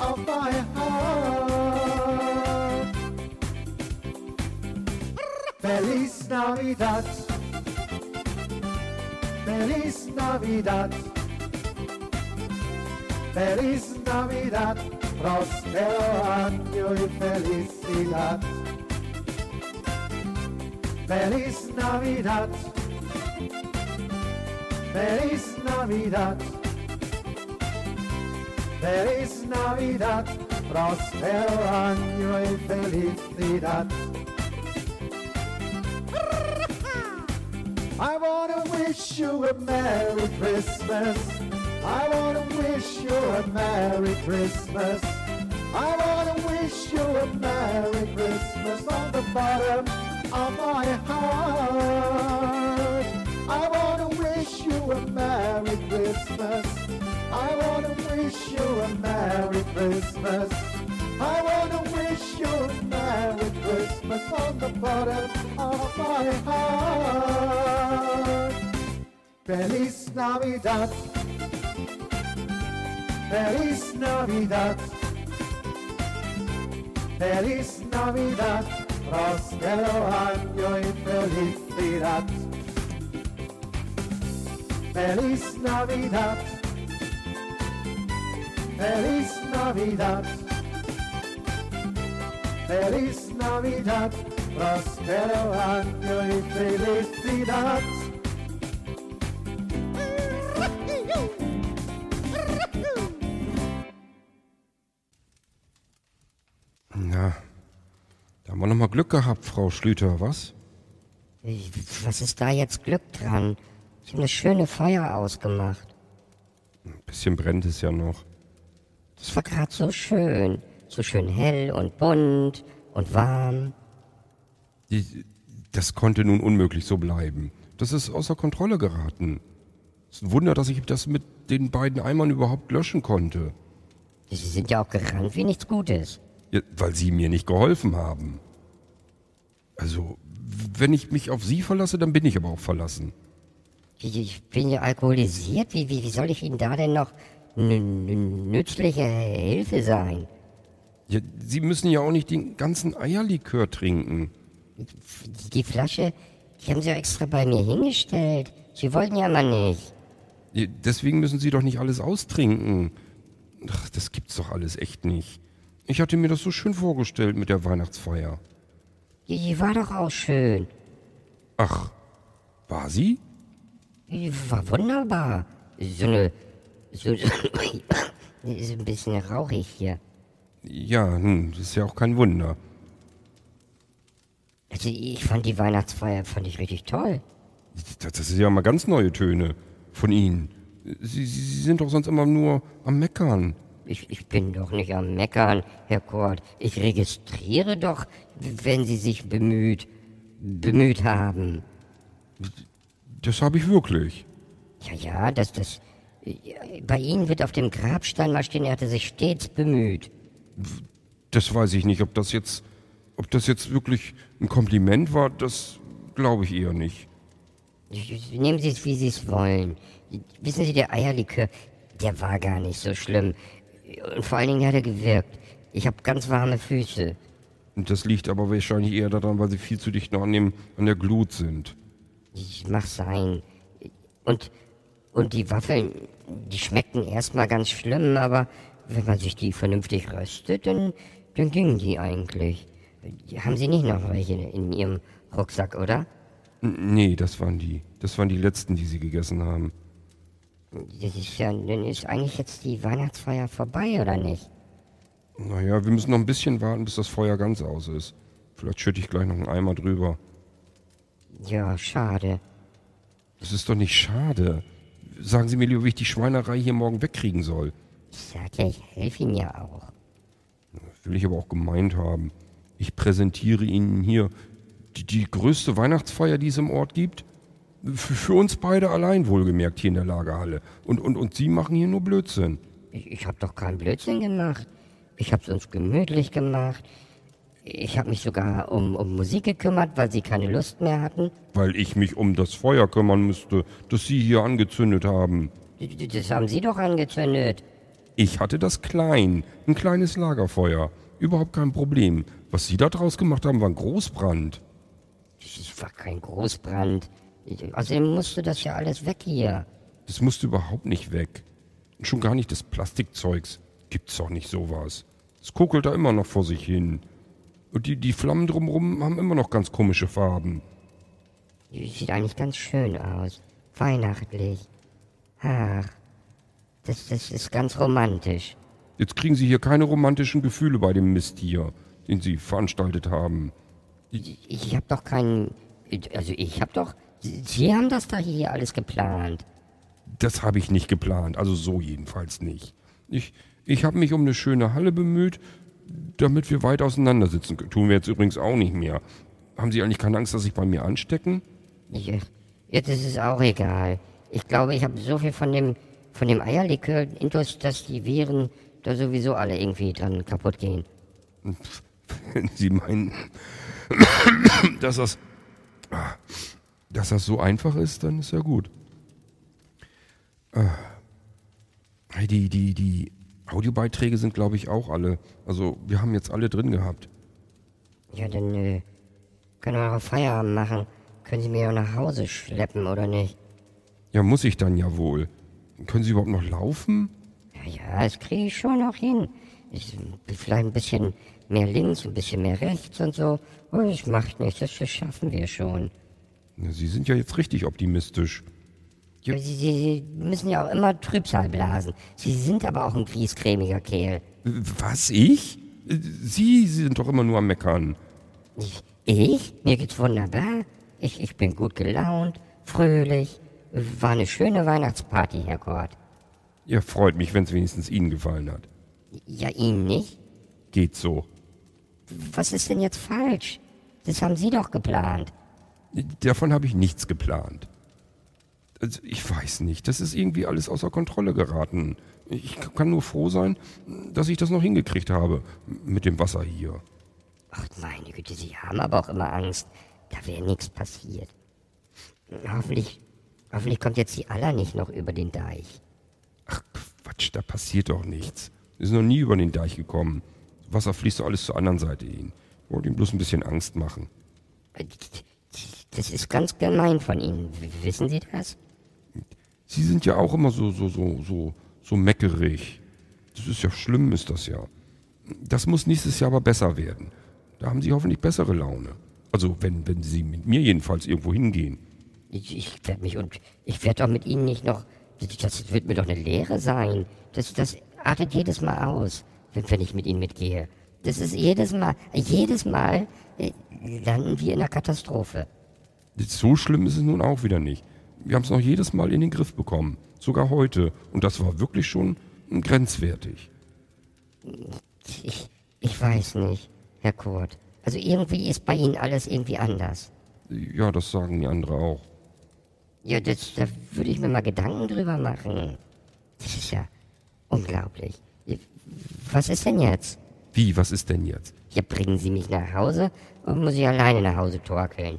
[SPEAKER 17] of my heart. Feliz Navidad. Feliz Navidad. Feliz Navidad. Prospero año y felicidad. Feliz Navidad. Feliz Navidad. Feliz Navidad. Prospero año y felicidad. I wanna wish you a Merry Christmas. I wanna wish you a Merry Christmas. I wanna wish you a Merry Christmas on the bottom of my heart. I wanna wish you a Merry Christmas. I wanna wish you a Merry Christmas. I wanna wish you a Merry Christmas on the bottom of my heart. Feliz Navidad. Feliz Navidad. Feliz Navidad. Prospero año y felicidad. Feliz Navidad. Feliz Navidad. Feliz Navidad. Prospero año y felicidad.
[SPEAKER 1] Na, da haben wir noch mal Glück gehabt, Frau Schlüter, was?
[SPEAKER 2] Was ist da jetzt Glück dran? Ich habe eine schöne Feuer ausgemacht.
[SPEAKER 1] Ein bisschen brennt es ja noch.
[SPEAKER 2] Das war gerade so schön. So schön hell und bunt und warm.
[SPEAKER 1] Die, das konnte nun unmöglich so bleiben. Das ist außer Kontrolle geraten. Es ist ein Wunder, dass ich das mit den beiden Eimern überhaupt löschen konnte.
[SPEAKER 2] Sie sind ja auch gerannt wie nichts Gutes.
[SPEAKER 1] Ja, weil sie mir nicht geholfen haben. Also, wenn ich mich auf sie verlasse, dann bin ich aber auch verlassen.
[SPEAKER 2] Ich, ich bin ja alkoholisiert. Wie, wie, wie soll ich Ihnen da denn noch nützliche Hilfe sein?
[SPEAKER 1] Ja, sie müssen ja auch nicht den ganzen Eierlikör trinken.
[SPEAKER 2] Die, Flasche, die haben Sie ja extra bei mir hingestellt. Sie wollten ja mal nicht.
[SPEAKER 1] Deswegen müssen sie doch nicht alles austrinken. Ach, das gibt's doch alles echt nicht. Ich hatte mir das so schön vorgestellt mit der Weihnachtsfeier.
[SPEAKER 2] Die, die war doch auch schön.
[SPEAKER 1] Ach, war sie?
[SPEAKER 2] Die war wunderbar. so eine. So, ist ein bisschen rauchig hier.
[SPEAKER 1] Ja, nun, das ist ja auch kein Wunder.
[SPEAKER 2] Also ich fand die Weihnachtsfeier fand ich richtig toll.
[SPEAKER 1] Das, das sind ja mal ganz neue Töne von Ihnen. Sie, Sie, Sie sind doch sonst immer nur am Meckern.
[SPEAKER 2] Ich, ich bin doch nicht am Meckern, Herr Kort. Ich registriere doch, wenn Sie sich bemüht, bemüht haben.
[SPEAKER 1] Das habe ich wirklich.
[SPEAKER 2] Ja, ja, das, das. Bei Ihnen wird auf dem Grabstein mal stehen, er hatte sich stets bemüht.
[SPEAKER 1] Das weiß ich nicht, ob das jetzt, ob das jetzt wirklich ein Kompliment war, das glaube ich eher nicht.
[SPEAKER 2] Nehmen Sie es, wie Sie es wollen. Wissen Sie, der Eierlikör, der war gar nicht so schlimm. Und vor allen Dingen hat er gewirkt. Ich habe ganz warme Füße.
[SPEAKER 1] Und das liegt aber wahrscheinlich eher daran, weil Sie viel zu dicht noch an, dem, an der Glut sind.
[SPEAKER 2] Ich mach sein. Und, und die Waffeln, die schmeckten erstmal ganz schlimm, aber wenn man sich die vernünftig röstet, dann, dann gingen die eigentlich. Haben Sie nicht noch welche in Ihrem Rucksack, oder?
[SPEAKER 1] Nee, das waren die. Das waren die letzten, die Sie gegessen haben.
[SPEAKER 2] Das ist ja, dann ist eigentlich jetzt die Weihnachtsfeier vorbei, oder nicht?
[SPEAKER 1] Naja, wir müssen noch ein bisschen warten, bis das Feuer ganz aus ist. Vielleicht schütte ich gleich noch einen Eimer drüber.
[SPEAKER 2] Ja, schade.
[SPEAKER 1] Das ist doch nicht schade. Sagen Sie mir lieber, wie ich die Schweinerei hier morgen wegkriegen soll.
[SPEAKER 2] Ich sag ja, ich helfe Ihnen ja auch.
[SPEAKER 1] Das will ich aber auch gemeint haben. Ich präsentiere Ihnen hier die, die größte Weihnachtsfeier, die es im Ort gibt. Für, für uns beide allein wohlgemerkt hier in der Lagerhalle. Und, und, und Sie machen hier nur Blödsinn.
[SPEAKER 2] Ich, ich habe doch keinen Blödsinn gemacht. Ich habe es uns gemütlich gemacht. Ich habe mich sogar um, um Musik gekümmert, weil sie keine Lust mehr hatten.
[SPEAKER 1] Weil ich mich um das Feuer kümmern müsste, das Sie hier angezündet haben.
[SPEAKER 2] Das haben Sie doch angezündet.
[SPEAKER 1] Ich hatte das klein, ein kleines Lagerfeuer. Überhaupt kein Problem. Was Sie da draus gemacht haben, war ein Großbrand.
[SPEAKER 2] Das war kein Großbrand. Außerdem musste das ja alles weg hier.
[SPEAKER 1] Das musste überhaupt nicht weg. Und schon gar nicht das Plastikzeugs. Gibt's doch nicht sowas. Es kokelt da immer noch vor sich hin. Und die, die Flammen drumrum haben immer noch ganz komische Farben.
[SPEAKER 2] Sieht eigentlich ganz schön aus. Weihnachtlich. Ach, das, das ist ganz romantisch.
[SPEAKER 1] Jetzt kriegen Sie hier keine romantischen Gefühle bei dem Mist hier, den Sie veranstaltet haben.
[SPEAKER 2] Ich, ich hab doch keinen. Also ich hab doch. Sie Sie haben das da hier alles geplant.
[SPEAKER 1] Das habe ich nicht geplant, also so jedenfalls nicht. Ich, ich habe mich um eine schöne Halle bemüht, damit wir weit auseinander sitzen können. Tun wir jetzt übrigens auch nicht mehr. Haben Sie eigentlich keine Angst, dass sich bei mir anstecken?
[SPEAKER 2] Ich, jetzt ist es auch egal. Ich glaube, ich habe so viel von dem von dem Eierlikör intus, dass die Viren da sowieso alle irgendwie dran kaputt gehen.
[SPEAKER 1] Wenn Sie meinen, dass das, dass das so einfach ist, dann ist ja gut. Äh, Die, die, die Audiobeiträge sind, glaube ich, auch alle. Also, wir haben jetzt alle drin gehabt.
[SPEAKER 2] Ja, dann äh, können wir auch Feierabend machen. Können Sie mir auch nach Hause schleppen, oder nicht?
[SPEAKER 1] Ja, muss ich dann ja wohl. Können Sie überhaupt noch laufen?
[SPEAKER 2] Ja, ja, das kriege ich schon noch hin. Ich, vielleicht ein bisschen mehr links, ein bisschen mehr rechts und so. Oh, das macht nichts, das, das schaffen wir schon.
[SPEAKER 1] Ja, Sie sind ja jetzt richtig optimistisch.
[SPEAKER 2] Sie, Sie, müssen ja auch immer Trübsal blasen. Sie sind aber auch ein griesgrämiger Kerl.
[SPEAKER 1] Was, ich? Sie, Sie sind doch immer nur am Meckern.
[SPEAKER 2] Ich? ich? Mir geht's wunderbar. Ich, ich bin gut gelaunt, fröhlich. War eine schöne Weihnachtsparty, Herr Kort.
[SPEAKER 1] Ja, freut mich, wenn es wenigstens Ihnen gefallen hat.
[SPEAKER 2] Ja, Ihnen nicht?
[SPEAKER 1] Geht so.
[SPEAKER 2] Was ist denn jetzt falsch? Das haben Sie doch geplant.
[SPEAKER 1] Davon habe ich nichts geplant. Also, ich weiß nicht, das ist irgendwie alles außer Kontrolle geraten. Ich kann nur froh sein, dass ich das noch hingekriegt habe mit dem Wasser hier.
[SPEAKER 2] Ach, meine Güte, Sie haben aber auch immer Angst. Da wäre nichts passiert. Hoffentlich, hoffentlich kommt jetzt die Aller nicht noch über den Deich.
[SPEAKER 1] Quatsch, da passiert doch nichts. Wir sind noch nie über den Deich gekommen. Wasser fließt doch alles zur anderen Seite hin. Wollte ihm bloß ein bisschen Angst machen.
[SPEAKER 2] Das ist ganz gemein von Ihnen. Wissen Sie das?
[SPEAKER 1] Sie sind ja auch immer so, so, so, so, so meckerig. Das ist ja schlimm, ist das ja. Das muss nächstes Jahr aber besser werden. Da haben Sie hoffentlich bessere Laune. Also, wenn, wenn Sie mit mir jedenfalls irgendwo hingehen.
[SPEAKER 2] Ich, ich werde mich und ich werde doch mit Ihnen nicht noch Das wird mir doch eine Lehre sein. Das, das artet jedes Mal aus, wenn, wenn ich mit Ihnen mitgehe. Das ist jedes Mal, jedes Mal äh, landen wir in einer Katastrophe.
[SPEAKER 1] So schlimm ist es nun auch wieder nicht. Wir haben es noch jedes Mal in den Griff bekommen. Sogar heute. Und das war wirklich schon grenzwertig.
[SPEAKER 2] Ich, ich weiß nicht, Herr Kurt. Also irgendwie ist bei Ihnen alles irgendwie anders.
[SPEAKER 1] Ja, das sagen die anderen auch.
[SPEAKER 2] Ja, das, da würde ich mir mal Gedanken drüber machen. Das ist ja unglaublich. Was ist denn jetzt?
[SPEAKER 1] Wie, was ist denn jetzt?
[SPEAKER 2] Ja, bringen Sie mich nach Hause und muss ich alleine nach Hause torkeln?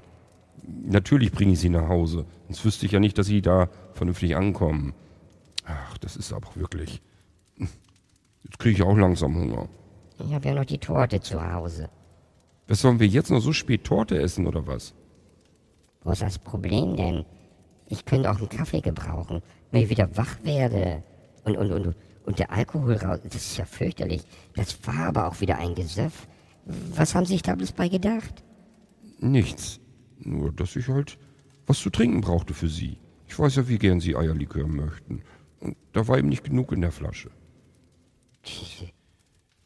[SPEAKER 1] Natürlich bringe ich sie nach Hause. Sonst wüsste ich ja nicht, dass sie da vernünftig ankommen. Ach, das ist aber wirklich. Jetzt kriege ich auch langsam Hunger.
[SPEAKER 2] Ich habe ja noch die Torte zu Hause.
[SPEAKER 1] Was sollen wir jetzt noch so spät Torte essen oder was?
[SPEAKER 2] Wo ist das Problem denn? Ich könnte auch einen Kaffee gebrauchen, wenn ich wieder wach werde. Und, und, und, und der Alkohol raus, das ist ja fürchterlich. Das war aber auch wieder ein Gesöff. Was haben Sie sich da bloß bei gedacht?
[SPEAKER 1] Nichts. Nur, dass ich halt was zu trinken brauchte für sie. Ich weiß ja, wie gern sie Eierlikör möchten. Und da war eben nicht genug in der Flasche.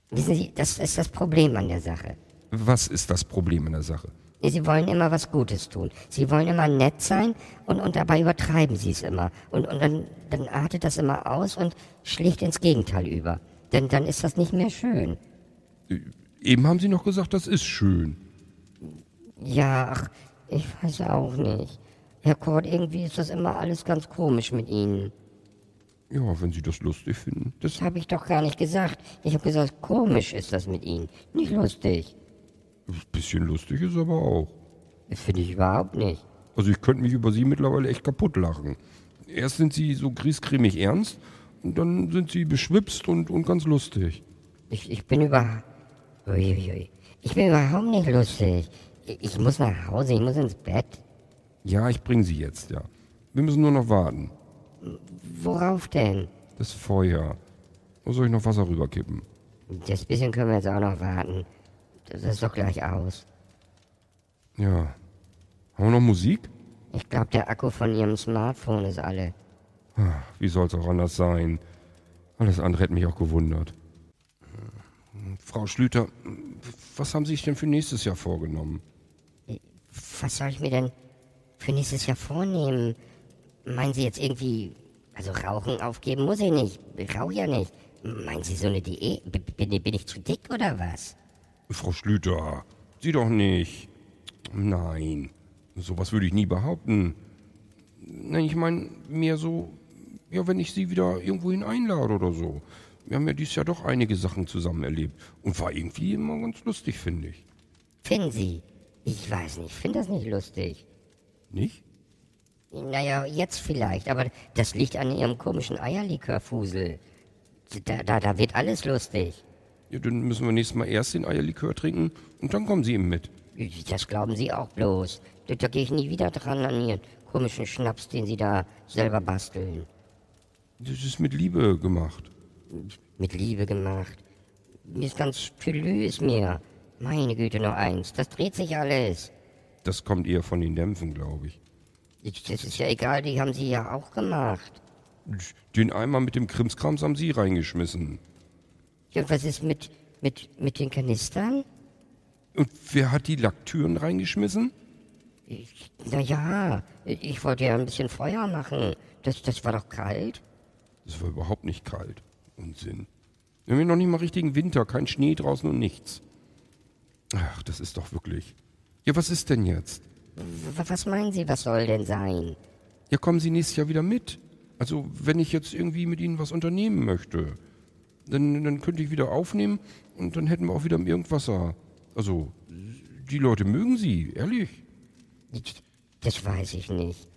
[SPEAKER 2] Wissen Sie, das ist das Problem an der Sache.
[SPEAKER 1] Was ist das Problem in der Sache?
[SPEAKER 2] Sie wollen immer was Gutes tun. Sie wollen immer nett sein und, und dabei übertreiben sie es immer. Und, und dann, dann artet das immer aus und schlägt ins Gegenteil über. Denn dann ist das nicht mehr schön.
[SPEAKER 1] Eben haben Sie noch gesagt, das ist schön.
[SPEAKER 2] Ja, ach, ich weiß auch nicht. Herr Kurt, irgendwie ist das immer alles ganz komisch mit Ihnen.
[SPEAKER 1] Ja, wenn Sie das lustig finden.
[SPEAKER 2] Das habe ich doch gar nicht gesagt. Ich habe gesagt, komisch ist das mit Ihnen. Nicht lustig.
[SPEAKER 1] Ein bisschen lustig ist aber auch.
[SPEAKER 2] Das finde ich überhaupt nicht.
[SPEAKER 1] Also ich könnte mich über Sie mittlerweile echt kaputt lachen. Erst sind Sie so griesgrämig ernst und dann sind Sie beschwipst und, und ganz lustig.
[SPEAKER 2] Ich, ich bin über... Uiuiui. Ich bin überhaupt nicht lustig. Ich, muss nach Hause, ich muss ins Bett.
[SPEAKER 1] Ja, ich bringe Sie jetzt, ja. Wir müssen nur noch warten.
[SPEAKER 2] Worauf denn?
[SPEAKER 1] Das Feuer. Wo soll ich noch Wasser rüberkippen?
[SPEAKER 2] Das bisschen können wir jetzt auch noch warten. Das ist doch gleich aus.
[SPEAKER 1] Ja. Haben wir noch Musik?
[SPEAKER 2] Ich glaube, der Akku von Ihrem Smartphone ist alle.
[SPEAKER 1] Ah, Wie soll's auch anders sein? Alles andere hätte mich auch gewundert. Frau Schlüter, was haben Sie sich denn für nächstes Jahr vorgenommen?
[SPEAKER 2] Was soll ich mir denn für nächstes Jahr vornehmen? Meinen Sie jetzt irgendwie... Also Rauchen aufgeben muss ich nicht. Ich rauche ja nicht. Meinen Sie so eine Diät? Bin, bin ich zu dick oder was?
[SPEAKER 1] Frau Schlüter, Sie doch nicht. Nein, sowas würde ich nie behaupten. Nein, ich meine mehr so, ja, wenn ich Sie wieder irgendwohin einlade oder so. Wir haben ja dieses Jahr doch einige Sachen zusammen erlebt und war irgendwie immer ganz lustig, finde ich.
[SPEAKER 2] Finden Sie? Ich weiß nicht, ich finde das nicht lustig.
[SPEAKER 1] Nicht?
[SPEAKER 2] Naja, jetzt vielleicht, aber das liegt an Ihrem komischen Eierlikörfusel. Da, da, da wird alles lustig.
[SPEAKER 1] Ja, dann müssen wir nächstes Mal erst den Eierlikör trinken und dann kommen Sie eben mit.
[SPEAKER 2] Das glauben Sie auch bloß. Da, da gehe ich nie wieder dran an Ihren komischen Schnaps, den Sie da selber basteln.
[SPEAKER 1] Das ist mit Liebe gemacht.
[SPEAKER 2] Mit Liebe gemacht. Mir ist ganz Tülü ist mir. Meine Güte, noch eins. Das dreht sich alles.
[SPEAKER 1] Das kommt eher von den Dämpfen, glaube ich.
[SPEAKER 2] Das ist ja egal, die haben Sie ja auch gemacht.
[SPEAKER 1] Den Eimer mit dem Krimskrams haben Sie reingeschmissen.
[SPEAKER 2] Ja, und was ist mit, mit, mit den Kanistern?
[SPEAKER 1] Und wer hat die Lacktüren reingeschmissen?
[SPEAKER 2] Naja, ich wollte ja ein bisschen Feuer machen. Das, das war doch kalt.
[SPEAKER 1] Es war überhaupt nicht kalt. Unsinn. Wir haben ja noch nicht mal richtigen Winter, kein Schnee draußen und nichts. Ach, das ist doch wirklich. Ja, was ist denn jetzt?
[SPEAKER 2] Was meinen Sie, was soll denn sein?
[SPEAKER 1] Ja, kommen Sie nächstes Jahr wieder mit. Also, wenn ich jetzt irgendwie mit Ihnen was unternehmen möchte, dann, dann könnte ich wieder aufnehmen und dann hätten wir auch wieder Irgendwasser. Also, die Leute mögen Sie, ehrlich.
[SPEAKER 2] Das weiß ich nicht.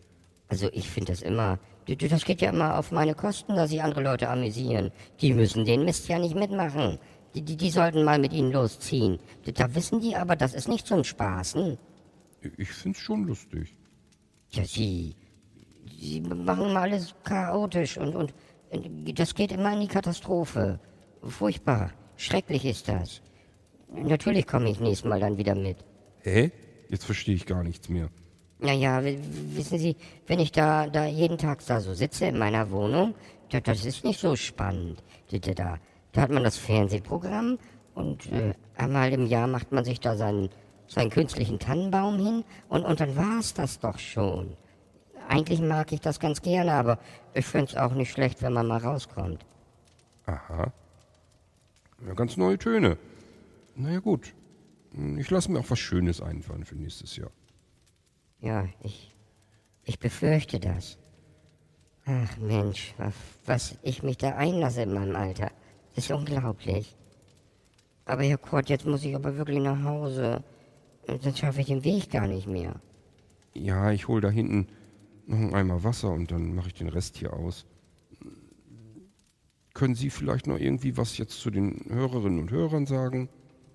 [SPEAKER 2] Also ich finde das immer, das geht ja immer auf meine Kosten, dass sich andere Leute amüsieren. Die müssen den Mist ja nicht mitmachen. Die, die, die sollten mal mit ihnen losziehen. Da wissen die aber, das ist nicht zum Spaßen.
[SPEAKER 1] Ich find's schon lustig.
[SPEAKER 2] Ja, sie, sie machen mal alles chaotisch und, und, und das geht immer in die Katastrophe. Furchtbar, schrecklich ist das. Natürlich komme ich nächstes Mal dann wieder mit.
[SPEAKER 1] Hä? Jetzt verstehe ich gar nichts mehr.
[SPEAKER 2] Naja, wissen Sie, wenn ich da, da jeden Tag da so sitze in meiner Wohnung, da, das ist nicht so spannend. Da, da, da, hat man das Fernsehprogramm und äh, einmal im Jahr macht man sich da seinen, seinen künstlichen Tannenbaum hin und, und dann war's das doch schon. Eigentlich mag ich das ganz gerne, aber ich find's auch nicht schlecht, wenn man mal rauskommt.
[SPEAKER 1] Aha. Ja, ganz neue Töne. Naja, gut. Ich lasse mir auch was Schönes einfallen für nächstes Jahr.
[SPEAKER 2] Ja, ich, ich befürchte das. Ach Mensch, was ich mich da einlasse in meinem Alter. Das ist unglaublich. Aber Herr Kurt, jetzt muss ich aber wirklich nach Hause. Sonst schaffe ich den Weg gar nicht mehr.
[SPEAKER 1] Ja, ich hole da hinten noch einen Eimer Wasser und dann mache ich den Rest hier aus. Können Sie vielleicht noch irgendwie was jetzt zu den Hörerinnen und Hörern sagen?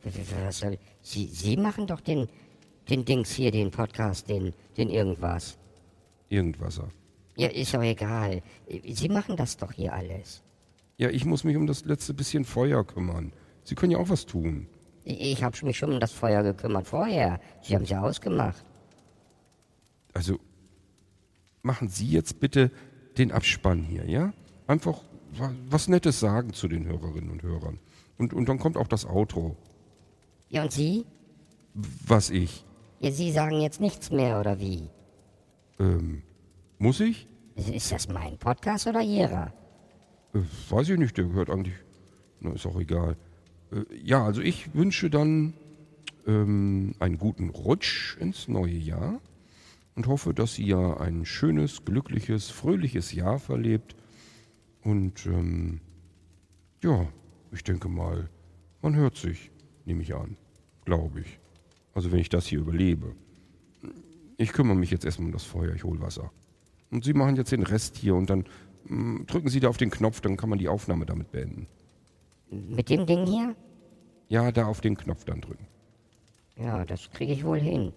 [SPEAKER 2] Was soll, Sie, Sie machen doch den, den Dings hier, den Podcast, den, den irgendwas.
[SPEAKER 1] Irgendwasser.
[SPEAKER 2] Ja, ist doch egal. Sie machen das doch hier alles.
[SPEAKER 1] Ja, ich muss mich um das letzte bisschen Feuer kümmern. Sie können ja auch was tun.
[SPEAKER 2] Ich, habe mich schon um das Feuer gekümmert vorher. Sie haben es ja ausgemacht.
[SPEAKER 1] Also, machen Sie jetzt bitte den Abspann hier, ja? Einfach wa- was Nettes sagen zu den Hörerinnen und Hörern. Und, und dann kommt auch das Outro.
[SPEAKER 2] Ja, und Sie?
[SPEAKER 1] Was ich?
[SPEAKER 2] Ja, Sie sagen jetzt nichts mehr, oder wie?
[SPEAKER 1] Ähm, muss ich?
[SPEAKER 2] Ist das mein Podcast oder Ihrer?
[SPEAKER 1] Äh, weiß ich nicht, der gehört eigentlich. Na, ist auch egal. Äh, ja, also ich wünsche dann ähm, einen guten Rutsch ins neue Jahr und hoffe, dass ihr ein schönes, glückliches, fröhliches Jahr verlebt. Und ähm, ja, ich denke mal, man hört sich, nehme ich an. Glaube ich. Also wenn ich das hier überlebe. Ich kümmere mich jetzt erstmal um das Feuer, ich hole Wasser. Und Sie machen jetzt den Rest hier und dann drücken Sie da auf den Knopf, dann kann man die Aufnahme damit beenden.
[SPEAKER 2] Mit dem Ding hier?
[SPEAKER 1] Ja, da auf den Knopf dann drücken.
[SPEAKER 2] Ja, das kriege ich wohl hin.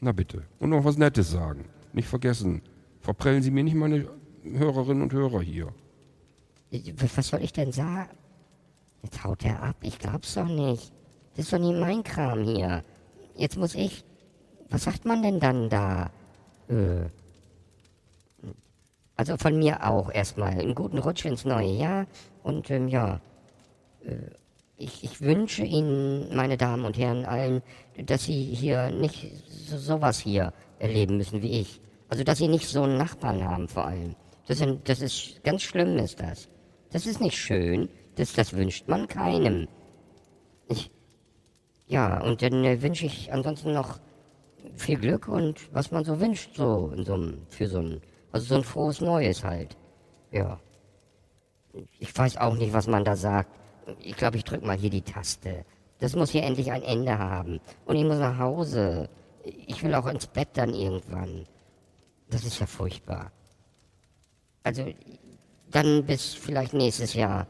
[SPEAKER 1] Na bitte. Und noch was Nettes sagen. Nicht vergessen. Verprellen Sie mir nicht meine Hörerinnen und Hörer hier.
[SPEAKER 2] Was was soll ich denn sagen? Jetzt haut er ab. Ich glaub's doch nicht. Das ist doch nie mein Kram hier. Jetzt muss ich. Was sagt man denn dann da? Äh. Also von mir auch erstmal einen guten Rutsch ins neue Jahr. Und ähm, ja, äh, ich, ich wünsche Ihnen, meine Damen und Herren, allen, dass Sie hier nicht so, sowas hier erleben müssen wie ich. Also dass Sie nicht so einen Nachbarn haben vor allem. Das, sind, das ist ganz schlimm, ist das. Das ist nicht schön. Das, das wünscht man keinem. Ich, ja, und dann äh, wünsche ich ansonsten noch viel Glück und was man so wünscht, so in so einem, für so ein, also so ein frohes Neues halt. Ja. Ich weiß auch nicht, was man da sagt. Ich glaube, ich drück mal hier die Taste. Das muss hier endlich ein Ende haben. Und ich muss nach Hause. Ich will auch ins Bett dann irgendwann. Das ist ja furchtbar. Also, dann bis vielleicht nächstes Jahr,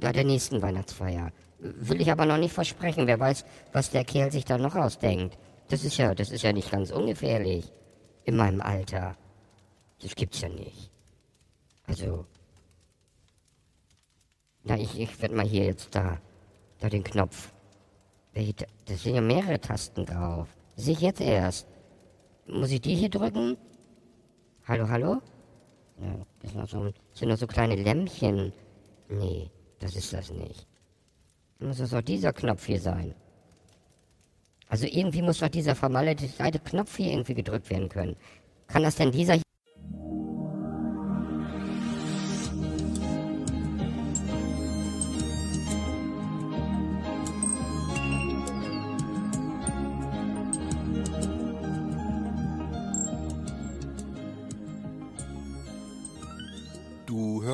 [SPEAKER 2] bei der nächsten Weihnachtsfeier. Will ich aber noch nicht versprechen. Wer weiß, was der Kerl sich da noch ausdenkt. Das ist ja, das ist ja nicht ganz ungefährlich. In meinem Alter. Das gibt's ja nicht. Also. Na, ich, ich werde mal hier jetzt da, da den Knopf. Das sind ja mehrere Tasten drauf. Sehe ich jetzt erst. Muss ich die hier drücken? Hallo, hallo? Ja, das sind, so, das sind nur so kleine Lämpchen. Nee, das ist das nicht. Muss das auch dieser Knopf hier sein? Also irgendwie muss doch dieser vermaledeite Knopf hier irgendwie gedrückt werden können. Kann das denn dieser hier?